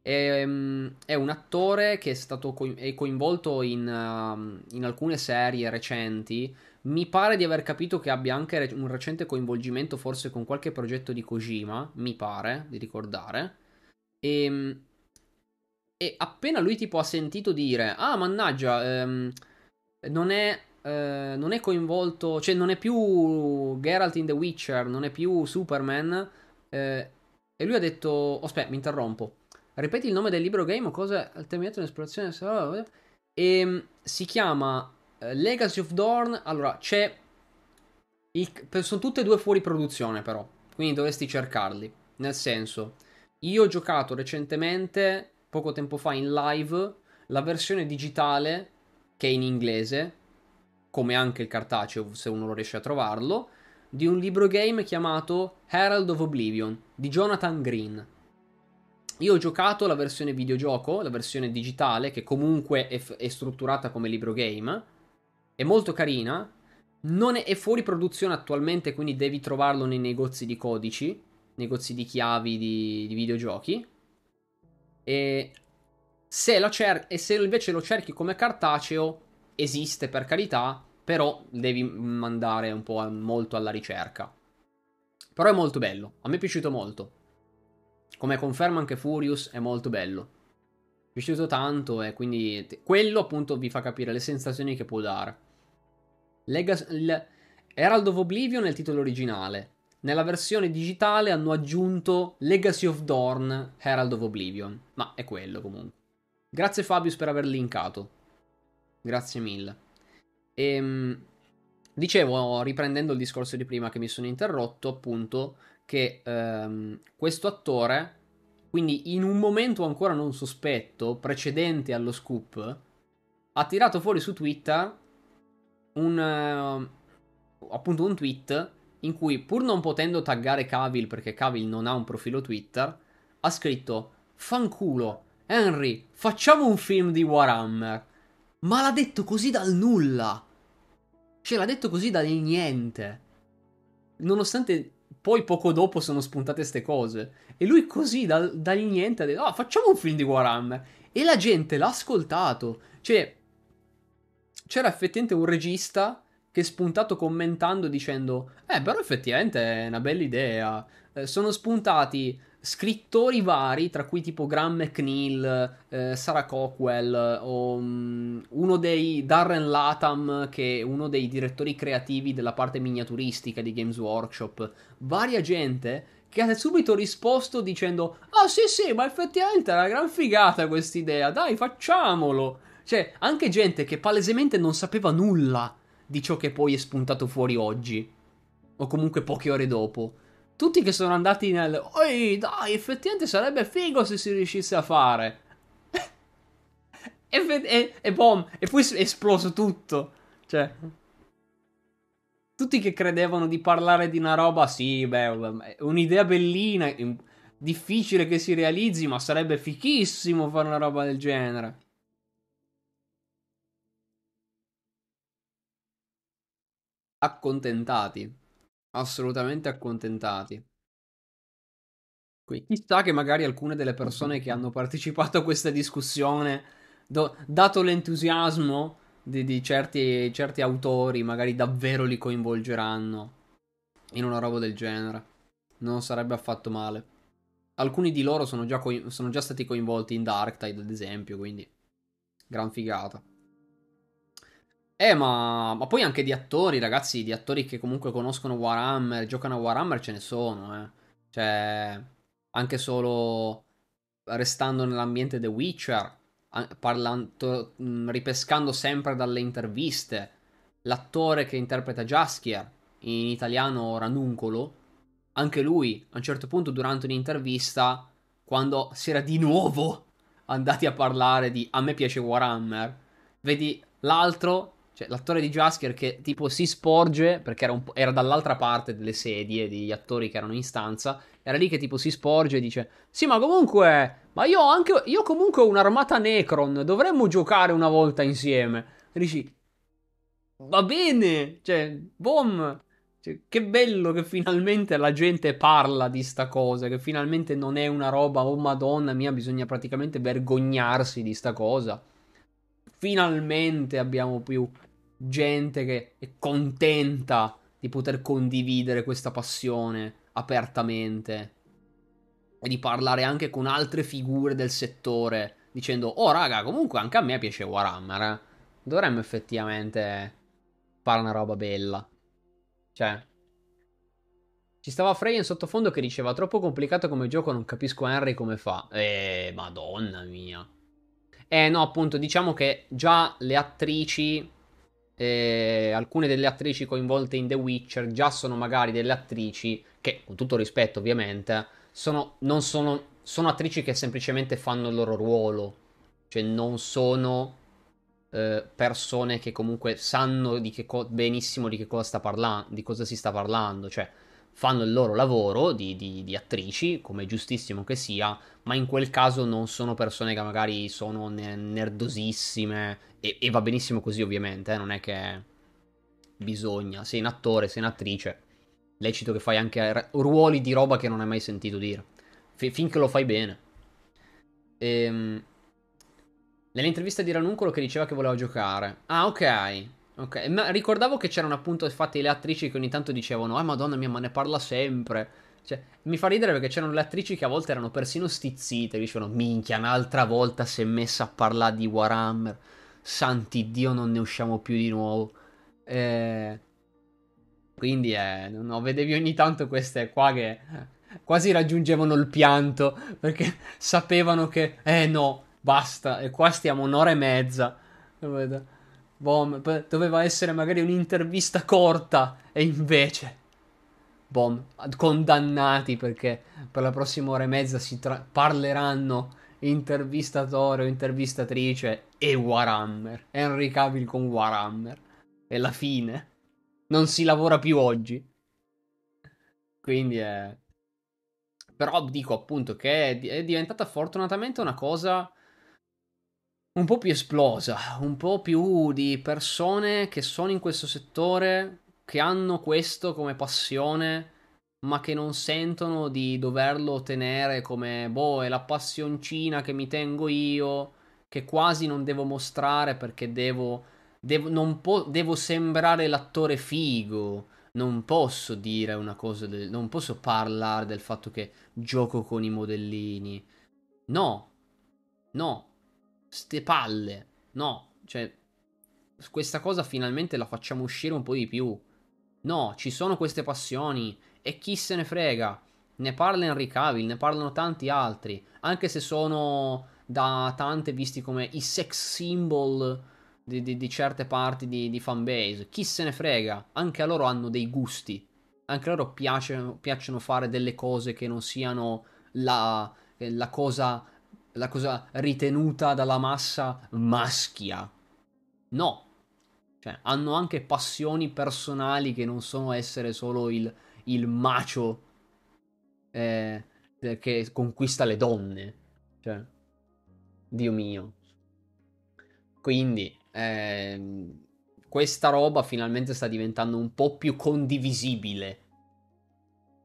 È, um, è, un attore che è stato co- è coinvolto in, uh, in, alcune serie recenti. Mi pare di aver capito che abbia anche un recente coinvolgimento, forse con qualche progetto di Kojima. Mi pare di ricordare. E, um, e appena lui tipo ha sentito dire: Ah, mannaggia, um, non è. Uh, non è coinvolto, cioè non è più Geralt in The Witcher, non è più Superman. Uh, e lui ha detto: oh, aspetta, mi interrompo. Ripeti il nome del libro game cosa? Al terminato un'esplorazione. E ehm, si chiama Legacy of Dawn. Allora, c'è. Il, sono tutte e due fuori produzione, però. Quindi dovresti cercarli. Nel senso, io ho giocato recentemente, poco tempo fa, in live, la versione digitale, che è in inglese, come anche il cartaceo, se uno lo riesce a trovarlo di un libro game chiamato Herald of Oblivion di Jonathan Green. Io ho giocato la versione videogioco, la versione digitale, che comunque è, f- è strutturata come libro game. È molto carina. Non è, è, fuori produzione attualmente, quindi devi trovarlo nei negozi di codici, negozi di chiavi di, di videogiochi. E se, cer- e se invece lo cerchi come cartaceo, esiste per carità, però devi mandare un po' molto alla ricerca. Però è molto bello, a me è piaciuto molto. Come conferma anche Furious, è molto bello. Mi è piaciuto tanto e quindi quello appunto vi fa capire le sensazioni che può dare. Legas- il Herald of Oblivion è il titolo originale. Nella versione digitale hanno aggiunto Legacy of Dawn, Herald of Oblivion. Ma è quello comunque. Grazie Fabius per aver linkato. Grazie mille. E, ehm, dicevo, riprendendo il discorso di prima che mi sono interrotto, appunto, che ehm, questo attore, quindi in un momento ancora non sospetto, precedente allo scoop, ha tirato fuori su Twitter un, uh, appunto un tweet in cui, pur non potendo taggare Cavill perché Cavill non ha un profilo Twitter, ha scritto: Fanculo, Henry, facciamo un film di Warhammer. Ma l'ha detto così dal nulla. Cioè, l'ha detto così dal niente. Nonostante poi poco dopo sono spuntate queste cose. E lui così dal, dal niente ha detto, ah, facciamo un film di Warhammer. E la gente l'ha ascoltato. Cioè, c'era effettivamente un regista che è spuntato commentando dicendo eh però effettivamente è una bella idea eh, sono spuntati scrittori vari, tra cui tipo Graham McNeil, eh, Sarah Cockwell, o um, uno dei Darren Latham, che è uno dei direttori creativi della parte miniaturistica di Games Workshop. Varia gente che ha subito risposto dicendo: Ah, sì, sì, ma effettivamente è una gran figata questa idea, dai, facciamolo. Cioè, anche gente che palesemente non sapeva nulla di ciò che poi è spuntato fuori oggi, o comunque poche ore dopo tutti che sono andati nel... Oi, dai, effettivamente sarebbe figo se si riuscisse a fare. e, e, e boom, e poi è esploso tutto. Cioè... Tutti che credevano di parlare di una roba, sì, beh, un'idea bellina, difficile che si realizzi, ma sarebbe fichissimo fare una roba del genere. Accontentati assolutamente accontentati. Qui, chissà che magari alcune delle persone che hanno partecipato a questa discussione, do, dato l'entusiasmo di, di certi, certi autori, magari davvero li coinvolgeranno in una roba del genere. Non sarebbe affatto male. Alcuni di loro sono già, co- sono già stati coinvolti in Darktide, ad esempio, quindi gran figata. Eh, ma, ma, poi anche di attori, ragazzi, di attori che comunque conoscono Warhammer, giocano a Warhammer ce ne sono, eh. Cioè, anche solo restando nell'ambiente The Witcher, parlando, ripescando sempre dalle interviste, l'attore che interpreta Jaskier, in italiano Ranuncolo, anche lui, a un certo punto durante un'intervista, quando si era di nuovo andati a parlare di a me piace Warhammer, vedi l'altro cioè, l'attore di Jaskier che tipo si sporge, perché era, era, dall'altra parte delle sedie degli attori che erano in stanza, era lì che tipo si sporge e dice: Sì, ma comunque, ma io ho anche, io comunque ho un'armata Necron, dovremmo giocare una volta insieme. E dici: Va bene, cioè, boom. Cioè, che bello che finalmente la gente parla di sta cosa, che finalmente non è una roba, oh madonna mia, bisogna praticamente vergognarsi di sta cosa finalmente abbiamo più gente che è contenta di poter condividere questa passione apertamente e di parlare anche con altre figure del settore dicendo oh raga comunque anche a me piace Warhammer eh? dovremmo effettivamente fare una roba bella. Cioè ci stava Frey in sottofondo che diceva troppo complicato come gioco non capisco Henry come fa. Eh madonna mia. Eh no, appunto, diciamo che già le attrici, eh, alcune delle attrici coinvolte in The Witcher, già sono magari delle attrici che, con tutto rispetto ovviamente, sono, sono, sono attrici che semplicemente fanno il loro ruolo, cioè non sono eh, persone che comunque sanno di co- benissimo di che cosa sta parlando, di cosa si sta parlando, cioè fanno il loro lavoro di, di, di, attrici, come giustissimo che sia, ma in quel caso non sono persone che magari sono nerdosissime e, e va benissimo così ovviamente, eh, non è che bisogna, sei un attore, sei un'attrice, lecito che fai anche ruoli di roba che non hai mai sentito dire, F- finché lo fai bene. Ehm... Nell'intervista di Ranuncolo che diceva che voleva giocare. Ah, ok. Ok, ma ricordavo che c'erano appunto infatti le attrici che ogni tanto dicevano, ah madonna mia, ma ne parla sempre. Cioè, mi fa ridere perché c'erano le attrici che a volte erano persino stizzite, dicevano, minchia, un'altra volta si è messa a parlare di Warhammer. Santi Dio, non ne usciamo più di nuovo. Eh... Quindi, eh, no, vedevi ogni tanto queste qua che quasi raggiungevano il pianto perché sapevano che, eh no, basta, e qua stiamo un'ora e mezza. Bom, doveva essere magari un'intervista corta e invece... Bom, condannati perché per la prossima ora e mezza si tra- parleranno intervistatore o intervistatrice e Warhammer. Henry Cavill con Warhammer. È la fine. Non si lavora più oggi. Quindi è... Però dico appunto che è diventata fortunatamente una cosa un po' più esplosa, un po' più di persone che sono in questo settore, che hanno questo come passione, ma che non sentono di doverlo tenere come, boh, è la passioncina che mi tengo io, che quasi non devo mostrare perché devo Devo, po- devo sembrare l'attore figo. Non posso dire una cosa del... Non posso parlare del fatto che gioco con i modellini. No. No. Ste palle. No. Cioè, questa cosa finalmente la facciamo uscire un po' di più. No, ci sono queste passioni. E chi se ne frega. Ne parla Henry Cavill, ne parlano tanti altri. Anche se sono da tante visti come i sex symbol di, di, di certe parti di, di fanbase. Chi se ne frega? Anche a loro hanno dei gusti. Anche a loro piacciono, piacciono fare delle cose che non siano la, la, cosa, la cosa ritenuta dalla massa maschia. No. Cioè, hanno anche passioni personali che non sono essere solo il, il macio eh, che conquista le donne. Cioè, Dio mio. Quindi, eh, questa roba finalmente sta diventando un po' più condivisibile.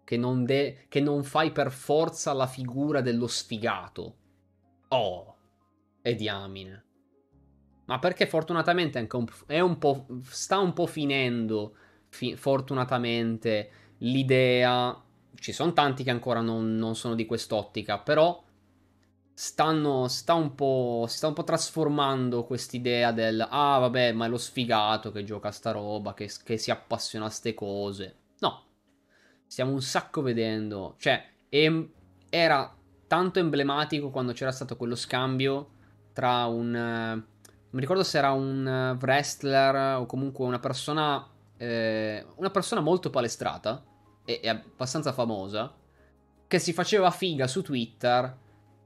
Che non, de- che non fai per forza la figura dello sfigato. Oh, e diamine. Ma perché fortunatamente anche un, è un po', sta un po' finendo, fi- fortunatamente, l'idea... Ci sono tanti che ancora non, non sono di quest'ottica, però stanno, sta un po', si sta un po' trasformando quest'idea del ah vabbè ma è lo sfigato che gioca a sta roba, che, che si appassiona a ste cose. No, stiamo un sacco vedendo, cioè em- era tanto emblematico quando c'era stato quello scambio tra un... non mi ricordo se era un wrestler o comunque una persona... Eh, una persona molto palestrata e, e abbastanza famosa che si faceva figa su Twitter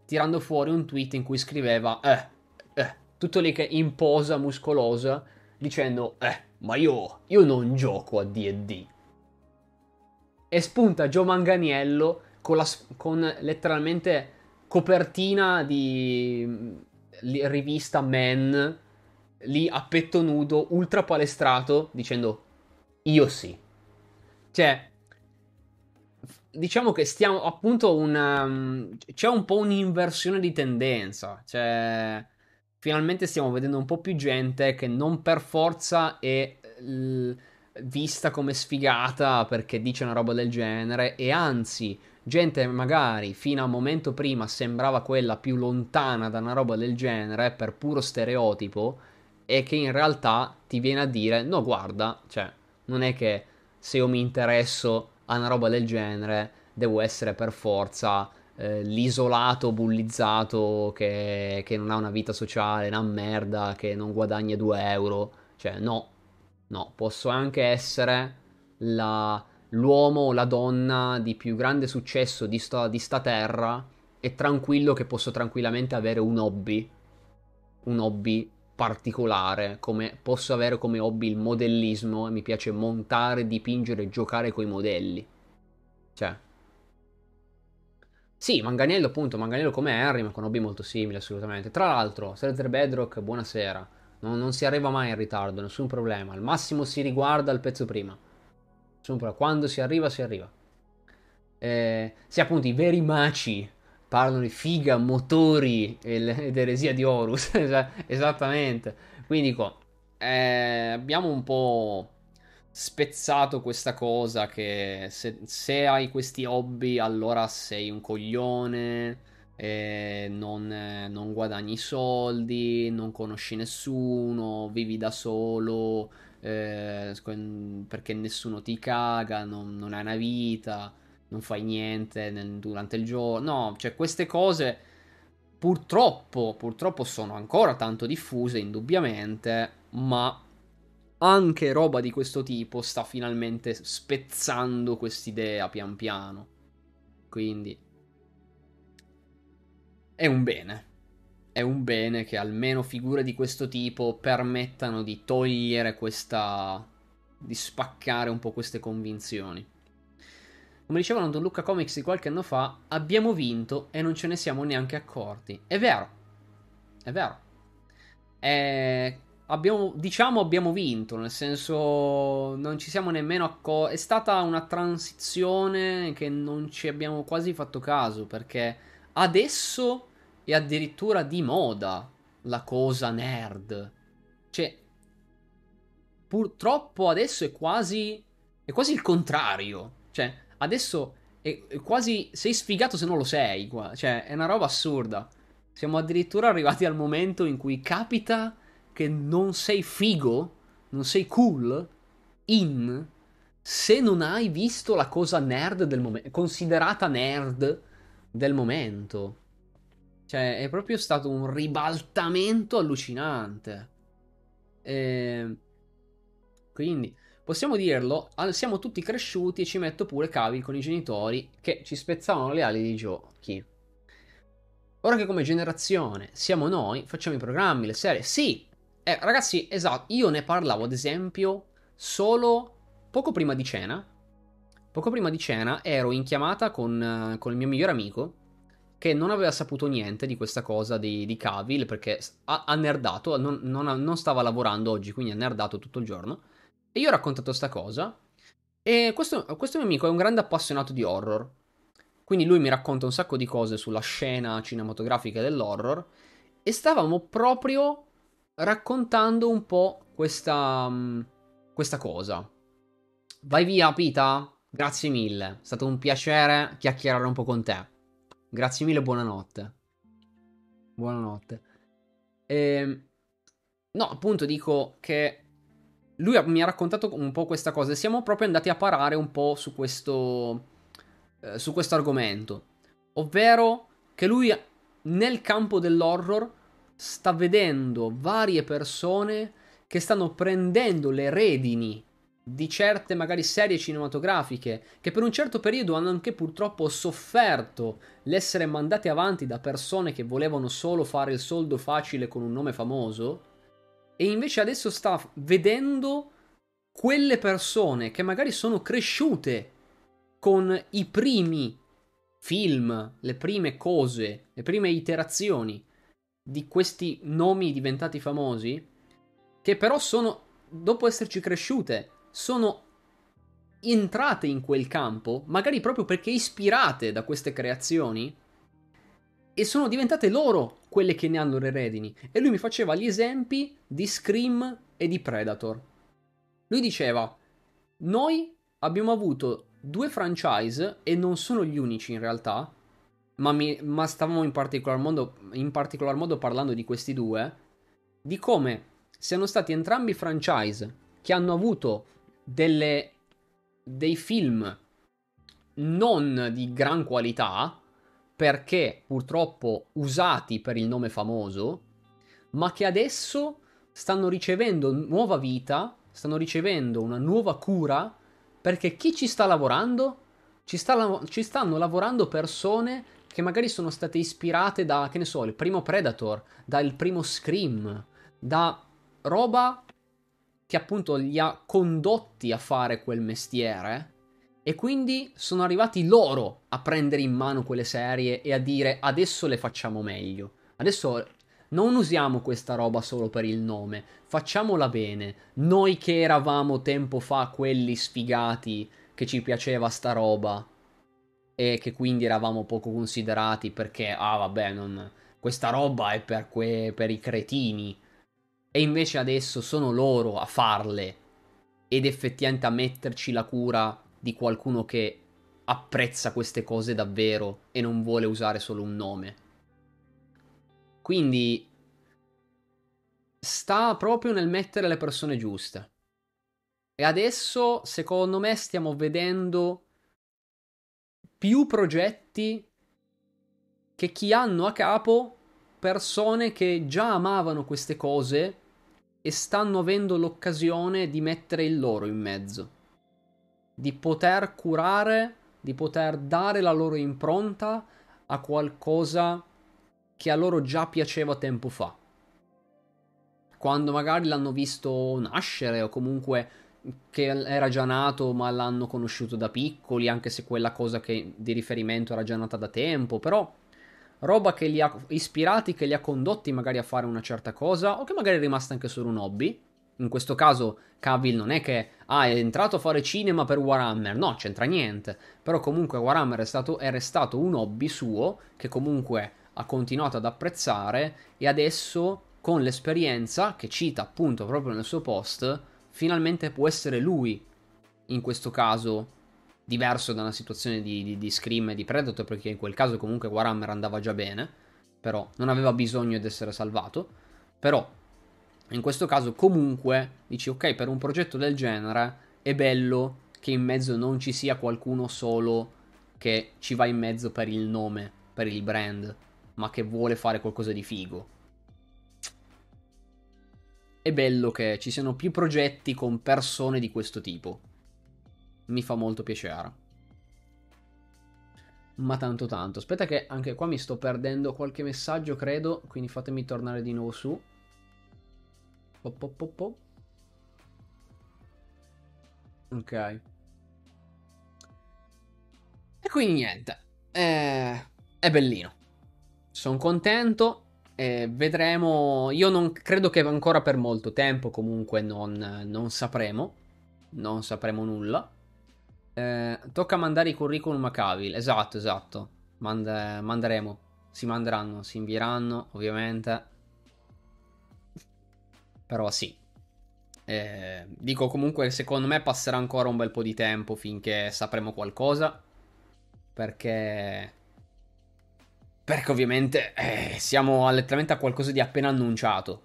tirando fuori un tweet in cui scriveva, eh, eh, tutto lì che in posa muscolosa, dicendo, eh, ma io, io non gioco a D&D. E spunta Joe Manganiello con, la, con letteralmente copertina di rivista Men, lì a petto nudo, ultra palestrato, dicendo, io sì. Cioè, diciamo che stiamo appunto una, um, c'è un po' un'inversione di tendenza, cioè finalmente stiamo vedendo un po' più gente che non per forza è l- vista come sfigata perché dice una roba del genere e anzi gente magari fino a un momento prima sembrava quella più lontana da una roba del genere per puro stereotipo e che in realtà ti viene a dire no guarda, cioè non è che se io mi interesso a una roba del genere devo essere per forza eh, l'isolato bullizzato che, che, non ha una vita sociale, una merda, che non guadagna 2 euro. Cioè, no, no, posso anche essere la, l'uomo o la donna di più grande successo di sta, di sta terra e tranquillo che posso tranquillamente avere un hobby. Un hobby particolare, come posso avere come hobby il modellismo e mi piace montare, dipingere giocare con i modelli. Cioè, sì, Manganiello appunto, Manganiello come Harry, ma con hobby molto simili assolutamente. Tra l'altro, Cesare Bedrock, buonasera. Non, non, si arriva mai in ritardo, nessun problema. Al massimo si riguarda il pezzo prima. Nessun problema. Quando si arriva, si arriva. Eh, sì, appunto, i veri maci parlano di figa, motori ed eresia di Horus. Esattamente. Quindi dico, eh, abbiamo un po' spezzato questa cosa che se, se, hai questi hobby allora sei un coglione, eh, non, non, guadagni soldi, non conosci nessuno, vivi da solo eh, perché nessuno ti caga, non, non hai una vita non fai niente nel, durante il giorno. No, cioè queste cose purtroppo, purtroppo sono ancora tanto diffuse, indubbiamente, ma anche roba di questo tipo sta finalmente spezzando quest'idea pian piano. Quindi è un bene. È un bene che almeno figure di questo tipo permettano di togliere questa. di spaccare un po' queste convinzioni. Come dicevano Don Luca Comics di qualche anno fa, abbiamo vinto e non ce ne siamo neanche accorti. È vero. È vero. È... Abbiamo, diciamo abbiamo vinto, nel senso non ci siamo nemmeno accorti. È stata una transizione che non ci abbiamo quasi fatto caso perché adesso è addirittura di moda la cosa nerd. Cioè, purtroppo adesso è quasi. È quasi il contrario. Cioè, adesso è, quasi. Sei sfigato se non lo sei. Qua. Cioè, è una roba assurda. Siamo addirittura arrivati al momento in cui capita che non sei figo, non sei cool, in, se non hai visto la cosa nerd del momento, considerata nerd del momento. Cioè, è proprio stato un ribaltamento allucinante. E... Ehm, quindi, possiamo dirlo, siamo tutti cresciuti e ci metto pure cavi con i genitori che ci spezzavano le ali di giochi. Ora che come generazione siamo noi, facciamo i programmi, le serie. Sì, eh, ragazzi, esatto, io ne parlavo ad esempio solo poco prima di cena. Poco prima di cena ero in chiamata con, uh, con il mio migliore amico che non aveva saputo niente di questa cosa di, di Cavill perché ha, ha nerdato, non, non, non, stava lavorando oggi, quindi ha nerdato tutto il giorno. E io ho raccontato sta cosa. E questo, questo mio amico è un grande appassionato di horror. Quindi lui mi racconta un sacco di cose sulla scena cinematografica dell'horror e stavamo proprio raccontando un po' questa, mm, questa cosa. Vai via, Pita? Grazie mille. È stato un piacere chiacchierare un po' con te. Grazie mille, buonanotte. Buonanotte. E... Ehm, no, appunto dico che lui mi ha raccontato un po' questa cosa e siamo proprio andati a parare un po' su questo eh, su questo argomento, ovvero che lui nel campo dell'horror sta vedendo varie persone che stanno prendendo le redini di certe magari serie cinematografiche che per un certo periodo hanno anche purtroppo sofferto l'essere mandate avanti da persone che volevano solo fare il soldo facile con un nome famoso e invece adesso sta vedendo quelle persone che magari sono cresciute con i primi film, le prime cose, le prime iterazioni di questi nomi diventati famosi, che però sono, dopo esserci cresciute, sono entrate in quel campo, magari proprio perché ispirate da queste creazioni, e sono diventate loro quelle che ne hanno le redini. E lui mi faceva gli esempi di Scream e di Predator. Lui diceva, noi abbiamo avuto due franchise e non sono gli unici in realtà, ma, mi, ma stavamo in particolar, modo, in particolar modo parlando di questi due, di come siano stati entrambi franchise che hanno avuto delle, dei film non di gran qualità, perché purtroppo usati per il nome famoso, ma che adesso stanno ricevendo nuova vita, stanno ricevendo una nuova cura perché chi ci sta lavorando? Ci, sta, ci stanno lavorando persone che magari sono state ispirate da, che ne so, il primo Predator, dal primo Scream, da roba che appunto li ha condotti a fare quel mestiere. E quindi sono arrivati loro a prendere in mano quelle serie e a dire adesso le facciamo meglio. Adesso non usiamo questa roba solo per il nome, facciamola bene. Noi che eravamo tempo fa quelli sfigati che ci piaceva sta roba e che quindi eravamo poco considerati perché, ah vabbè, non... questa roba è per, que... per i cretini. E invece adesso sono loro a farle ed effettivamente a metterci la cura di qualcuno che apprezza queste cose davvero e non vuole usare solo un nome. Quindi sta proprio nel mettere le persone giuste. E adesso, secondo me, stiamo vedendo più progetti che chi hanno a capo persone che già amavano queste cose e stanno avendo l'occasione di mettere il loro in mezzo. Di poter curare, di poter dare la loro impronta a qualcosa che a loro già piaceva tempo fa. Quando magari l'hanno visto nascere o comunque che era già nato ma l'hanno conosciuto da piccoli, anche se quella cosa che di riferimento era già nata da tempo, però roba che li ha ispirati, che li ha condotti magari a fare una certa cosa o che magari è rimasta anche solo un hobby. In questo caso Cavill non è che ah, è entrato a fare cinema per Warhammer, no, c'entra niente. Però comunque Warhammer è, stato, è restato un hobby suo che comunque ha continuato ad apprezzare e adesso con l'esperienza che cita appunto proprio nel suo post finalmente può essere lui, in questo caso, diverso da una situazione di, di, di Scream e di Predator, perché in quel caso comunque Warhammer andava già bene, però non aveva bisogno di essere salvato, però in questo caso comunque dici ok, per un progetto del genere è bello che in mezzo non ci sia qualcuno solo che ci va in mezzo per il nome, per il brand, ma che vuole fare qualcosa di figo. È bello che ci siano più progetti con persone di questo tipo. Mi fa molto piacere. Ma tanto tanto. Aspetta che anche qua mi sto perdendo qualche messaggio, credo. Quindi fatemi tornare di nuovo su. Po, po, po, po. Ok. E quindi niente. Eh, è bellino. Sono contento. Eh, vedremo. Io non credo che ancora per molto tempo. Comunque non, non sapremo. Non sapremo nulla. Eh, tocca mandare i curriculum a Cavill. Esatto, esatto. Mand- manderemo. Si manderanno, si invieranno, ovviamente. Però sì. Eh, dico comunque, secondo me passerà ancora un bel po' di tempo finché sapremo qualcosa. Perché... Perché ovviamente eh, siamo letteralmente a qualcosa di appena annunciato.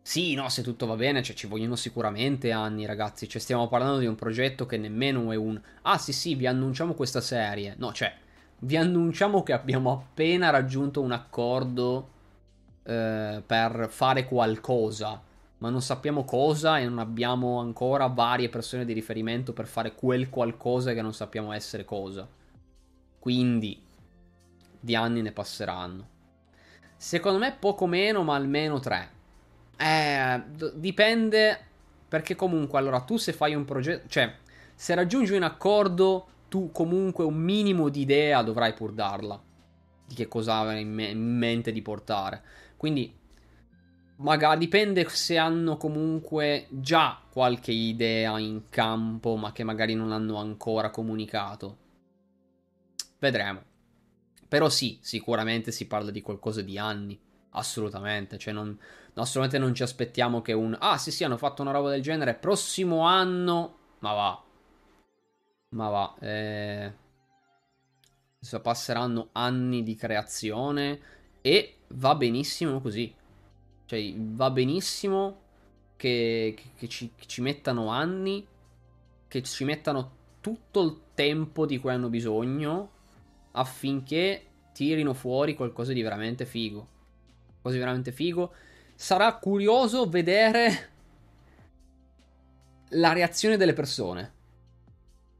Sì, no, se tutto va bene, cioè ci vogliono sicuramente anni, ragazzi. Cioè, stiamo parlando di un progetto che nemmeno è un. Ah, sì, sì, vi annunciamo questa serie. No, cioè, vi annunciamo che abbiamo appena raggiunto un accordo eh, per fare qualcosa ma non sappiamo cosa e non abbiamo ancora varie persone di riferimento per fare quel qualcosa che non sappiamo essere cosa. Quindi di anni ne passeranno. Secondo me poco meno, ma almeno tre. Eh, dipende perché comunque allora tu se fai un progetto, cioè se raggiungi un accordo, tu comunque un minimo di idea dovrai pur darla di che cosa avere in, me- in mente di portare. Quindi magari dipende se hanno comunque già qualche idea in campo, ma che magari non hanno ancora comunicato. Vedremo. Però sì, sicuramente si parla di qualcosa di anni. Assolutamente. Cioè, non, assolutamente non ci aspettiamo che un. Ah, sì, sì, hanno fatto una roba del genere. Prossimo anno. Ma va. Ma va. Eh... Passeranno anni di creazione. E va benissimo così. Cioè, va benissimo che, che, che, ci, che, ci, mettano anni, che ci mettano tutto il tempo di cui hanno bisogno affinché tirino fuori qualcosa di veramente figo. Qualcosa di veramente figo. Sarà curioso vedere la reazione delle persone.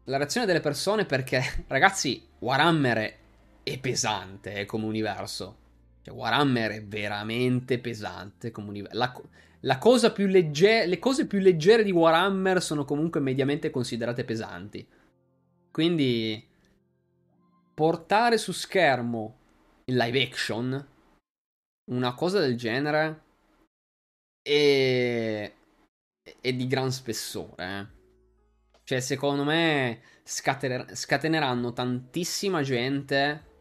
La reazione delle persone perché, ragazzi, Warhammer è pesante eh, come universo. Cioè, Warhammer è veramente pesante come universo. La, la cosa più leggera, le cose più leggere di Warhammer sono comunque mediamente considerate pesanti. Quindi portare su schermo in live action una cosa del genere è, è di gran spessore. Eh. Cioè, secondo me scatener- scateneranno tantissima gente.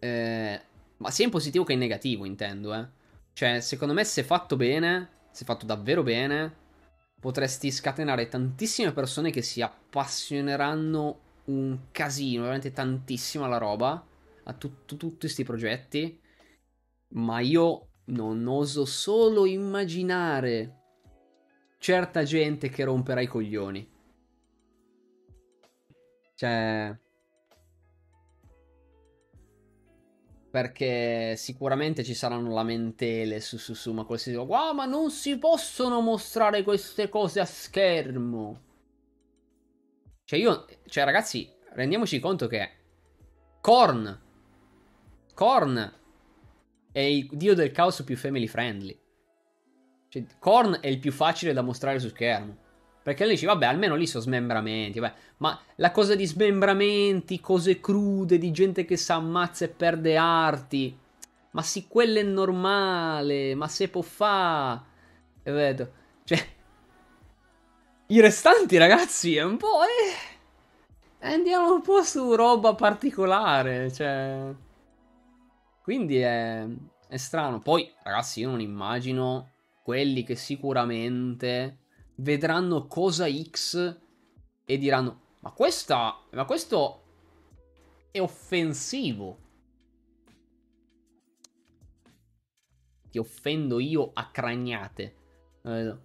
Eh, ma sia in positivo che in negativo, intendo, eh. Cioè, secondo me, se fatto bene, se fatto davvero bene, potresti scatenare tantissime persone che si appassioneranno un casino, veramente tantissimo alla roba, a tu- tu- tutti questi progetti. Ma io non oso solo immaginare certa gente che romperà i coglioni. Cioè, perché sicuramente ci saranno lamentele su su su, ma dicono, wow, ma non si possono mostrare queste cose a schermo. Cioè io, cioè ragazzi, rendiamoci conto che Korn, Korn è il dio del caos più family friendly. Cioè, Korn è il più facile da mostrare su schermo. Perché lei dice, vabbè, almeno lì sono smembramenti. Vabbè. Ma la cosa di smembramenti, cose crude, di gente che si ammazza e perde arti. Ma sì, quello è normale. Ma se può fa. E vedo. Cioè. I restanti, ragazzi, è un po'. Eh. Andiamo un po' su roba particolare. Cioè. Quindi è. È strano. Poi, ragazzi, io non immagino quelli che sicuramente vedranno cosa X e diranno: Ma questa. Ma questo è offensivo. Ti offendo io a cragnate. Eh,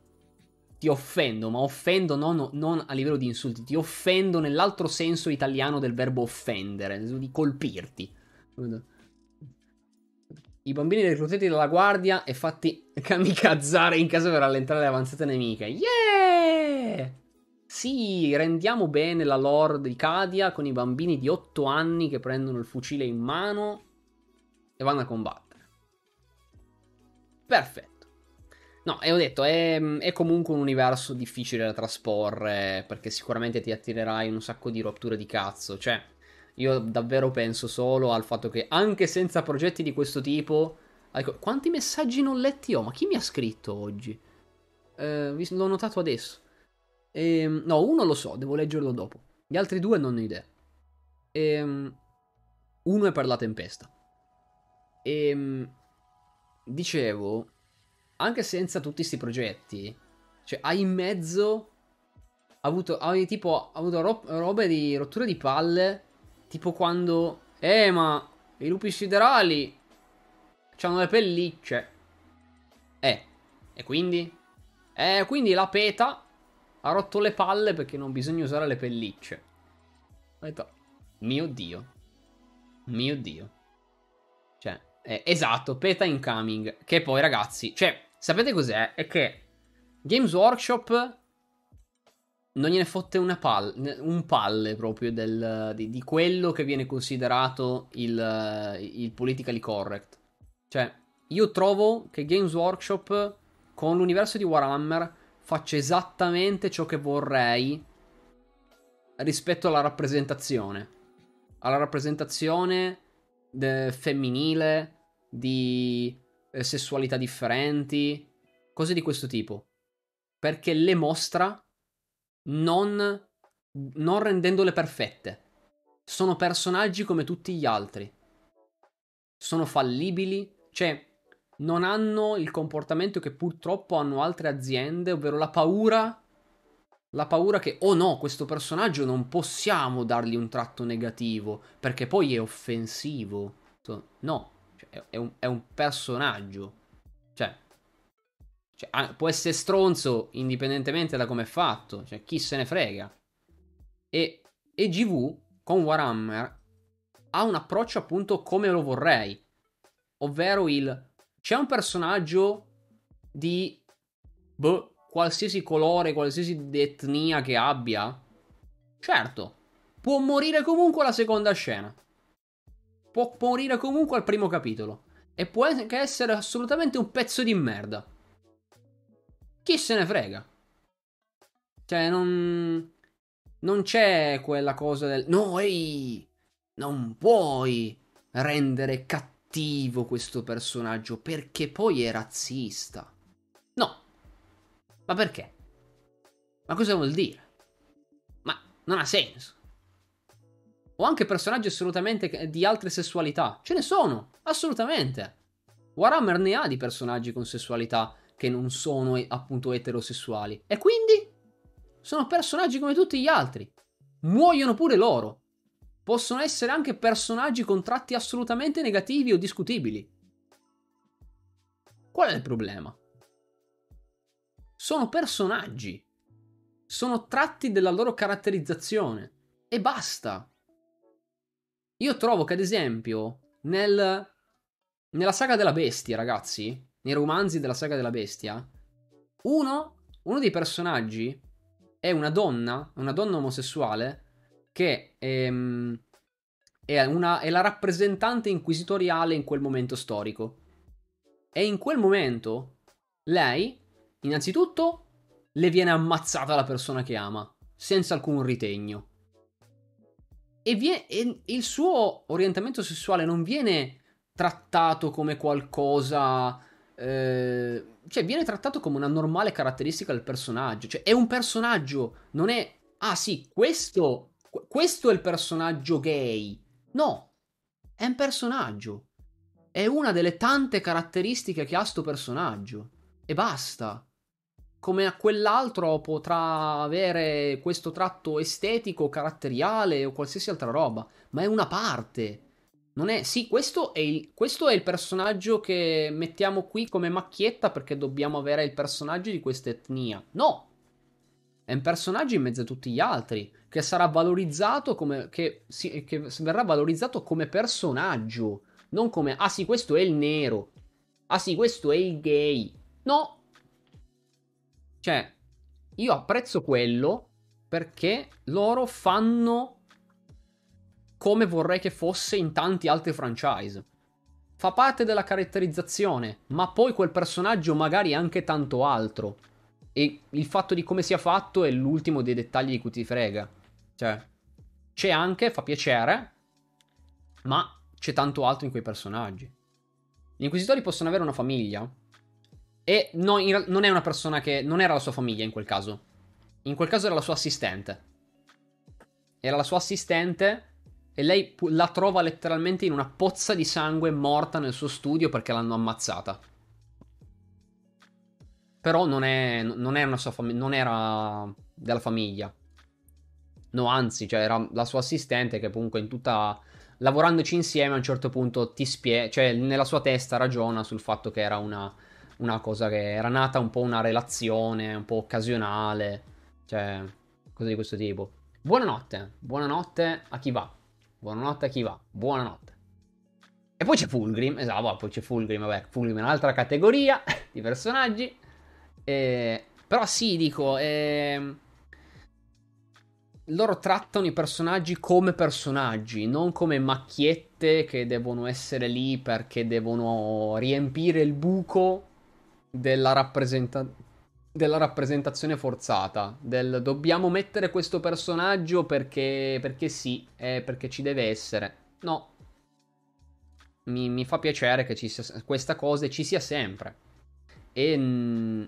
ti offendo, ma offendo non, non, a livello di insulti, ti offendo nell'altro senso italiano del verbo offendere, di colpirti. I bambini reclutati dalla guardia e fatti kamikazzare in casa per rallentare le avanzate nemiche. Yeah! Sì, rendiamo bene la lore di Cadia con i bambini di 8 anni che prendono il fucile in mano e vanno a combattere. Perfetto. No, e ho detto, è, è, comunque un universo difficile da trasporre perché sicuramente ti attirerai un sacco di rotture di cazzo. Cioè, io davvero penso solo al fatto che anche senza progetti di questo tipo... Ecco, quanti messaggi non letti ho? Ma chi mi ha scritto oggi? Eh, l'ho notato adesso. E, ehm, no, uno lo so, devo leggerlo dopo. Gli altri due non ho idea. E, ehm, uno è per la tempesta. E, ehm, dicevo anche senza tutti questi progetti, cioè hai in mezzo avuto, hai avuto ro- robe di rotture di palle, tipo quando, eh ma i lupi siderali hanno le pellicce. Eh, e quindi? Eh, quindi la PETA ha rotto le palle perché non bisogna usare le pellicce. Ho detto, mio Dio. Mio Dio. Cioè, eh, esatto, PETA incoming. Che poi, ragazzi, cioè, Sapete cos'è? È che Games Workshop non gliene fotte una palle, un palle proprio del, di, di, quello che viene considerato il, il politically correct. Cioè, io trovo che Games Workshop con l'universo di Warhammer faccia esattamente ciò che vorrei rispetto alla rappresentazione. Alla rappresentazione de- femminile di eh, sessualità differenti, cose di questo tipo. Perché le mostra non, non rendendole perfette. Sono personaggi come tutti gli altri. Sono fallibili, cioè non hanno il comportamento che purtroppo hanno altre aziende, ovvero la paura la paura che, oh no, questo personaggio non possiamo dargli un tratto negativo perché poi è offensivo. No, cioè, è, un, è, un, personaggio. Cioè, cioè, può essere stronzo indipendentemente da come è fatto. Cioè, chi se ne frega. E, e GV con Warhammer ha un approccio appunto come lo vorrei. Ovvero il... C'è un personaggio di... Boh, qualsiasi colore, qualsiasi etnia che abbia. Certo, può morire comunque alla seconda scena può morire comunque al primo capitolo. E può anche essere assolutamente un pezzo di merda. Chi se ne frega? Cioè, non. Non c'è quella cosa del. No, ehi! Non puoi rendere cattivo questo personaggio perché poi è razzista. No. Ma perché? Ma cosa vuol dire? Ma non ha senso o anche personaggi assolutamente di altre sessualità. Ce ne sono, assolutamente. Warhammer ne ha di personaggi con sessualità che non sono appunto eterosessuali. E quindi sono personaggi come tutti gli altri. Muoiono pure loro. Possono essere anche personaggi con tratti assolutamente negativi o discutibili. Qual è il problema? Sono personaggi. Sono tratti della loro caratterizzazione. E basta. Io trovo che, ad esempio, nel, nella saga della bestia, ragazzi, nei romanzi della saga della bestia, uno, uno dei personaggi è una donna, una donna omosessuale, che è, ehm, è, una, è la rappresentante inquisitoriale in quel momento storico. E in quel momento lei, innanzitutto, le viene ammazzata la persona che ama, senza alcun ritegno e, viene, e il suo orientamento sessuale non viene trattato come qualcosa... Eh, cioè viene trattato come una normale caratteristica del personaggio. Cioè è un personaggio, non è... Ah sì, questo... Questo è il personaggio gay. No, è un personaggio. È una delle tante caratteristiche che ha sto personaggio. E basta. come a quell'altro potrà avere questo tratto estetico, caratteriale o qualsiasi altra roba, ma è una parte. Non è, sì, questo è, il, questo è il personaggio che mettiamo qui come macchietta perché dobbiamo avere il personaggio di questa etnia. No! È un personaggio in mezzo a tutti gli altri, che sarà valorizzato come, che, sì, che verrà valorizzato come personaggio, non come, ah sì, questo è il nero, ah sì, questo è il gay. No, cioè, io apprezzo quello perché loro fanno come vorrei che fosse in tanti altri franchise. Fa parte della caratterizzazione, ma poi quel personaggio magari è anche tanto altro. E il fatto di come sia fatto è l'ultimo dei dettagli di cui ti frega. Cioè, c'è anche, fa piacere, ma c'è tanto altro in quei personaggi. Gli inquisitori possono avere una famiglia, e no, in, non è una persona che. Non era la sua famiglia in quel caso. In quel caso era la sua assistente. Era la sua assistente. E lei la trova letteralmente in una pozza di sangue morta nel suo studio perché l'hanno ammazzata. Però non, è, non, è fam- non era della famiglia. No, anzi, cioè era la sua assistente che comunque in tutta lavorandoci insieme a un certo punto ti spiega, cioè nella sua testa ragiona sul fatto che era una una cosa che era nata un po' una relazione, un po' occasionale, cioè cose di questo tipo. Buonanotte, buonanotte a chi va, buonanotte a chi va, buonanotte. E poi c'è Fulgrim, esatto, poi c'è Fulgrim, vabbè, Fulgrim è un'altra categoria di personaggi. Eh, però sì, dico, eh, loro trattano i personaggi come personaggi, non come macchiette che devono essere lì perché devono riempire il buco della, rappresenta- della rappresentazione forzata. Del dobbiamo mettere questo personaggio perché, perché sì, eh, perché ci deve essere. No. Mi, mi fa piacere che sia, questa cosa ci sia sempre. E mm,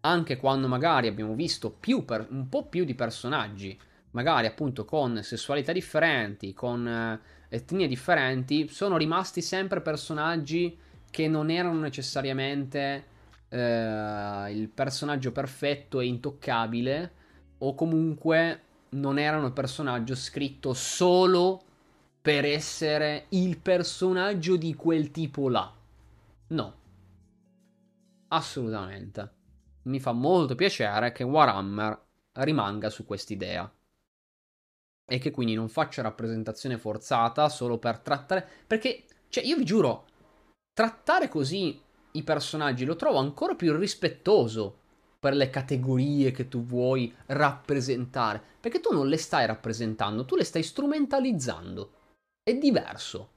anche quando magari abbiamo visto per, un po' più di personaggi, magari appunto con sessualità differenti, con eh, etnie differenti, sono rimasti sempre personaggi che non erano necessariamente eh, il personaggio perfetto e intoccabile o comunque non erano personaggio scritto solo per essere il personaggio di quel tipo là. No. Assolutamente. Mi fa molto piacere che Warhammer rimanga su quest'idea. E che quindi non faccia rappresentazione forzata solo per trattare. Perché, cioè, io vi giuro, trattare così i personaggi lo trovo ancora più rispettoso per le categorie che tu vuoi rappresentare, perché tu non le stai rappresentando, tu le stai strumentalizzando. È diverso.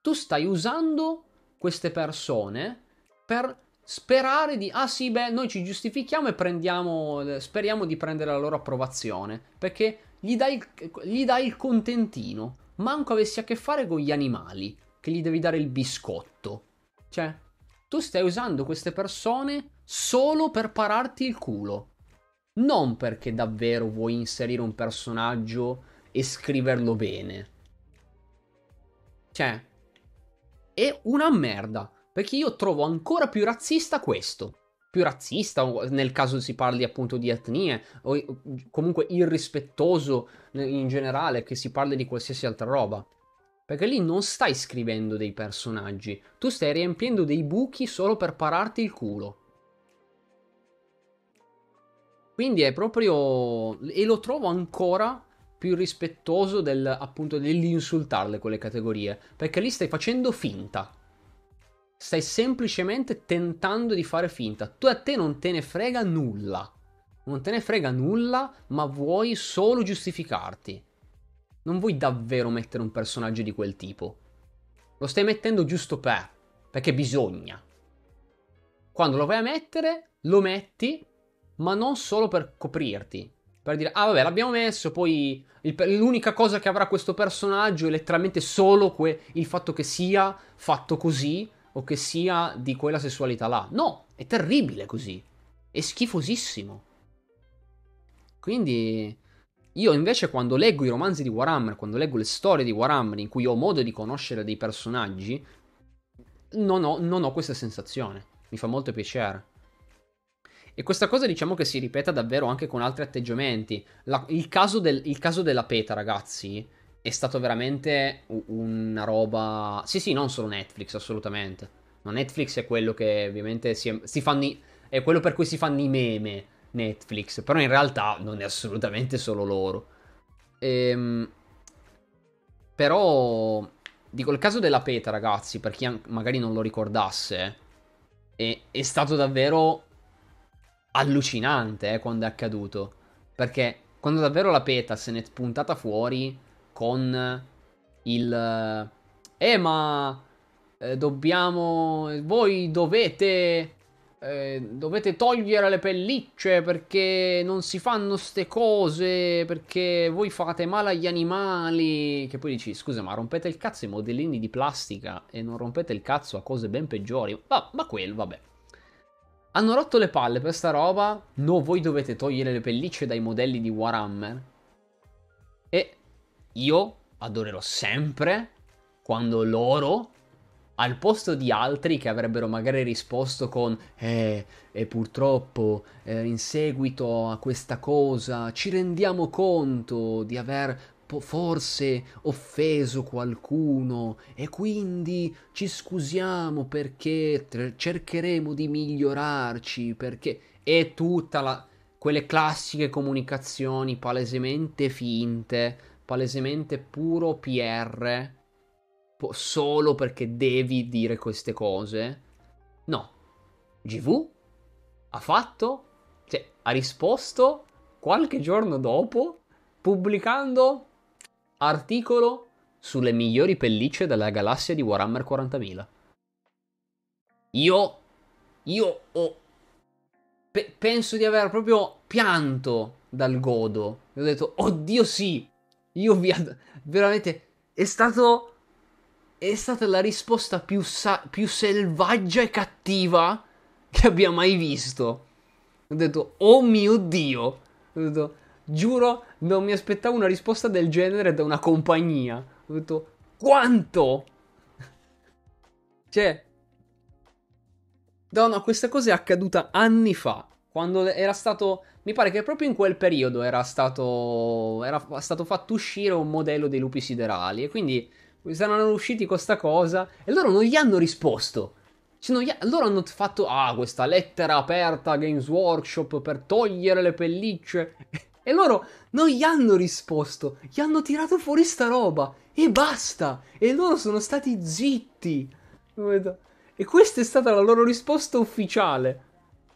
Tu stai usando queste persone per sperare di ah sì, beh, noi ci giustifichiamo e prendiamo speriamo di prendere la loro approvazione, perché gli dai, gli dai il contentino, manco avessi a che fare con gli animali, che gli devi dare il biscotto. Cioè, tu stai usando queste persone solo per pararti il culo. Non perché davvero vuoi inserire un personaggio e scriverlo bene. Cioè, è una merda. Perché io trovo ancora più razzista questo. Più razzista, nel caso si parli appunto di etnie, o comunque irrispettoso in generale, che si parli di qualsiasi altra roba. Perché lì non stai scrivendo dei personaggi, tu stai riempiendo dei buchi solo per pararti il culo. Quindi è proprio... e lo trovo ancora più rispettoso del, appunto dell'insultarle quelle categorie, perché lì stai facendo finta. Stai semplicemente tentando di fare finta. Tu a te non te ne frega nulla. Non te ne frega nulla, ma vuoi solo giustificarti non vuoi davvero mettere un personaggio di quel tipo. Lo stai mettendo giusto per, perché bisogna. Quando lo vai a mettere, lo metti, ma non solo per coprirti. Per dire, ah vabbè, l'abbiamo messo, poi il, l'unica cosa che avrà questo personaggio è letteralmente solo que, il fatto che sia fatto così o che sia di quella sessualità là. No, è terribile così. È schifosissimo. Quindi io invece quando leggo i romanzi di Warhammer, quando leggo le storie di Warhammer in cui ho modo di conoscere dei personaggi, non ho, non ho questa sensazione. Mi fa molto piacere. E questa cosa diciamo che si ripeta davvero anche con altri atteggiamenti. La, il, caso del, il, caso della PETA, ragazzi, è stato veramente una roba... Sì, sì, non solo Netflix, assolutamente. No, Netflix è quello che ovviamente si, si fanno... I, è quello per cui si fanno i meme Netflix, però in realtà non è assolutamente solo loro. Ehm, però, dico, il caso della PETA, ragazzi, per chi magari non lo ricordasse, è, è stato davvero allucinante eh, quando è accaduto. Perché quando davvero la PETA se n'è spuntata fuori con il... Eh ma... Eh, dobbiamo... Voi dovete... Eh, dovete togliere le pellicce perché non si fanno ste cose, perché voi fate male agli animali. Che poi dici, scusa, ma rompete il cazzo ai modellini di plastica e non rompete il cazzo a cose ben peggiori. Ma, ma quello, vabbè. Hanno rotto le palle per sta roba. No, voi dovete togliere le pellicce dai modelli di Warhammer. E io adorerò sempre quando loro, al posto di altri che avrebbero magari risposto con Eh, e purtroppo eh, in seguito a questa cosa ci rendiamo conto di aver forse offeso qualcuno e quindi ci scusiamo perché cercheremo di migliorarci perché è tutta la quelle classiche comunicazioni palesemente finte, palesemente puro PR solo perché devi dire queste cose. No. GV ha fatto, cioè ha risposto qualche giorno dopo pubblicando Articolo sulle migliori pellicce della galassia di Warhammer 40.000. Io. Io ho. Pe- penso di aver proprio pianto dal godo. Ho detto, oddio sì. Io vi. Ad- veramente. È stato. È stata la risposta più, sa- più selvaggia e cattiva che abbia mai visto. Ho detto, oh mio dio. Ho detto, Giuro, non mi aspettavo una risposta del genere da una compagnia. Ho detto, quanto? cioè... No, no, questa cosa è accaduta anni fa. Quando era stato... Mi pare che proprio in quel periodo era stato... Era stato fatto uscire un modello dei lupi siderali. E quindi saranno usciti con questa cosa. E loro non gli hanno risposto. Cioè, gli... Loro hanno fatto... Ah, questa lettera aperta a Games Workshop per togliere le pellicce. E loro non gli hanno risposto, gli hanno tirato fuori sta roba e basta. E loro sono stati zitti. E questa è stata la loro risposta ufficiale.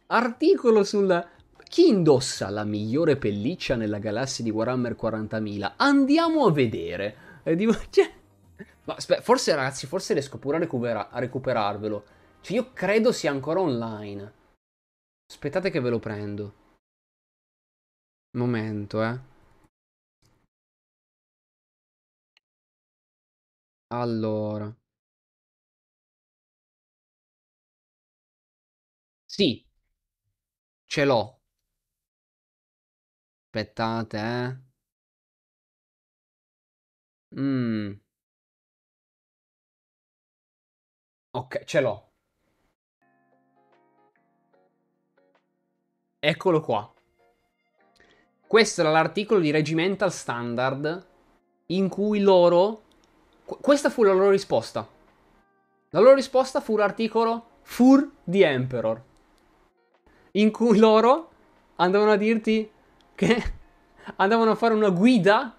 Articolo sulla... Chi indossa la migliore pelliccia nella galassia di Warhammer 40.000? Andiamo a vedere. E dico, cioè... Ma aspetta, forse ragazzi, forse riesco pure a, recupera- a recuperarvelo. Cioè io credo sia ancora online. Aspettate che ve lo prendo. Momento, eh. Allora. Sì, ce l'ho. Aspettate, eh. Mm. Ok, ce l'ho. Eccolo qua. Questo era l'articolo di Regimental Standard in cui loro... Questa fu la loro risposta. La loro risposta fu l'articolo Fur the Emperor. In cui loro andavano a dirti che andavano a fare una guida,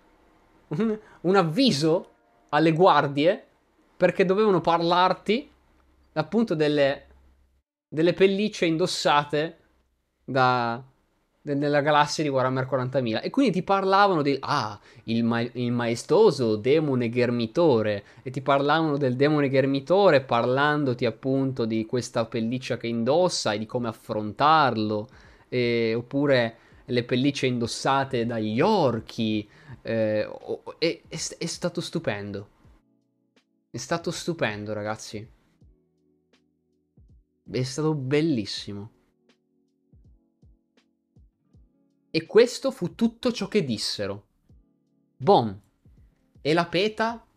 un, un avviso alle guardie perché dovevano parlarti appunto delle, delle pellicce indossate da, nella galassia di Warhammer 40.000 e quindi ti parlavano di ah il, ma- il, maestoso demone ghermitore e ti parlavano del demone ghermitore parlandoti appunto di questa pelliccia che indossa e di come affrontarlo. E, oppure le pellicce indossate dagli orchi. Eh, è, è, è stato stupendo. È stato stupendo ragazzi è stato bellissimo E questo fu tutto ciò che dissero. Bom. E la peta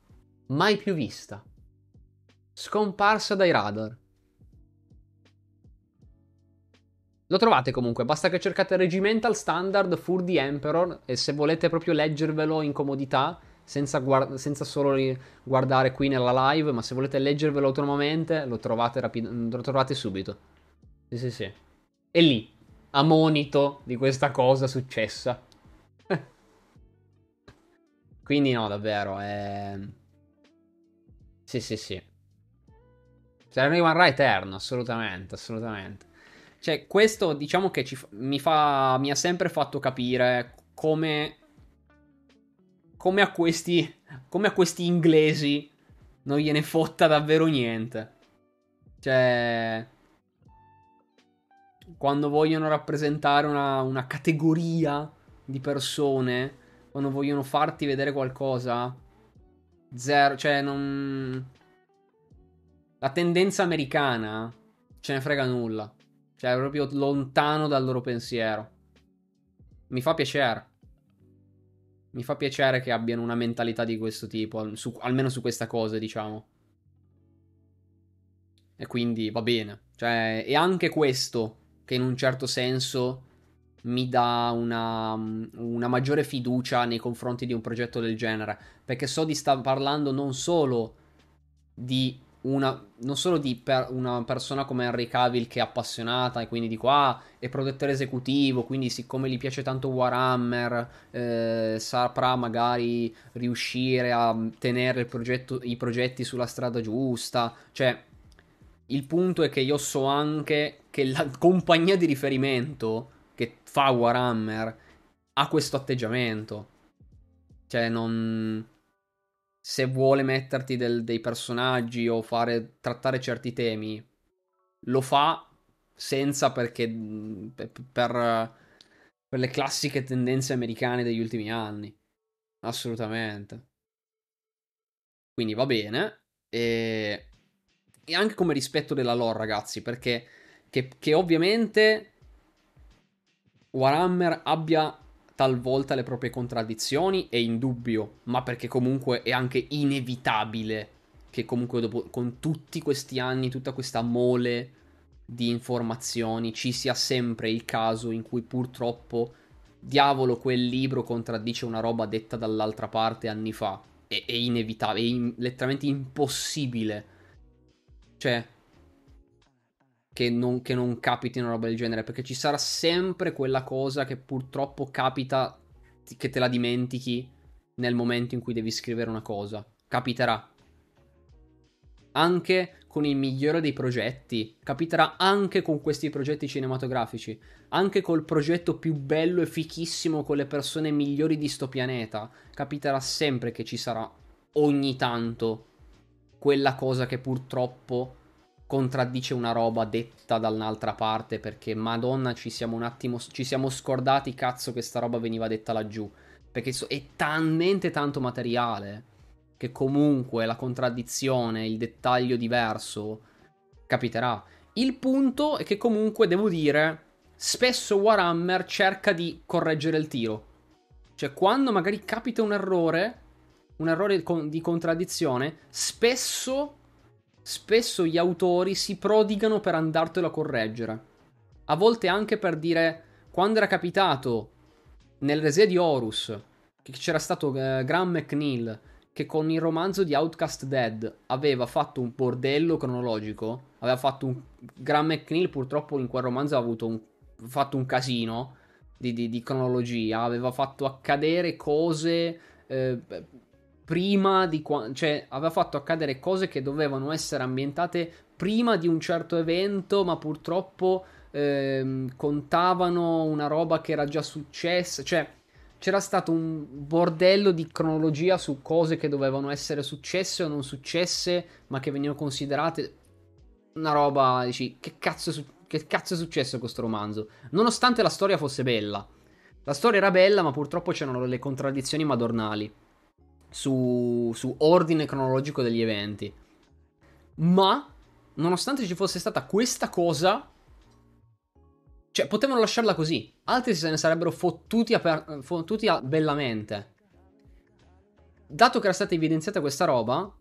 mai più vista. Scomparsa dai radar. Lo trovate comunque, basta che cercate Regimental Standard Fur the Emperor e se volete proprio leggervelo in comodità, senza, guard- senza solo guardare qui nella live, ma se volete leggervelo autonomamente, lo trovate, rapid- lo trovate subito. Sì, sì, sì. E lì, a monito di questa cosa successa. Quindi no, davvero, è... Sì, sì, sì. Ne rimarrà eterno, assolutamente, assolutamente. Cioè, questo diciamo che ci, mi, fa, mi ha sempre fatto capire come, come, a questi, come a questi inglesi non gliene fotta davvero niente. Cioè, quando vogliono rappresentare una, una categoria di persone, quando vogliono farti vedere qualcosa, zero, cioè non... La tendenza americana ce ne frega nulla. Cioè, è proprio lontano dal loro pensiero. Mi fa piacere. Mi fa piacere che abbiano una mentalità di questo tipo, su, almeno su questa cosa, diciamo. E quindi va bene. Cioè, e anche questo, che in un certo senso mi dà una, una maggiore fiducia nei confronti di un progetto del genere. Perché so di stare parlando non solo di una, non solo di per una persona come Henry Cavill che è appassionata e quindi di qua è produttore esecutivo, quindi siccome gli piace tanto Warhammer eh, saprà magari riuscire a tenere progetto, i progetti sulla strada giusta, cioè il punto è che io so anche che la compagnia di riferimento che fa Warhammer ha questo atteggiamento, cioè non se vuole metterti del, dei personaggi o fare, trattare certi temi, lo fa senza perché per, per, le classiche tendenze americane degli ultimi anni. Assolutamente. Quindi va bene. E, e anche come rispetto della lore, ragazzi, perché che, che ovviamente Warhammer abbia talvolta le proprie contraddizioni, è indubbio, ma perché comunque è anche inevitabile che comunque dopo, con tutti questi anni, tutta questa mole di informazioni, ci sia sempre il caso in cui purtroppo, diavolo, quel libro contraddice una roba detta dall'altra parte anni fa. È, è inevitabile, è in, letteralmente impossibile. Cioè, che non, che non capiti una roba del genere, perché ci sarà sempre quella cosa che purtroppo capita che te la dimentichi nel momento in cui devi scrivere una cosa. Capiterà. Anche con il migliore dei progetti. Capiterà anche con questi progetti cinematografici. Anche col progetto più bello e fichissimo con le persone migliori di sto pianeta. Capiterà sempre che ci sarà ogni tanto quella cosa che purtroppo contraddice una roba detta da un'altra parte perché madonna ci siamo un attimo ci siamo scordati cazzo che sta roba veniva detta laggiù. Perché è talmente tanto materiale che comunque la contraddizione il dettaglio diverso capiterà. Il punto è che comunque devo dire spesso Warhammer cerca di correggere il tiro. Cioè quando magari capita un errore un errore di contraddizione spesso spesso gli autori si prodigano per andartelo a correggere. A volte anche per dire, quando era capitato nel Resea di Horus, che c'era stato eh, Graham McNeil, che con il romanzo di Outcast Dead aveva fatto un bordello cronologico, aveva fatto un... Graham McNeil purtroppo in quel romanzo ha avuto un... fatto un casino di, di, di cronologia, aveva fatto accadere cose... Eh, prima di quando... cioè aveva fatto accadere cose che dovevano essere ambientate prima di un certo evento, ma purtroppo ehm, contavano una roba che era già successa, cioè c'era stato un bordello di cronologia su cose che dovevano essere successe o non successe, ma che venivano considerate una roba, dici, che cazzo, che cazzo è successo con questo romanzo? Nonostante la storia fosse bella. La storia era bella, ma purtroppo c'erano le contraddizioni madornali su, su ordine cronologico degli eventi. Ma, nonostante ci fosse stata questa cosa, cioè, potevano lasciarla così. Altri se ne sarebbero fottuti, a, fottuti a bellamente. Dato che era stata evidenziata questa roba,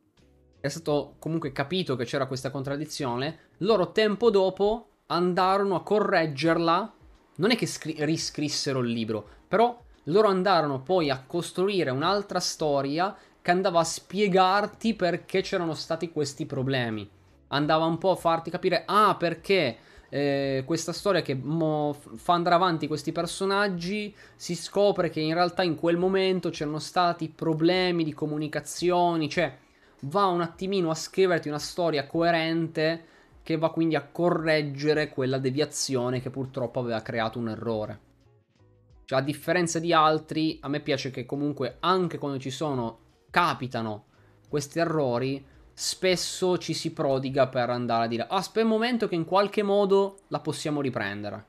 è stato comunque capito che c'era questa contraddizione, loro tempo dopo andarono a correggerla. Non è che scri- riscrissero il libro, però loro andarono poi a costruire un'altra storia che andava a spiegarti perché c'erano stati questi problemi. Andava un po' a farti capire, ah, perché eh, questa storia che mo fa andare avanti questi personaggi, si scopre che in realtà in quel momento c'erano stati problemi di comunicazioni, cioè va un attimino a scriverti una storia coerente che va quindi a correggere quella deviazione che purtroppo aveva creato un errore. Cioè, a differenza di altri, a me piace che comunque anche quando ci sono, capitano questi errori, spesso ci si prodiga per andare a dire, ah, aspetta un momento che in qualche modo la possiamo riprendere.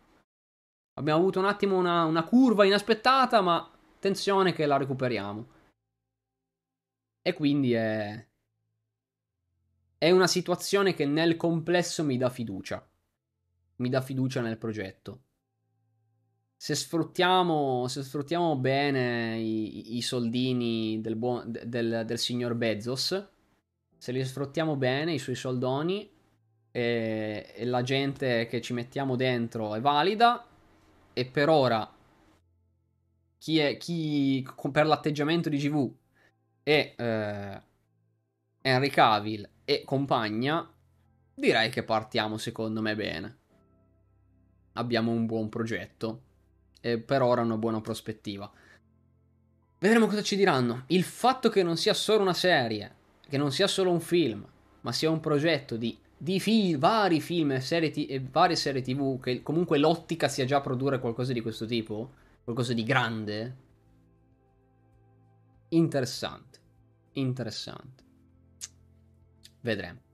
Abbiamo avuto un attimo una, una curva inaspettata, ma attenzione che la recuperiamo. E quindi è, è una situazione che nel complesso mi dà fiducia. Mi dà fiducia nel progetto. Se sfruttiamo, se sfruttiamo bene i, i soldini del, buon, del, del, signor Bezos, se li sfruttiamo bene, i suoi soldoni, e, e la gente che ci mettiamo dentro è valida, e per ora chi, è, chi per l'atteggiamento di GV è eh, Henry Cavill e compagna, direi che partiamo secondo me bene. Abbiamo un buon progetto e per ora una buona prospettiva. Vedremo cosa ci diranno. Il fatto che non sia solo una serie, che non sia solo un film, ma sia un progetto di, di fi- vari film serie t- e varie serie tv, che comunque l'ottica sia già produrre qualcosa di questo tipo, qualcosa di grande, interessante. Interessante. Vedremo.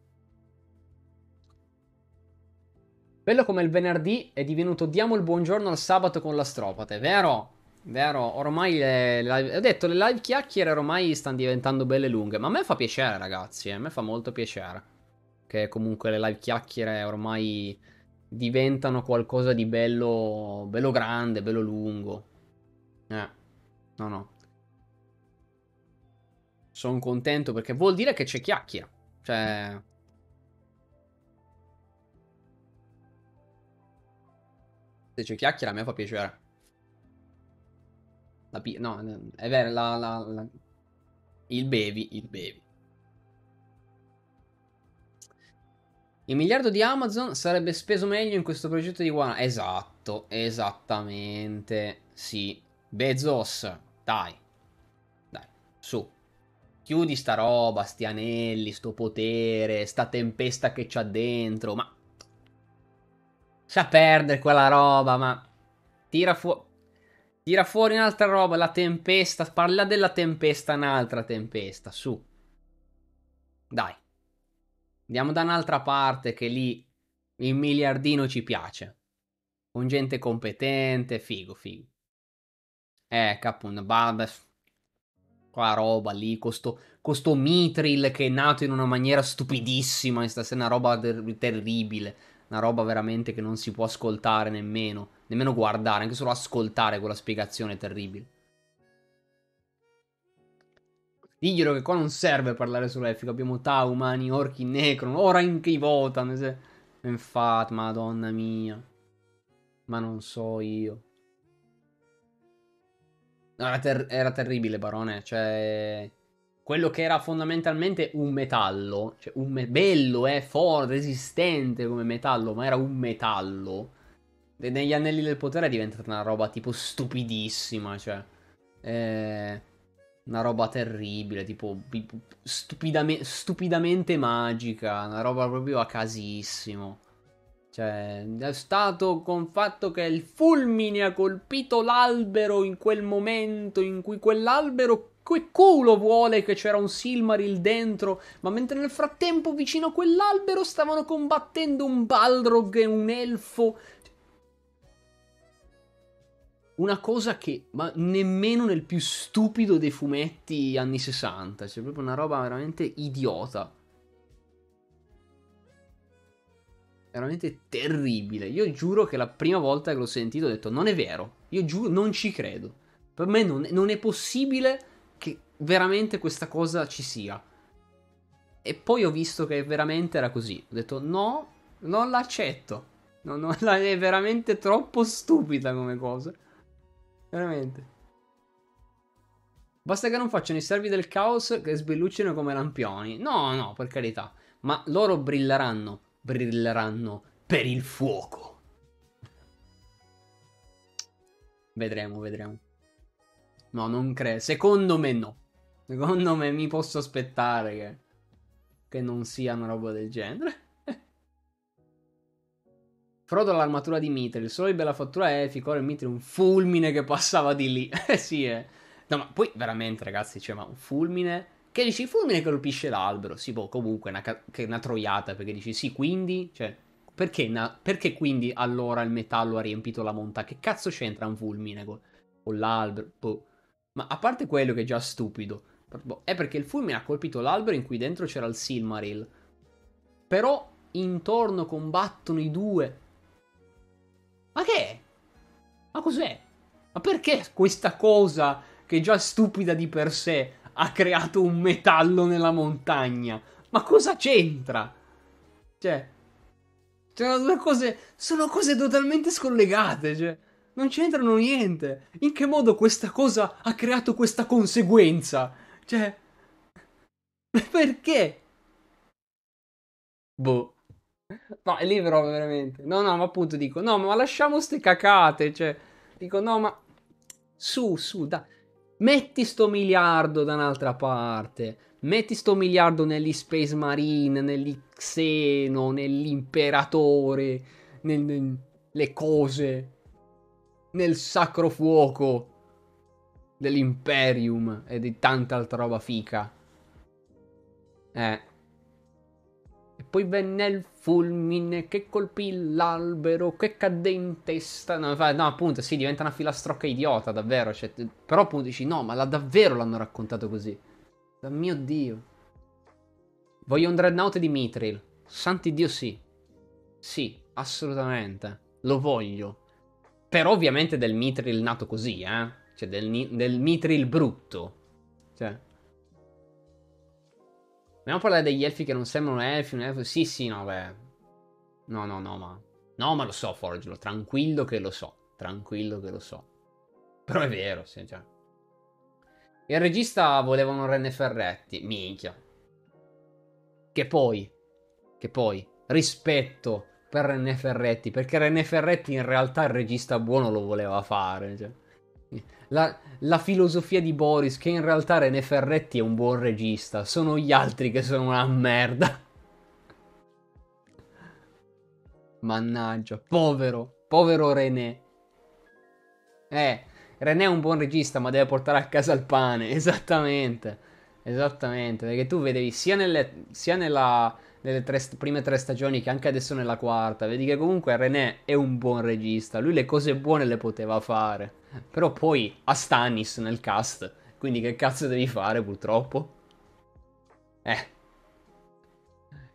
Bello come il venerdì è divenuto diamo il buongiorno al sabato con l'astropate, vero? Vero, ormai le, le, ho detto le live chiacchiere ormai stanno diventando belle lunghe, ma a me fa piacere ragazzi, a me fa molto piacere che comunque le live chiacchiere ormai diventano qualcosa di bello, bello grande, bello lungo. Eh, no no. Sono contento perché vuol dire che c'è chiacchiera. Cioè... Se c'è chiacchiera a me fa piacere. La pi- no, è vero, la, la, la... il bevi, il bevi. Il miliardo di Amazon sarebbe speso meglio in questo progetto di One. Esatto, esattamente. Sì. Bezos, dai. Dai, su. Chiudi sta roba, sti anelli, sto potere, sta tempesta che c'ha dentro, ma... Sa perdere quella roba, ma... Tira fuori... Tira fuori un'altra roba, la tempesta, parla della tempesta, un'altra tempesta, su. Dai. Andiamo da un'altra parte che lì il miliardino ci piace. Con gente competente, figo, figo. Eh, appunto, Babes quella roba lì, questo, questo Mitril che è nato in una maniera stupidissima, questa è una roba ter- terribile, una roba veramente che non si può ascoltare nemmeno, nemmeno guardare, anche solo ascoltare quella spiegazione terribile. Diglielo che qua non serve parlare sull'Elfico, abbiamo Tau, Umani, Orchi, Necron, ora in chi votano, se... infatti, madonna mia, ma non so io. Era, ter- era terribile, Barone. Cioè, quello che era fondamentalmente un metallo, cioè un me- bello, eh, forte, resistente come metallo, ma era un metallo. E negli anelli del potere è diventata una roba tipo stupidissima, cioè. Eh, una roba terribile, tipo stupidame- stupidamente magica, una roba proprio a casissimo. Cioè, è stato con fatto che il fulmine ha colpito l'albero in quel momento in cui quell'albero che culo vuole che c'era un Silmaril dentro, ma mentre nel frattempo vicino a quell'albero stavano combattendo un Balrog e un elfo. Una cosa che, ma nemmeno nel più stupido dei fumetti anni 60, cioè proprio una roba veramente idiota. veramente terribile. Io giuro che la prima volta che l'ho sentito ho detto non è vero. Io giuro, non ci credo. Per me non, non è possibile veramente questa cosa ci sia. E poi ho visto che veramente era così. Ho detto no, non l'accetto. No, no, è veramente troppo stupida come cosa. Veramente. Basta che non facciano i servi del caos che sbelluccino come lampioni. No, no, per carità. Ma loro brilleranno, brilleranno per il fuoco. Vedremo, vedremo. No, non credo. Secondo me no. Secondo me mi posso aspettare che, che non sia una roba del genere. Frodo l'armatura di Mithril, solo di bella fattura elfica, ora il Mithril un fulmine che passava di lì. eh sì, eh. No, ma poi veramente, ragazzi, cioè, ma un fulmine... Che dici, fulmine che colpisce l'albero. Sì, boh, comunque, una, che una troiata, perché dici, sì, quindi... Cioè, perché, na- perché quindi allora il metallo ha riempito la montagna? Che cazzo c'entra un fulmine con, con l'albero? Boh. Ma a parte quello che è già stupido, boh, è perché il fulmine ha colpito l'albero in cui dentro c'era il Silmaril. Però intorno combattono i due ma che è? Ma cos'è? Ma perché questa cosa che già stupida di per sé ha creato un metallo nella montagna? Ma cosa c'entra? Cioè, sono due cose. Sono cose totalmente scollegate. Cioè, non c'entrano niente. In che modo questa cosa ha creato questa conseguenza? Cioè, perché? Boh. No, è lì però veramente. No, no, ma appunto dico, no, ma lasciamo ste cacate, cioè, dico, no, ma su, su, dai. Metti sto miliardo da un'altra parte. Metti sto miliardo negli Space Marine, negli Xeno, nell'Imperatore, nelle cose, nel Sacro Fuoco dell'Imperium e di tanta altra roba fica. Eh. E poi venne il fulmine che colpì l'albero, che cadde in testa. No, no, appunto, sì, diventa una filastrocca idiota, davvero. Cioè, però appunto dici, no, ma la, davvero l'hanno raccontato così. Da mio Dio. Voglio un dreadnought di Mithril. Santi Dio sì. Sì, assolutamente. Lo voglio. Però ovviamente del Mithril nato così, eh. Cioè del, del Mithril brutto. Cioè... Vogliamo parlare degli elfi che non sembrano elfi, un elfo? Sì, sì, no, beh. No, no, no, ma... No, ma lo so, Forgelo, tranquillo che lo so. Tranquillo che lo so. Però è vero, sì, cioè. Il regista volevano Renne Ferretti. Minchia. Che poi... Che poi... Rispetto per René Ferretti, perché René Ferretti in realtà il regista buono lo voleva fare, cioè. La, la, filosofia di Boris, che in realtà René Ferretti è un buon regista, sono gli altri che sono una merda. Mannaggia, povero, povero René. Eh, René è un buon regista, ma deve portare a casa il pane, esattamente. Esattamente, perché tu vedevi sia, nelle, sia nella, nelle tre, prime tre stagioni che anche adesso nella quarta, vedi che comunque René è un buon regista, lui le cose buone le poteva fare. Però poi ha Stannis nel cast. Quindi che cazzo devi fare purtroppo? Eh.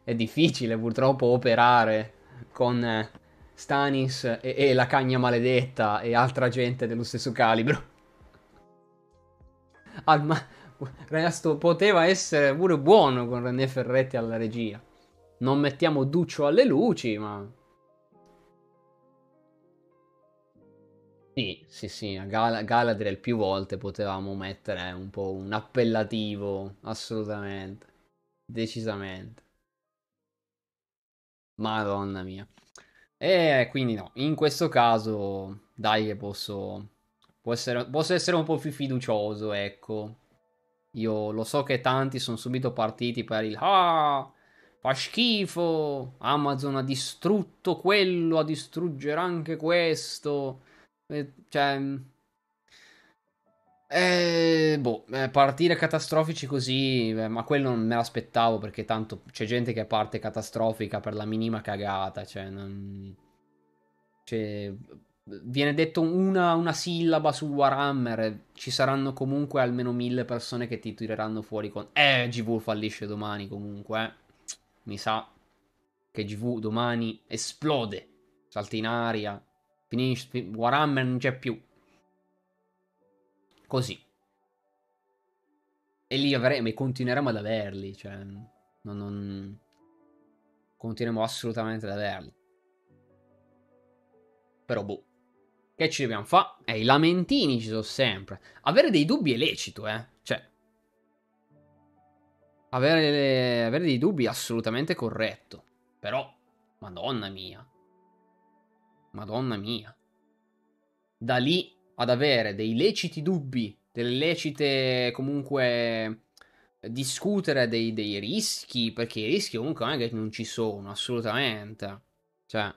È difficile purtroppo operare con eh, Stanis e, e la cagna maledetta e altra gente dello stesso calibro. Al ma- Resto poteva essere pure buono con René Ferretti alla regia. Non mettiamo Duccio alle luci, ma Sì, sì, sì, a Gal- Galadriel più volte potevamo mettere un po' un appellativo, assolutamente, decisamente. Madonna mia. E quindi no, in questo caso dai che posso, essere, posso essere un po' più fiducioso, ecco. Io lo so che tanti sono subito partiti per il ah, fa schifo, Amazon ha distrutto quello, a distruggere anche questo. Eh, cioè... Eh, boh, eh, partire catastrofici così, eh, ma quello non me l'aspettavo perché tanto c'è gente che parte catastrofica per la minima cagata, cioè, non... cioè viene detto una, una, sillaba su Warhammer, ci saranno comunque almeno mille persone che ti tireranno fuori con... Eh, GV fallisce domani comunque, eh. Mi sa che GV domani esplode, salta in aria, Finisce, Warhammer non c'è più. Così. E lì avremo e continueremo ad averli. Cioè, non, non... Continueremo assolutamente ad averli. Però boh. Che ci dobbiamo fare? Eh, i lamentini ci sono sempre. Avere dei dubbi è lecito, eh. Avere, avere dei dubbi assolutamente corretto. Però, madonna mia. Madonna mia. Da lì ad avere dei leciti dubbi, delle lecite comunque discutere dei, dei rischi, perché i rischi comunque non è che non ci sono, assolutamente. Cioè,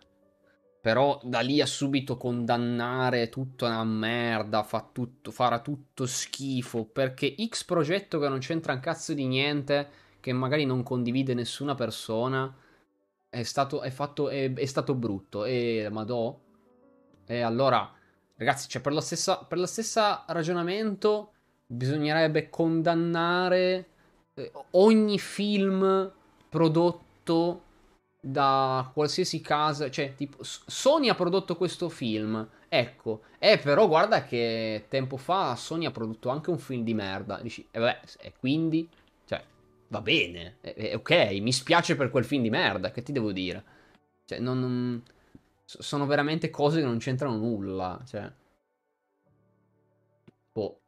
però da lì a subito condannare tutta una merda, fa tutto, farà tutto schifo, perché X progetto che non c'entra un cazzo di niente, che magari non condivide nessuna persona, è stato, è fatto, è, è stato brutto. E madò. E allora, ragazzi, cioè per, lo stesso ragionamento bisognerebbe condannare eh, ogni film prodotto da qualsiasi casa, cioè tipo Sony ha prodotto questo film, ecco, eh però guarda che tempo fa Sony ha prodotto anche un film di merda, dici, e eh vabbè, e quindi, cioè, va bene, è ok, mi spiace per quel film di merda, che ti devo dire? Cioè, non, non sono veramente cose che non c'entrano nulla, cioè. Boh.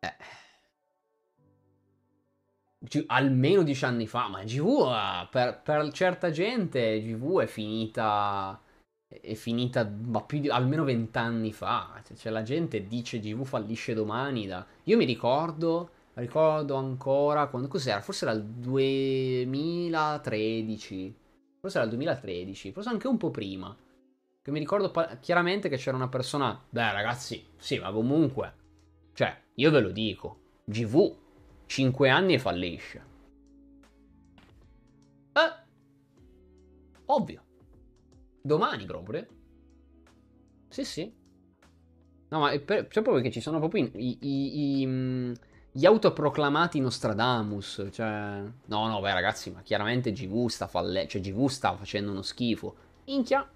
Eh almeno dieci anni fa, ma GV per, per, certa gente GV è finita è finita ma più di almeno vent'anni fa. Cioè, cioè, la gente dice GV fallisce domani. Da... Io mi ricordo, ricordo ancora quando cos'era? Forse era il 2013. Forse era il 2013, forse anche un po' prima. Che mi ricordo pa- chiaramente che c'era una persona. Beh, ragazzi, sì, ma comunque. Cioè, io ve lo dico. GV 5 anni e fallisce. Eh, ovvio. Domani proprio. Sì, sì. No, ma è per, proprio che ci sono proprio i, i, i, mm, gli autoproclamati Nostradamus. Cioè, no, no, beh, ragazzi, ma chiaramente GV sta falle, cioè GV sta facendo uno schifo. Inchia.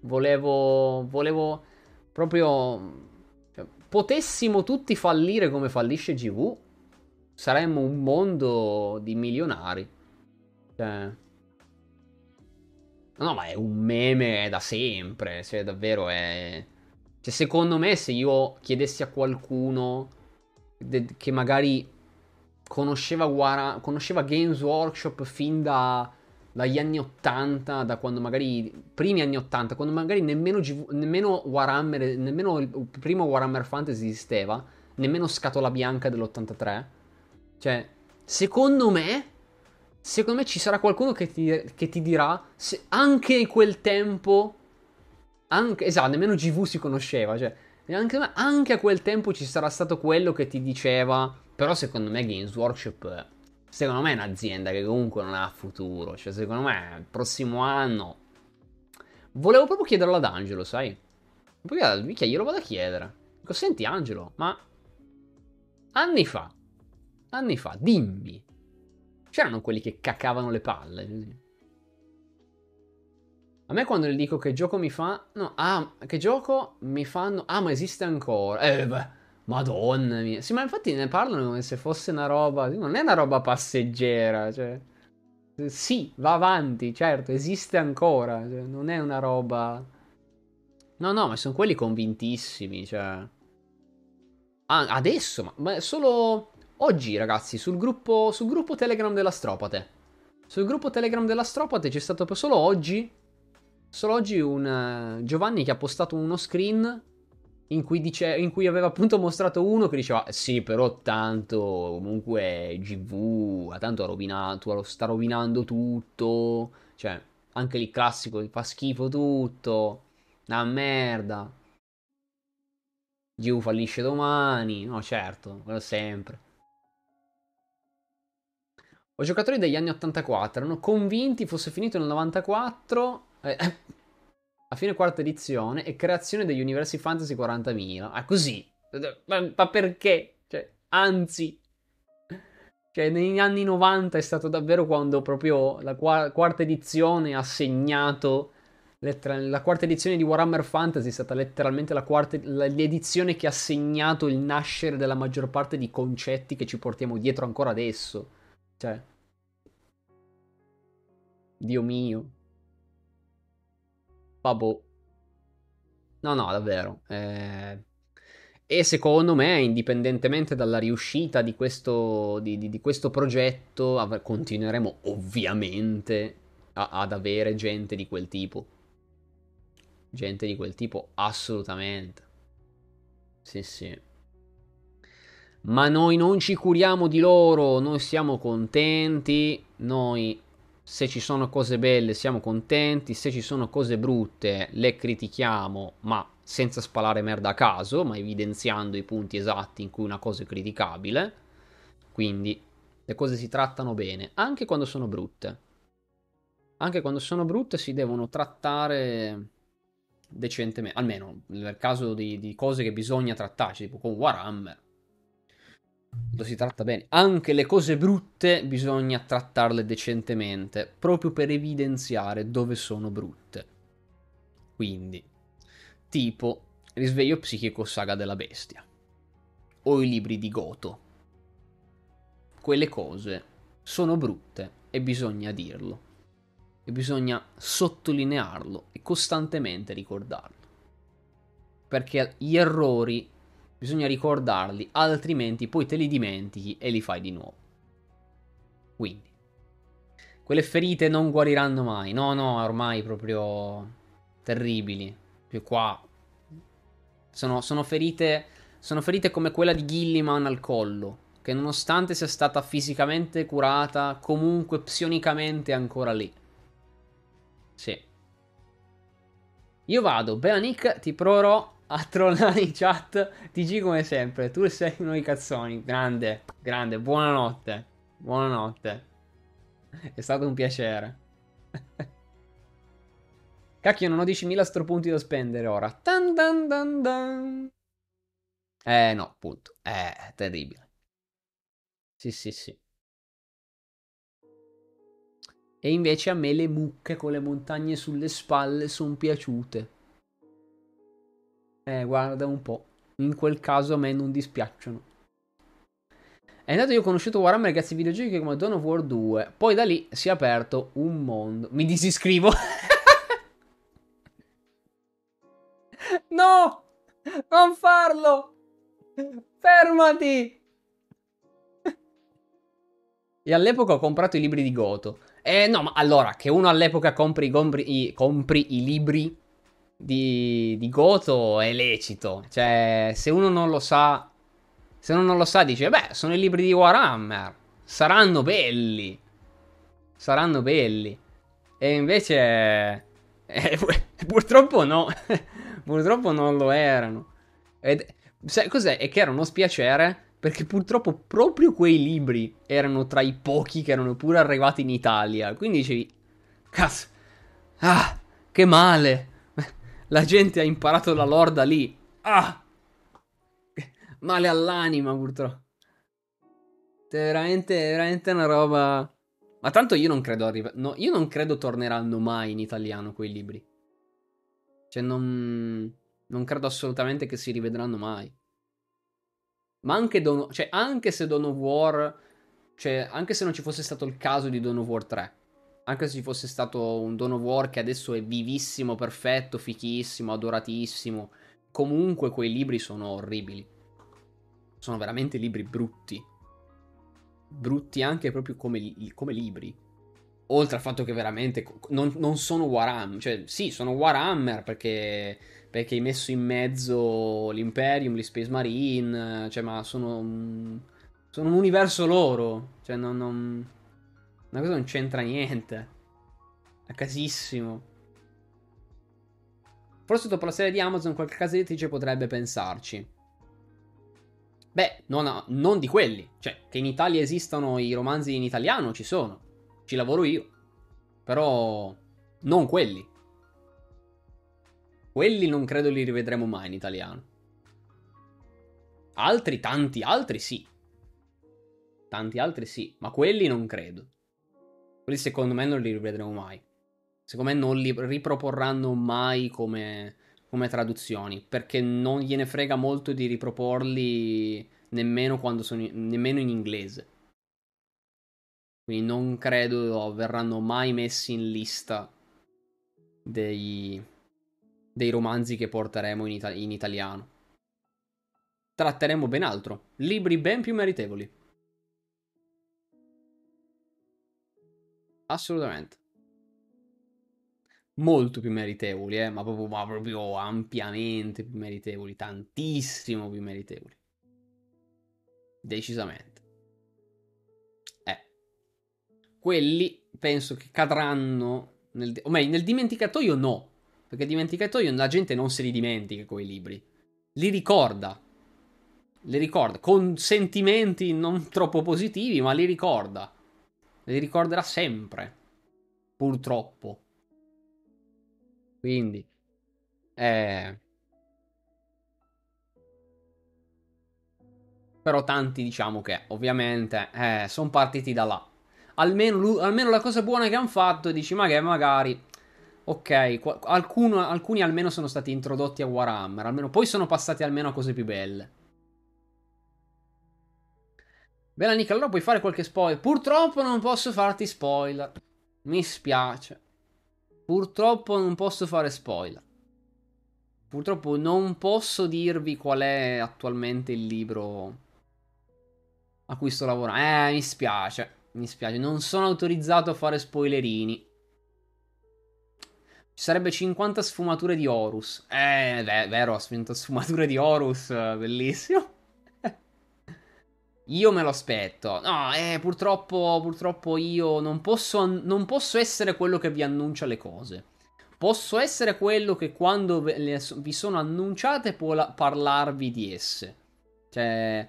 Volevo, volevo proprio. Cioè, potessimo tutti fallire come fallisce GV saremmo un mondo di milionari. Cioè... No, ma è un meme da sempre. Cioè, davvero è. Cioè, secondo me, se io chiedessi a qualcuno de- che magari conosceva, Wara- conosceva Games Workshop fin da- dagli anni 80, da quando magari. primi anni 80, quando magari nemmeno, G- nemmeno Warhammer, nemmeno il primo Warhammer Fantasy esisteva, nemmeno Scatola Bianca dell'83 cioè, secondo me, secondo me ci sarà qualcuno che ti, che ti dirà, se anche in quel tempo, anche, esatto, nemmeno GV si conosceva, cioè, anche, anche a quel tempo ci sarà stato quello che ti diceva, però secondo me Games Workshop, secondo me è un'azienda che comunque non ha futuro, cioè, secondo me il prossimo anno... Volevo proprio chiederlo ad Angelo, sai? Poi, mica glielo vado a chiedere. Dico, senti Angelo, ma anni fa anni fa, dimmi. C'erano quelli che cacavano le palle. A me quando gli dico che gioco mi fa... No, ah, che gioco mi fanno... Ah, ma esiste ancora. Eh, beh, madonna mia. Sì, ma infatti ne parlano come se fosse una roba... Non è una roba passeggera, cioè... Sì, va avanti, certo, esiste ancora. Cioè, non è una roba... No, no, ma sono quelli convintissimi, cioè... Ah, adesso, ma, ma solo Oggi, ragazzi, sul gruppo, sul gruppo Telegram della Stropate. Sul gruppo Telegram della Stropate c'è stato solo oggi. Solo oggi un uh, Giovanni che ha postato uno screen in cui, dice, in cui aveva appunto mostrato uno che diceva: Sì, però tanto comunque GV, tanto ha rovinato, sta rovinando tutto. Cioè, anche lì classico, fa schifo tutto. Una merda. GV fallisce domani. No, certo, quello sempre. Ho giocatori degli anni 84, erano convinti fosse finito nel 94, eh, a fine quarta edizione, e creazione degli universi fantasy 40.000. Ah, così. Ma, ma perché? Cioè, anzi, cioè, negli anni 90 è stato davvero quando proprio la qu- quarta edizione ha segnato. Letter- la quarta edizione di Warhammer Fantasy è stata letteralmente la quarta, l'edizione che ha segnato il nascere della maggior parte di concetti che ci portiamo dietro ancora adesso. Cioè. Dio mio. Vabbè. No, no, davvero. Eh... E secondo me, indipendentemente dalla riuscita di questo, di, di, di questo progetto, av- continueremo ovviamente a- ad avere gente di quel tipo. Gente di quel tipo, assolutamente. Sì, sì. Ma noi non ci curiamo di loro, noi siamo contenti, noi se ci sono cose belle siamo contenti, se ci sono cose brutte le critichiamo, ma senza spalare merda a caso, ma evidenziando i punti esatti in cui una cosa è criticabile. Quindi le cose si trattano bene, anche quando sono brutte. Anche quando sono brutte si devono trattare decentemente, almeno nel caso di, di cose che bisogna trattarci, tipo con Warhammer lo si tratta bene. Anche le cose brutte bisogna trattarle decentemente, proprio per evidenziare dove sono brutte. Quindi, tipo Risveglio psichico saga della bestia o i libri di Goto. Quelle cose sono brutte e bisogna dirlo. E bisogna sottolinearlo e costantemente ricordarlo. Perché gli errori Bisogna ricordarli, altrimenti poi te li dimentichi e li fai di nuovo. Quindi, quelle ferite non guariranno mai. No, no, ormai proprio terribili. Più qua. Sono, sono ferite. Sono ferite come quella di Gilliman al collo. Che nonostante sia stata fisicamente curata, comunque psionicamente è ancora lì. Sì. Io vado, Beanic, ti proverò a trollare in chat TG come sempre. Tu sei uno dei cazzoni. Grande, grande. Buonanotte. Buonanotte. È stato un piacere. Cacchio, non ho 10.000 stropunti da spendere ora. Tan dan dan dan. Eh no, appunto. Eh, terribile. Sì, sì, sì. E invece a me le mucche con le montagne sulle spalle sono piaciute. Eh, guarda un po'. In quel caso a me non dispiacciono. È andato io ho conosciuto Warhammer grazie ai videogiochi come Dawn of War 2. Poi da lì si è aperto un mondo. Mi disiscrivo. no! Non farlo! Fermati! E all'epoca ho comprato i libri di Goto. Eh no, ma allora, che uno all'epoca compri, compri, i, compri i libri di, di Goto è lecito. Cioè, se uno non lo sa, se uno non lo sa, dice: Beh, sono i libri di Warhammer. Saranno belli. Saranno belli. E invece. Eh, purtroppo no. purtroppo non lo erano. Ed, sai cos'è? È che era uno spiacere. Perché purtroppo proprio quei libri erano tra i pochi che erano pure arrivati in Italia. Quindi dicevi. Cazzo. Ah, che male. La gente ha imparato la lorda lì. Ah! Male all'anima, purtroppo. È veramente, veramente una roba. Ma tanto io non credo arriva... no, io non credo torneranno mai in italiano quei libri. Cioè, non. Non credo assolutamente che si rivedranno mai. Ma anche, Don... cioè, anche se Dawn of War. Cioè, anche se non ci fosse stato il caso di Dawn of War 3 anche se ci fosse stato un Dawn of War che adesso è vivissimo, perfetto, fichissimo, adoratissimo, comunque quei libri sono orribili. Sono veramente libri brutti. Brutti anche proprio come, come libri. Oltre al fatto che veramente non, non, sono Warhammer. Cioè, sì, sono Warhammer perché, perché hai messo in mezzo l'Imperium, gli Space Marine. Cioè, ma sono. Sono un universo loro. Cioè, non, non una cosa non c'entra niente. A casissimo. Forse dopo la serie di Amazon qualche casa editrice potrebbe pensarci. Beh, non, non, di quelli. Cioè, che in Italia esistano i romanzi in italiano, ci sono. Ci lavoro io. Però non quelli. Quelli non credo li rivedremo mai in italiano. Altri, tanti altri sì. Tanti altri sì, ma quelli non credo. Quelli secondo me non li rivedremo mai. Secondo me non li riproporranno mai come, come traduzioni, perché non gliene frega molto di riproporli nemmeno, quando sono, nemmeno in inglese. Quindi non credo verranno mai messi in lista dei, dei romanzi che porteremo in, ita- in italiano. Tratteremo ben altro, libri ben più meritevoli. Assolutamente. Molto più meritevoli, eh, ma proprio, ma proprio ampiamente più meritevoli, tantissimo più meritevoli. Decisamente. Eh. Quelli penso che cadranno nel, o meglio, nel dimenticatoio no. Perché dimenticatoio la gente non se li dimentica quei libri. Li ricorda. Li ricorda. Con sentimenti non troppo positivi, ma li ricorda. Li ricorderà sempre. Purtroppo. Quindi. Eh. Però tanti diciamo che ovviamente eh, sono partiti da là. Almeno, almeno, la cosa buona che hanno fatto dici ma che magari ok, qual- alcuni almeno sono stati introdotti a Warhammer, almeno poi sono passati almeno a cose più belle. Bella Nick, allora puoi fare qualche spoiler? Purtroppo non posso farti spoiler. Mi spiace. Purtroppo non posso fare spoiler. Purtroppo non posso dirvi qual è attualmente il libro a cui sto lavorando. Eh, mi spiace. Mi spiace, non sono autorizzato a fare spoilerini. Ci sarebbe 50 sfumature di Horus. Eh, beh, vero, 50 sfumature di Horus, bellissimo. Io me lo aspetto. No, eh, purtroppo, purtroppo io non posso, non posso essere quello che vi annuncia le cose. Posso essere quello che quando vi sono annunciate può parlarvi di esse. Cioè,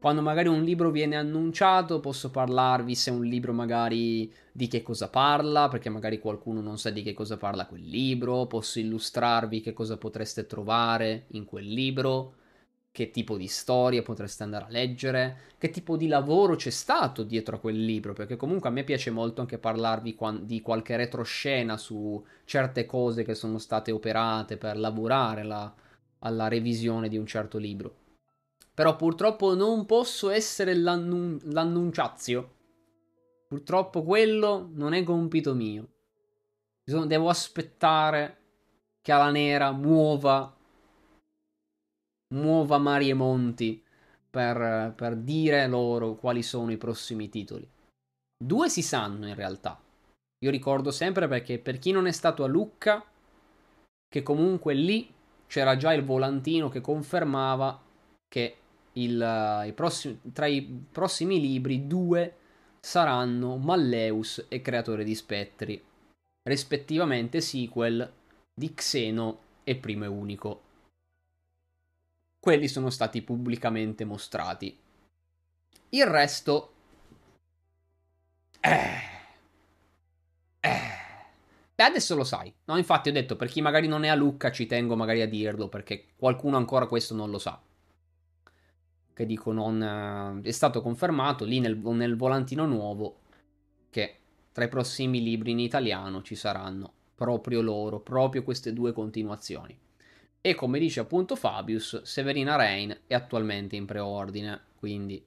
quando magari un libro viene annunciato posso parlarvi se un libro magari di che cosa parla, perché magari qualcuno non sa di che cosa parla quel libro, posso illustrarvi che cosa potreste trovare in quel libro, che tipo di storia potreste andare a leggere, che tipo di lavoro c'è stato dietro a quel libro, perché comunque a me piace molto anche parlarvi di qualche retroscena su certe cose che sono state operate per lavorare la, alla revisione di un certo libro. Però purtroppo non posso essere l'annun- l'annunciazio. Purtroppo quello non è compito mio. Devo aspettare che alla nera muova muova mari e monti per, per, dire loro quali sono i prossimi titoli. Due si sanno in realtà. Io ricordo sempre perché per chi non è stato a Lucca, che comunque lì c'era già il volantino che confermava che il, i prossimi, tra i prossimi libri due saranno Malleus e Creatore di Spettri, rispettivamente sequel di Xeno e Primo e Unico. Quelli sono stati pubblicamente mostrati. Il resto... Eh... Eh... Beh, adesso lo sai. No, infatti ho detto, per chi magari non è a Lucca ci tengo magari a dirlo, perché qualcuno ancora questo non lo sa che dico non eh, è stato confermato lì nel, nel volantino nuovo che tra i prossimi libri in italiano ci saranno proprio loro, proprio queste due continuazioni. E come dice appunto Fabius, Severina Rain è attualmente in preordine, quindi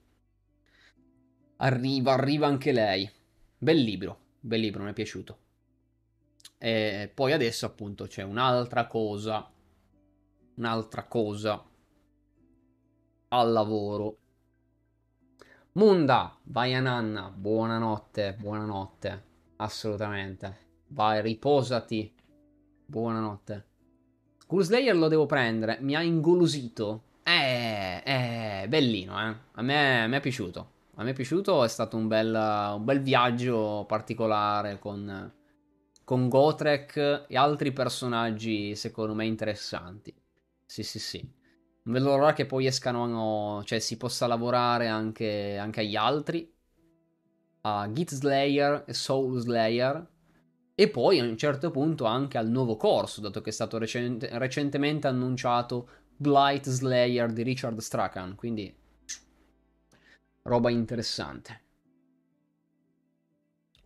arriva, arriva anche lei. Bel libro, bel libro, mi è piaciuto. E poi adesso appunto c'è un'altra cosa, un'altra cosa al lavoro. Munda, vai a nanna, buonanotte, buonanotte, assolutamente. Vai, riposati, buonanotte. Cool Slayer lo devo prendere, mi ha ingolosito. Eh, eh, bellino, eh. A me, a me è piaciuto. A me è piaciuto, è stato un bel, un bel viaggio particolare con, con Gotrek e altri personaggi secondo me interessanti. Sì, sì, sì. Non vedo l'ora che poi escano, cioè si possa lavorare anche, anche agli altri, a Git Slayer e Soul Slayer, e poi a un certo punto anche al nuovo corso, dato che è stato recente, recentemente annunciato Blight Slayer di Richard Strachan, quindi roba interessante.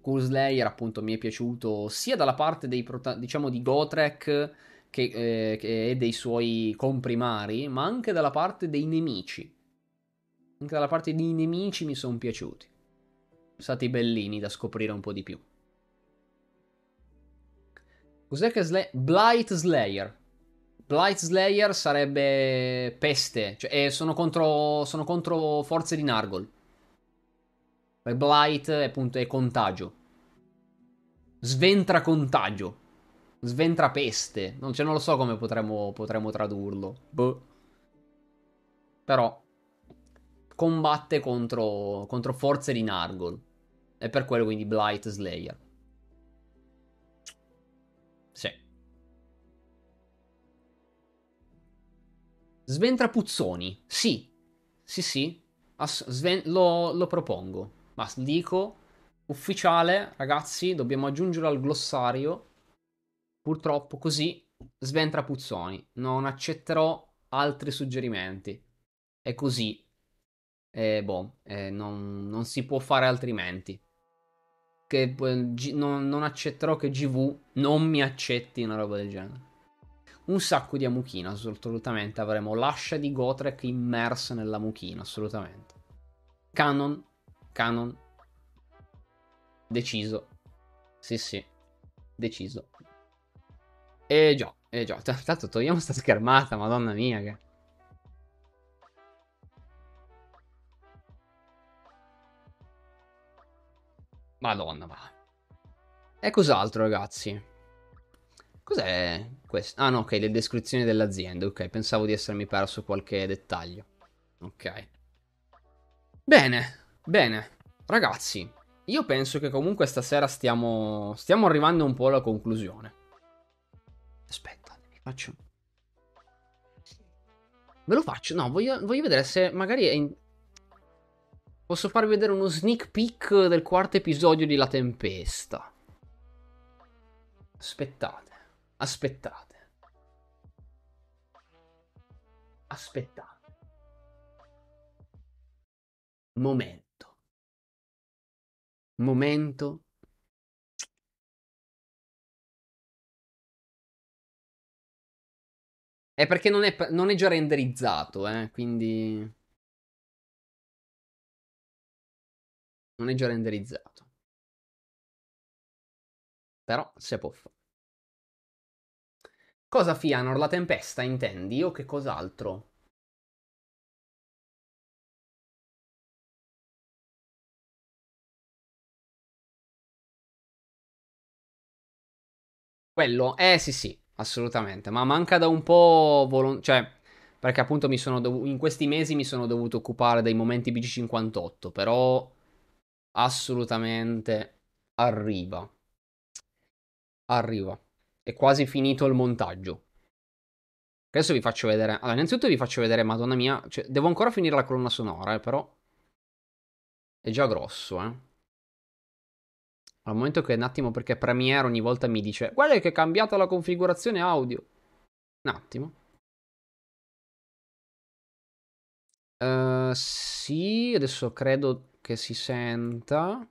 Cool Slayer appunto mi è piaciuto sia dalla parte dei prota- diciamo di Gotrek che, eh, che è dei suoi comprimari, ma anche dalla parte dei nemici. Anche dalla parte dei nemici mi sono piaciuti. Sono stati bellini da scoprire un po' di più. Cos'è che Slay... Blight Slayer. Blight Slayer sarebbe peste, cioè eh, sono, contro, sono contro forze di Nargol. Blight è, appunto, è contagio. Sventra contagio. Sventra peste. Non, cioè, non lo so come potremmo, potremmo tradurlo. Boh. Però combatte contro, contro forze di Nargol. E per quello quindi Blight Slayer. Sventra Puzzoni. Sì. Sì, sì. Ass- Sven- lo, lo propongo. Ma dico, ufficiale, ragazzi, dobbiamo aggiungere al glossario. Purtroppo così sventra Puzzoni. Non accetterò altri suggerimenti. È così. E boh, eh, non, non, si può fare altrimenti. Che, eh, G- non, non, accetterò che GV non mi accetti una roba del genere. Un sacco di Amuchina, assolutamente. Avremo l'ascia di Gotrek immersa nella Muchina, assolutamente. Canon Canon. Deciso. Sì, sì. Deciso. E già, e già. Tanto togliamo sta schermata, madonna mia che... Madonna, ma... E cos'altro, ragazzi? Cos'è questo? Ah, no, ok, le descrizioni dell'azienda. Ok, pensavo di essermi perso qualche dettaglio. Ok. Bene. Bene, ragazzi, io penso che comunque stasera stiamo, stiamo arrivando un po' alla conclusione. Aspetta, vi faccio... Ve lo faccio? No, voglio, voglio vedere se magari in... Posso farvi vedere uno sneak peek del quarto episodio di La Tempesta. Aspettate, aspettate. Aspettate. Momento momento È perché non è, non è già renderizzato, eh, quindi... Non è già renderizzato. Però se può fare. Cosa Fianor? La tempesta intendi? O che cos'altro? Quello? Eh sì sì, assolutamente. Ma manca da un po' volon- cioè perché appunto mi sono dov- in questi mesi mi sono dovuto occupare dei momenti BG58, però assolutamente arriva. Arriva. È quasi finito il montaggio. Adesso vi faccio vedere. Allora, innanzitutto vi faccio vedere, madonna mia, cioè, devo ancora finire la colonna sonora, eh, però è già grosso, eh. Al momento che un attimo perché Premiere ogni volta mi dice guarda che è cambiata la configurazione audio. Un attimo. Uh, sì, adesso credo che si senta.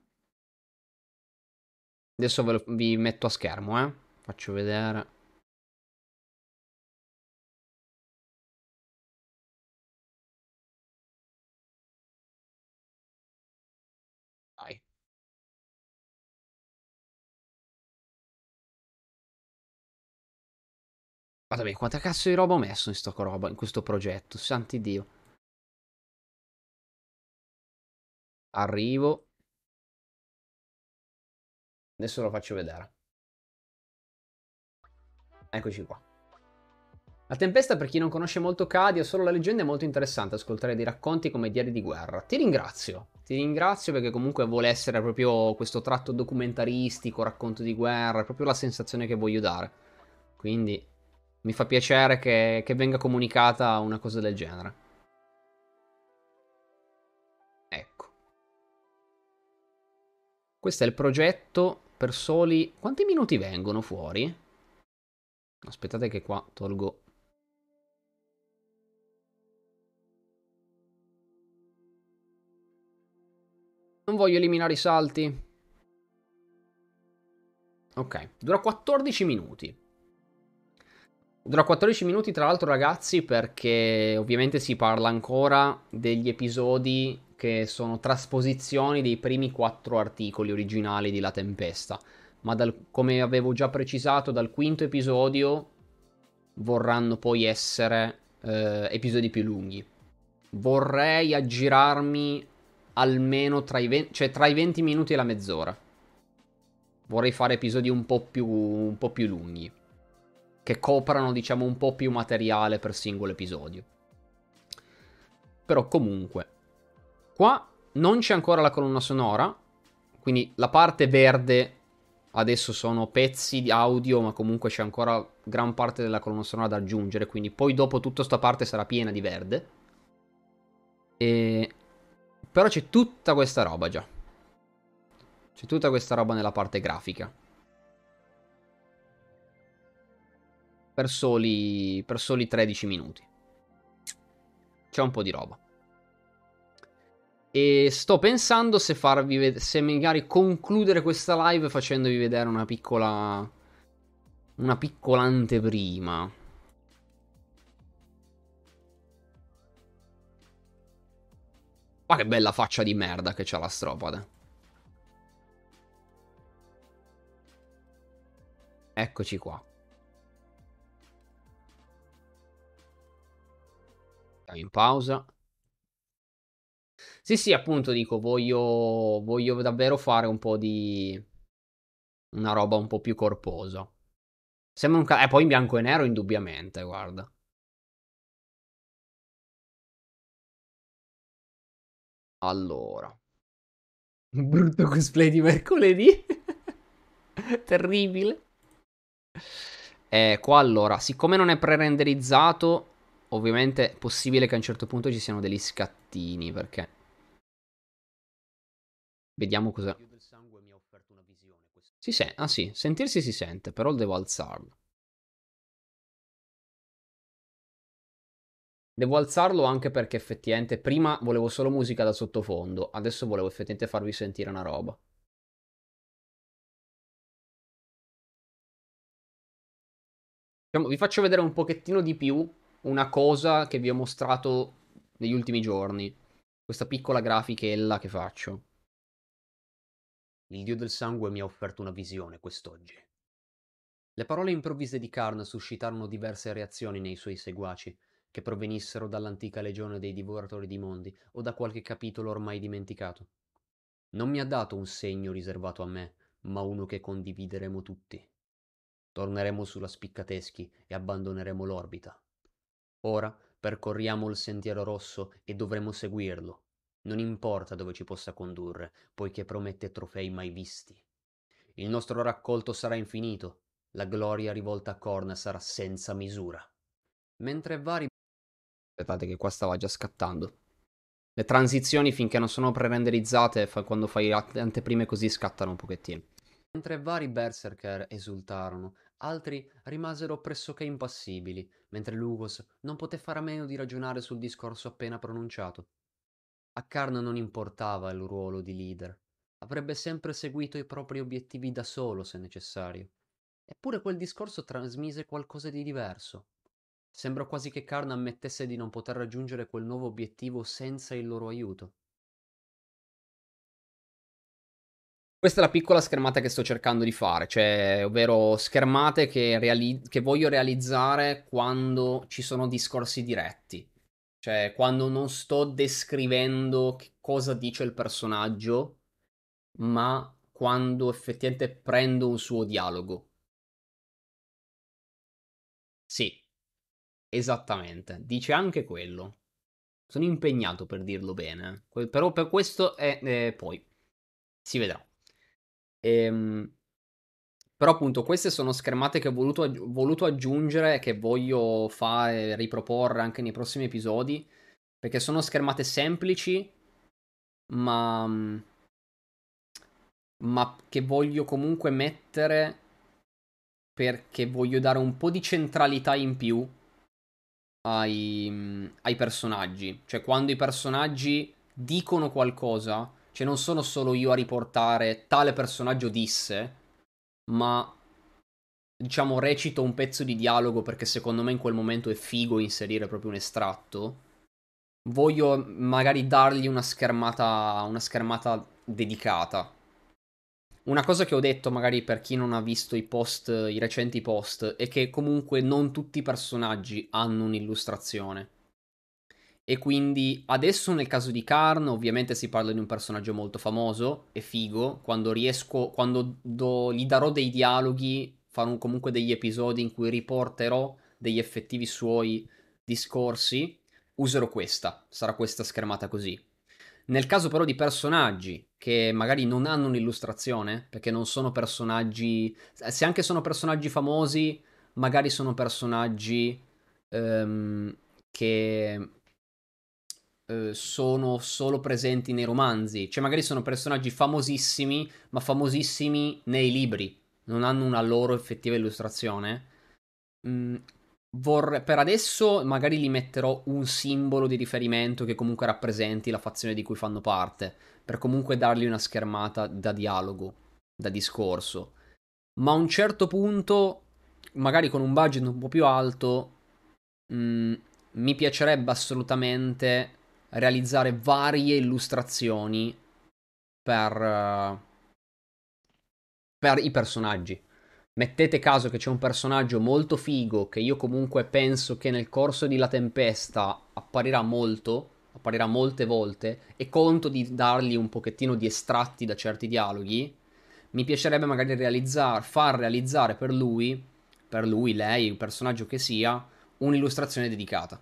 Adesso ve lo, vi metto a schermo, eh. Faccio vedere. Guarda bene, quanta cazzo di roba ho messo in sto roba, in questo progetto, santi Dio. Arrivo. Adesso lo faccio vedere. Eccoci qua. La tempesta, per chi non conosce molto Cadia, solo la leggenda, è molto interessante ascoltare dei racconti come diari di guerra. Ti ringrazio, ti ringrazio perché comunque vuole essere proprio questo tratto documentaristico, racconto di guerra, è proprio la sensazione che voglio dare. Quindi mi fa piacere che, che venga comunicata una cosa del genere. Ecco. Questo è il progetto per soli... Quanti minuti vengono fuori? Aspettate che qua tolgo... Non voglio eliminare i salti. Ok, dura 14 minuti. Dura 14 minuti, tra l'altro, ragazzi, perché ovviamente si parla ancora degli episodi che sono trasposizioni dei primi quattro articoli originali di La Tempesta. Ma dal, come avevo già precisato, dal quinto episodio vorranno poi essere eh, episodi più lunghi. Vorrei aggirarmi almeno tra i, 20, cioè tra i 20 minuti e la mezz'ora. Vorrei fare episodi un po' più, un po' più lunghi. Che coprano, diciamo, un po' più materiale per singolo episodio. Però comunque, qua non c'è ancora la colonna sonora. Quindi la parte verde adesso sono pezzi di audio, ma comunque c'è ancora gran parte della colonna sonora da aggiungere. Quindi poi dopo tutta sta parte sarà piena di verde. E... Però c'è tutta questa roba già. C'è tutta questa roba nella parte grafica. Per soli, per soli 13 minuti. C'è un po' di roba. E sto pensando se farvi vedere, se magari concludere questa live facendovi vedere una piccola, una piccola anteprima. Ma che bella faccia di merda che c'ha la stropade. Eccoci qua. Andiamo in pausa. Sì, sì, appunto dico, voglio, voglio davvero fare un po' di... una roba un po' più corposa. Sembra un... Ca- eh, poi in bianco e nero indubbiamente, guarda. Allora. Brutto cosplay di mercoledì. Terribile. Eh, qua allora, siccome non è pre-renderizzato, ovviamente è possibile che a un certo punto ci siano degli scattini, perché... Vediamo cosa... Si sente, ah sì, sentirsi si sente, però devo alzarlo. Devo alzarlo anche perché effettivamente prima volevo solo musica da sottofondo, adesso volevo effettivamente farvi sentire una roba. Diciamo, vi faccio vedere un pochettino di più una cosa che vi ho mostrato negli ultimi giorni. Questa piccola grafichella che faccio. Il dio del sangue mi ha offerto una visione quest'oggi. Le parole improvvise di Karn suscitarono diverse reazioni nei suoi seguaci, che provenissero dall'antica legione dei divoratori di mondi o da qualche capitolo ormai dimenticato. Non mi ha dato un segno riservato a me, ma uno che condivideremo tutti. Torneremo sulla Spiccateschi e abbandoneremo l'orbita. Ora percorriamo il sentiero rosso e dovremo seguirlo. Non importa dove ci possa condurre, poiché promette trofei mai visti. Il nostro raccolto sarà infinito, la gloria rivolta a Korn sarà senza misura. Mentre vari... Aspettate che qua stava già scattando. Le transizioni finché non sono pre-renderizzate, quando fai anteprime così scattano un pochettino. Mentre vari berserker esultarono, altri rimasero pressoché impassibili, mentre Lugos non poté fare a meno di ragionare sul discorso appena pronunciato. A Karn non importava il ruolo di leader, avrebbe sempre seguito i propri obiettivi da solo se necessario. Eppure quel discorso trasmise qualcosa di diverso. Sembra quasi che Karn ammettesse di non poter raggiungere quel nuovo obiettivo senza il loro aiuto. Questa è la piccola schermata che sto cercando di fare, cioè, ovvero schermate che, reali- che voglio realizzare quando ci sono discorsi diretti. Cioè, quando non sto descrivendo cosa dice il personaggio, ma quando effettivamente prendo un suo dialogo. Sì, esattamente. Dice anche quello. Sono impegnato per dirlo bene. Però per questo è, eh, poi si vedrà. Ehm, però appunto queste sono schermate che ho voluto, voluto aggiungere e che voglio fare, riproporre anche nei prossimi episodi, perché sono schermate semplici, ma, ma che voglio comunque mettere perché voglio dare un po' di centralità in più ai, ai personaggi. Cioè quando i personaggi dicono qualcosa cioè non sono solo io a riportare tale personaggio disse, ma diciamo recito un pezzo di dialogo perché secondo me in quel momento è figo inserire proprio un estratto. Voglio magari dargli una schermata, una schermata dedicata. Una cosa che ho detto, magari per chi non ha visto i post, i recenti post, è che comunque non tutti i personaggi hanno un'illustrazione. E quindi adesso nel caso di Karn, ovviamente si parla di un personaggio molto famoso e figo. Quando riesco, quando do, gli darò dei dialoghi, farò comunque degli episodi in cui riporterò degli effettivi suoi discorsi, userò questa. Sarà questa schermata così. Nel caso però di personaggi che magari non hanno un'illustrazione, perché non sono personaggi, se anche sono personaggi famosi, magari sono personaggi um, che uh, sono solo presenti nei romanzi, cioè magari sono personaggi famosissimi, ma famosissimi nei libri, non hanno una loro effettiva illustrazione. Mm, Vorrei, per adesso magari gli metterò un simbolo di riferimento che comunque rappresenti la fazione di cui fanno parte, per comunque dargli una schermata da dialogo, da discorso. Ma a un certo punto, magari con un budget un po' più alto, mh, mm, mi piacerebbe assolutamente realizzare varie illustrazioni per, uh, per i personaggi. Mettete caso che c'è un personaggio molto figo che io comunque penso che nel corso di La Tempesta apparirà molto, apparirà molte volte e conto di dargli un pochettino di estratti da certi dialoghi. Mi piacerebbe magari realizzare, far realizzare per lui, per lui, lei, il personaggio che sia, un'illustrazione dedicata.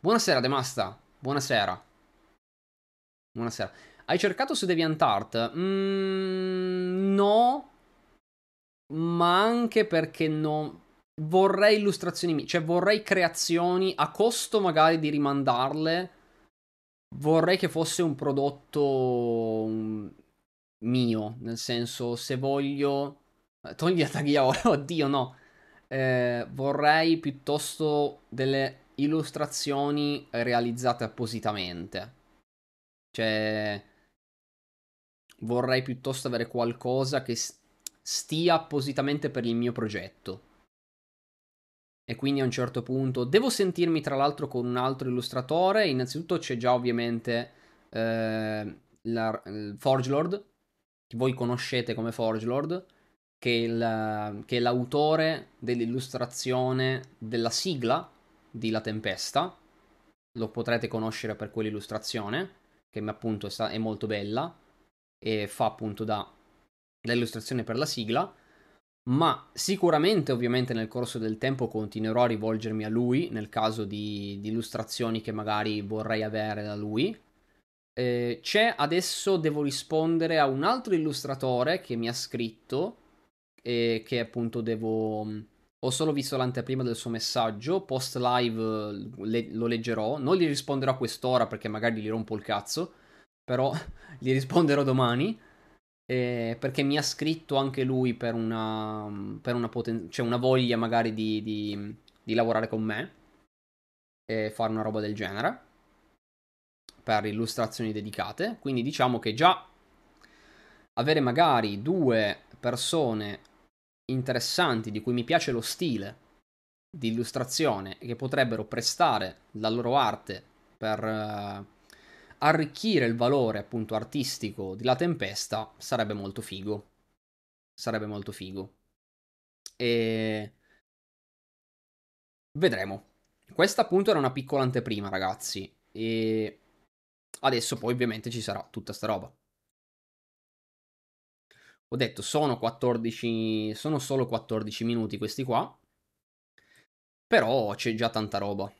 Buonasera Demasta, buonasera. Buonasera. Hai cercato su DeviantArt? Mm, no, ma anche perché non vorrei illustrazioni, cioè vorrei creazioni a costo magari di rimandarle. Vorrei che fosse un prodotto mm, mio, nel senso se voglio eh, togli la tagliaola, oddio no. Eh, vorrei piuttosto delle illustrazioni realizzate appositamente. Cioè vorrei piuttosto avere qualcosa che stia appositamente per il mio progetto. E quindi a un certo punto devo sentirmi tra l'altro con un altro illustratore. Innanzitutto c'è già ovviamente eh, la, il Forgelord, che voi conoscete come Forgelord, che che è l'autore dell'illustrazione della sigla di La Tempesta. Lo potrete conoscere per quell'illustrazione, che appunto è, è molto bella e fa appunto da l'illustrazione per la sigla, ma sicuramente ovviamente nel corso del tempo continuerò a rivolgermi a lui nel caso di, di illustrazioni che magari vorrei avere da lui. Eh, c'è adesso devo rispondere a un altro illustratore che mi ha scritto e che appunto devo ho solo visto l'anteprima del suo messaggio post live le, lo leggerò non gli risponderò a quest'ora perché magari gli rompo il cazzo però gli risponderò domani eh, perché mi ha scritto anche lui per una, per una, poten- cioè una voglia magari di, di, di, lavorare con me e fare una roba del genere per illustrazioni dedicate. Quindi diciamo che già avere magari due persone interessanti di cui mi piace lo stile di illustrazione che potrebbero prestare la loro arte per... Uh, arricchire il valore appunto artistico di La Tempesta sarebbe molto figo. Sarebbe molto figo. E vedremo. Questa appunto era una piccola anteprima, ragazzi. E adesso poi ovviamente ci sarà tutta sta roba. Ho detto sono 14 sono solo 14 minuti questi qua. Però c'è già tanta roba.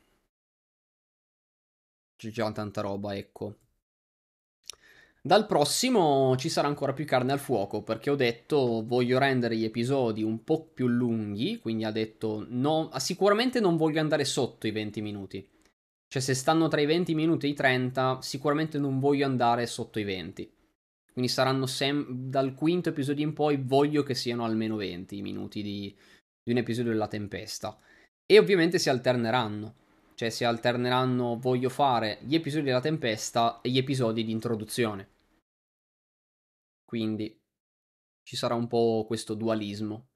C'è già tanta roba, ecco. Dal prossimo ci sarà ancora più carne al fuoco perché ho detto voglio rendere gli episodi un po' più lunghi, quindi ha detto no, sicuramente non voglio andare sotto i 20 minuti. Cioè se stanno tra i 20 minuti e i 30 sicuramente non voglio andare sotto i 20. Quindi saranno sem- dal quinto episodio in poi voglio che siano almeno 20 minuti di, di un episodio della tempesta. E ovviamente si alterneranno. Cioè si alterneranno, voglio fare gli episodi della tempesta e gli episodi di introduzione. Quindi ci sarà un po' questo dualismo.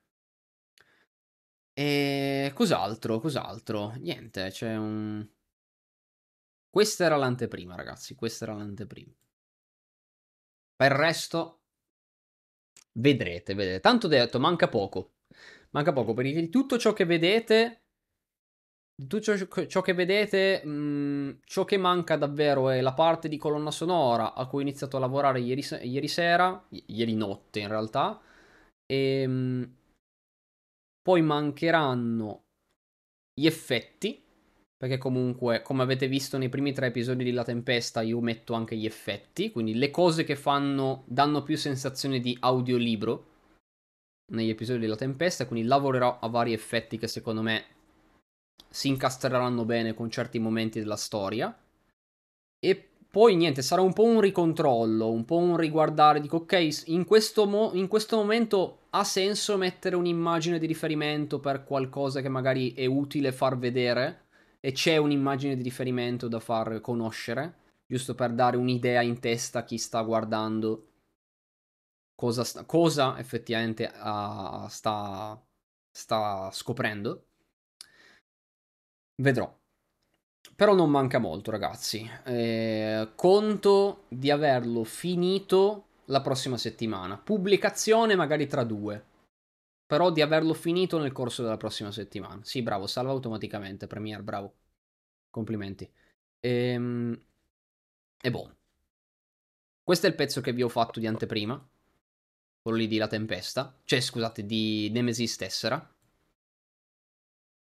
E cos'altro? Cos'altro? Niente, c'è un... Questa era l'anteprima, ragazzi, questa era l'anteprima. Per il resto, Vedrete, vedrete. Tanto detto, manca poco. Manca poco perché tutto ciò che vedete tutto ciò, che vedete, mh, mm, ciò che manca davvero è la parte di colonna sonora a cui ho iniziato a lavorare ieri, ieri sera, ieri notte in realtà, e mh, mm, poi mancheranno gli effetti, perché comunque, come avete visto nei primi tre episodi di La Tempesta, io metto anche gli effetti, quindi le cose che fanno, danno più sensazione di audiolibro negli episodi della Tempesta, quindi lavorerò a vari effetti che secondo me si incastreranno bene con certi momenti della storia. E poi niente, sarà un po' un ricontrollo, un po' un riguardare, dico ok, in questo, mo- in questo momento ha senso mettere un'immagine di riferimento per qualcosa che magari è utile far vedere e c'è un'immagine di riferimento da far conoscere, giusto per dare un'idea in testa a chi sta guardando cosa, sta- cosa effettivamente uh, sta, sta scoprendo. Vedrò. Però non manca molto, ragazzi. Eh, conto di averlo finito la prossima settimana. Pubblicazione magari tra due. Però di averlo finito nel corso della prossima settimana. Sì, bravo, salva automaticamente. Premiere, bravo. Complimenti. Ehm... E boh. Questo è il pezzo che vi ho fatto di anteprima. Quello lì di La Tempesta. Cioè, scusate, di Nemesis Tessera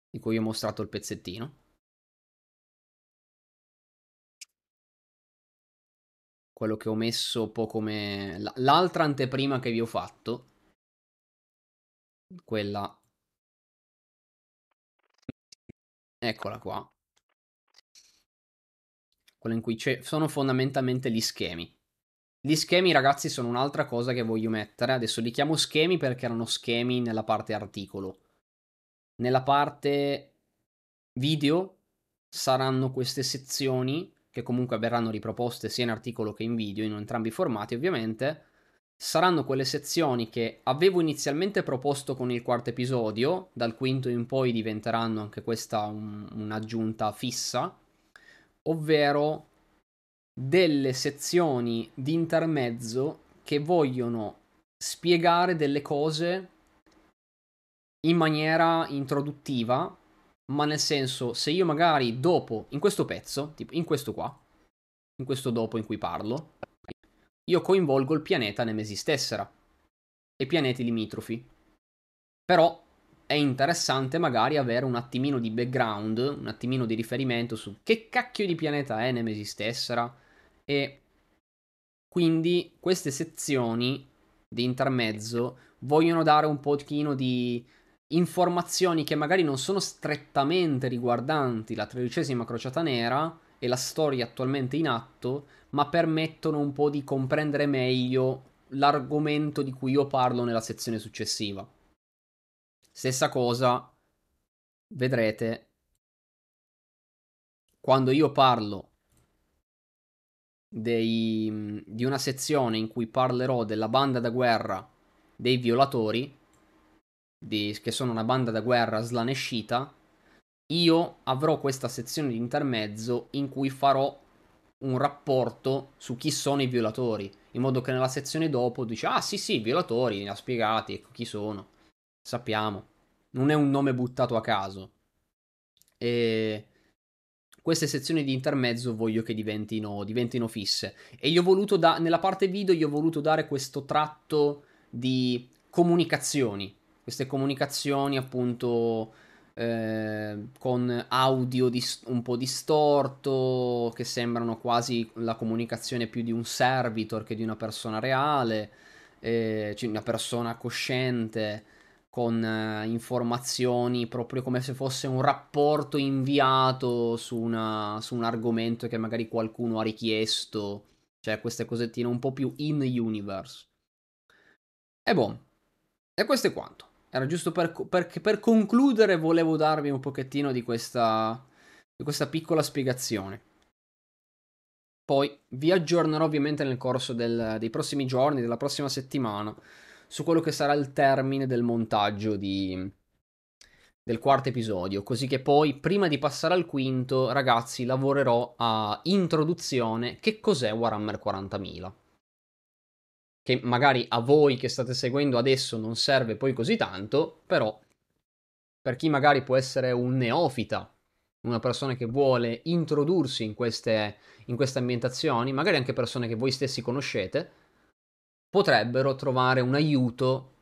di cui ho mostrato il pezzettino. Quello che ho messo un po' come l'altra anteprima che vi ho fatto. Quella. Eccola qua. Quella in cui sono fondamentalmente gli schemi. Gli schemi, ragazzi, sono un'altra cosa che voglio mettere. Adesso li chiamo schemi perché erano schemi nella parte articolo nella parte video saranno queste sezioni che comunque verranno riproposte sia in articolo che in video, in entrambi i formati ovviamente. Saranno quelle sezioni che avevo inizialmente proposto con il quarto episodio, dal quinto in poi diventeranno anche questa un, un'aggiunta fissa, ovvero delle sezioni di intermezzo che vogliono spiegare delle cose in maniera introduttiva, ma nel senso, se io magari dopo, in questo pezzo, tipo in questo qua, in questo dopo in cui parlo, io coinvolgo il pianeta Nemesis Tessera e pianeti limitrofi. Però è interessante magari avere un attimino di background, un attimino di riferimento su che cacchio di pianeta è Nemesis Tessera e quindi queste sezioni di intermezzo vogliono dare un pochino di informazioni che magari non sono strettamente riguardanti la tredicesima crociata nera e la storia attualmente in atto, ma permettono un po' di comprendere meglio l'argomento di cui io parlo nella sezione successiva. Stessa cosa, vedrete, quando io parlo dei, di una sezione in cui parlerò della banda da guerra dei violatori, di, che sono una banda da guerra slanescita, io avrò questa sezione di intermezzo in cui farò un rapporto su chi sono i violatori, in modo che nella sezione dopo dice ah sì sì, violatori, li ha spiegati, ecco chi sono, sappiamo, non è un nome buttato a caso. E queste sezioni di intermezzo voglio che diventino, diventino fisse. E io ho voluto, da, nella parte video, io ho voluto dare questo tratto di comunicazioni queste comunicazioni appunto eh, con audio dis- un po' distorto, che sembrano quasi la comunicazione più di un servitor che di una persona reale, eh, cioè una persona cosciente con eh, informazioni proprio come se fosse un rapporto inviato su, una, su un argomento che magari qualcuno ha richiesto, cioè queste cosettine un po' più in universe. E boh, e questo è quanto. Era giusto per, per, per concludere, volevo darvi un pochettino di questa, di questa piccola spiegazione. Poi vi aggiornerò ovviamente nel corso del, dei prossimi giorni, della prossima settimana, su quello che sarà il termine del montaggio di, del quarto episodio, così che poi, prima di passare al quinto, ragazzi, lavorerò a introduzione che cos'è Warhammer 40.000. che magari a voi che state seguendo adesso non serve poi così tanto, però per chi magari può essere un neofita, una persona che vuole introdursi in queste, in queste ambientazioni, magari anche persone che voi stessi conoscete, potrebbero trovare un aiuto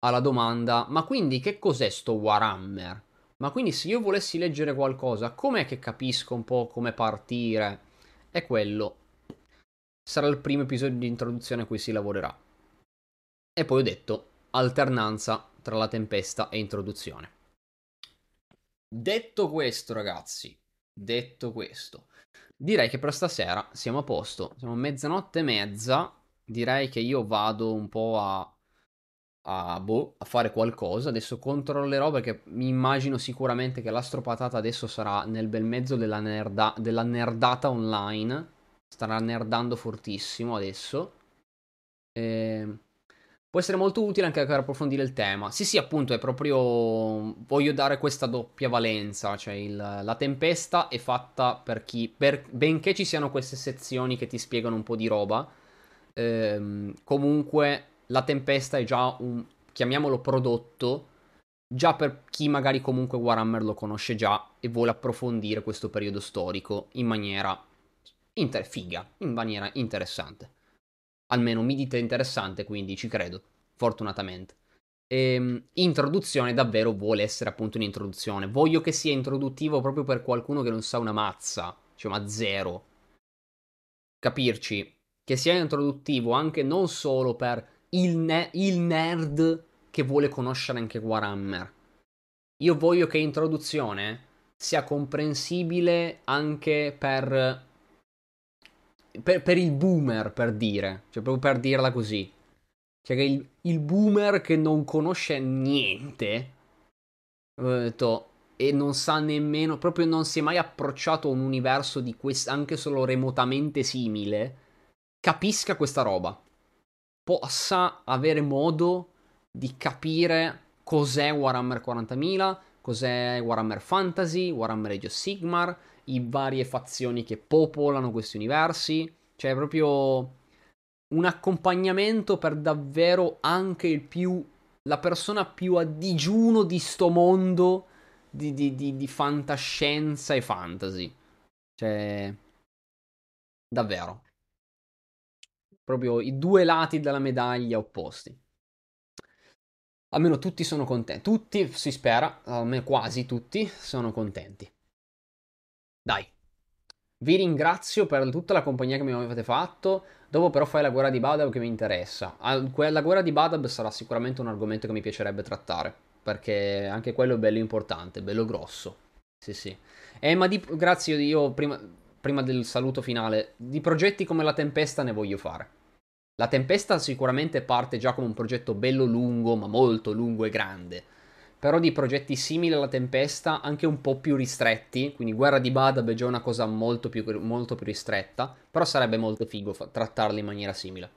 alla domanda, ma quindi che cos'è sto Warhammer? Ma quindi se io volessi leggere qualcosa, com'è che capisco un po' come partire? È quello. Sarà il primo episodio di introduzione a cui si lavorerà. E poi ho detto alternanza tra la tempesta e introduzione. Detto questo, ragazzi, detto questo, direi che per stasera siamo a posto. Siamo mezzanotte e mezza. Direi che io vado un po' a a, boh, a fare qualcosa. Adesso controllerò perché mi immagino sicuramente che l'astropatata adesso sarà nel bel mezzo della, nerda, della nerdata online. Starà nerdando fortissimo adesso. E... Ehm, può essere molto utile anche per approfondire il tema. Sì, sì, appunto, è proprio. Voglio dare questa doppia valenza. Cioè, il... la tempesta è fatta per chi. Per... Benché ci siano queste sezioni che ti spiegano un po' di roba. Ehm, comunque la tempesta è già un, chiamiamolo prodotto, già per chi magari comunque Warhammer lo conosce già e vuole approfondire questo periodo storico in maniera inter- figa, in maniera interessante. Almeno mi dite interessante, quindi ci credo, fortunatamente. E, ehm, introduzione davvero vuole essere appunto un'introduzione. Voglio che sia introduttivo proprio per qualcuno che non sa una mazza, cioè ma zero. Capirci, che sia introduttivo anche non solo per il, ne- il nerd che vuole conoscere anche Warhammer. Io voglio che introduzione sia comprensibile anche per, per, per il boomer, per dire, cioè proprio per dirla così. Cioè che il, il boomer che non conosce niente, detto, e non sa nemmeno, proprio non si è mai approcciato a un universo di questo, anche solo remotamente simile, capisca questa roba possa avere modo di capire cos'è Warhammer 40.000, cos'è Warhammer Fantasy, Warhammer Age of Sigmar, i varie fazioni che popolano questi universi, cioè proprio un accompagnamento per davvero anche il più la persona più a digiuno di sto mondo di, di, di, di fantascienza e fantasy. Cioè, davvero proprio i due lati della medaglia opposti. Almeno tutti sono contenti, tutti si spera, almeno quasi tutti sono contenti. Dai, vi ringrazio per tutta la compagnia che mi avete fatto. Dopo però fai la guerra di Badab che mi interessa. La guerra di Badab sarà sicuramente un argomento che mi piacerebbe trattare. Perché anche quello è bello importante, bello grosso. Sì, sì. Eh, ma di, grazie, io prima, prima del saluto finale, di progetti come la tempesta ne voglio fare. La tempesta sicuramente parte già come un progetto bello lungo, ma molto lungo e grande. Però di progetti simili alla tempesta, anche un po' più ristretti, quindi Guerra di Badab è già una cosa molto più, molto più ristretta, però sarebbe molto figo fa- trattarli in maniera simile.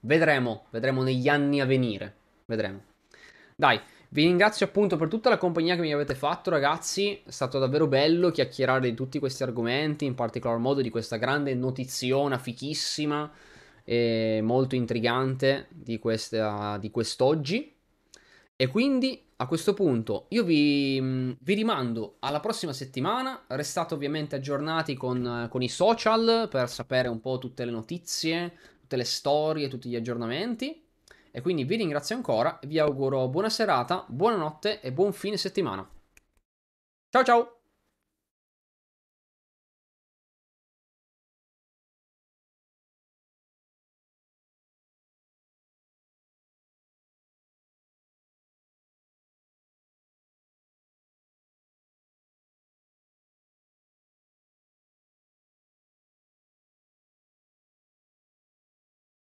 Vedremo, vedremo negli anni a venire. Vedremo. Dai, vi ringrazio appunto per tutta la compagnia che mi avete fatto, ragazzi. È stato davvero bello chiacchierare di tutti questi argomenti, in particolar modo di questa grande notiziona fichissima e molto intrigante di, questa, di quest'oggi. E quindi a questo punto io vi, vi, rimando alla prossima settimana. Restate ovviamente aggiornati con, con, i social per sapere un po' tutte le notizie, tutte le storie, tutti gli aggiornamenti. E quindi vi ringrazio ancora, vi auguro buona serata, buonanotte e buon fine settimana. Ciao ciao!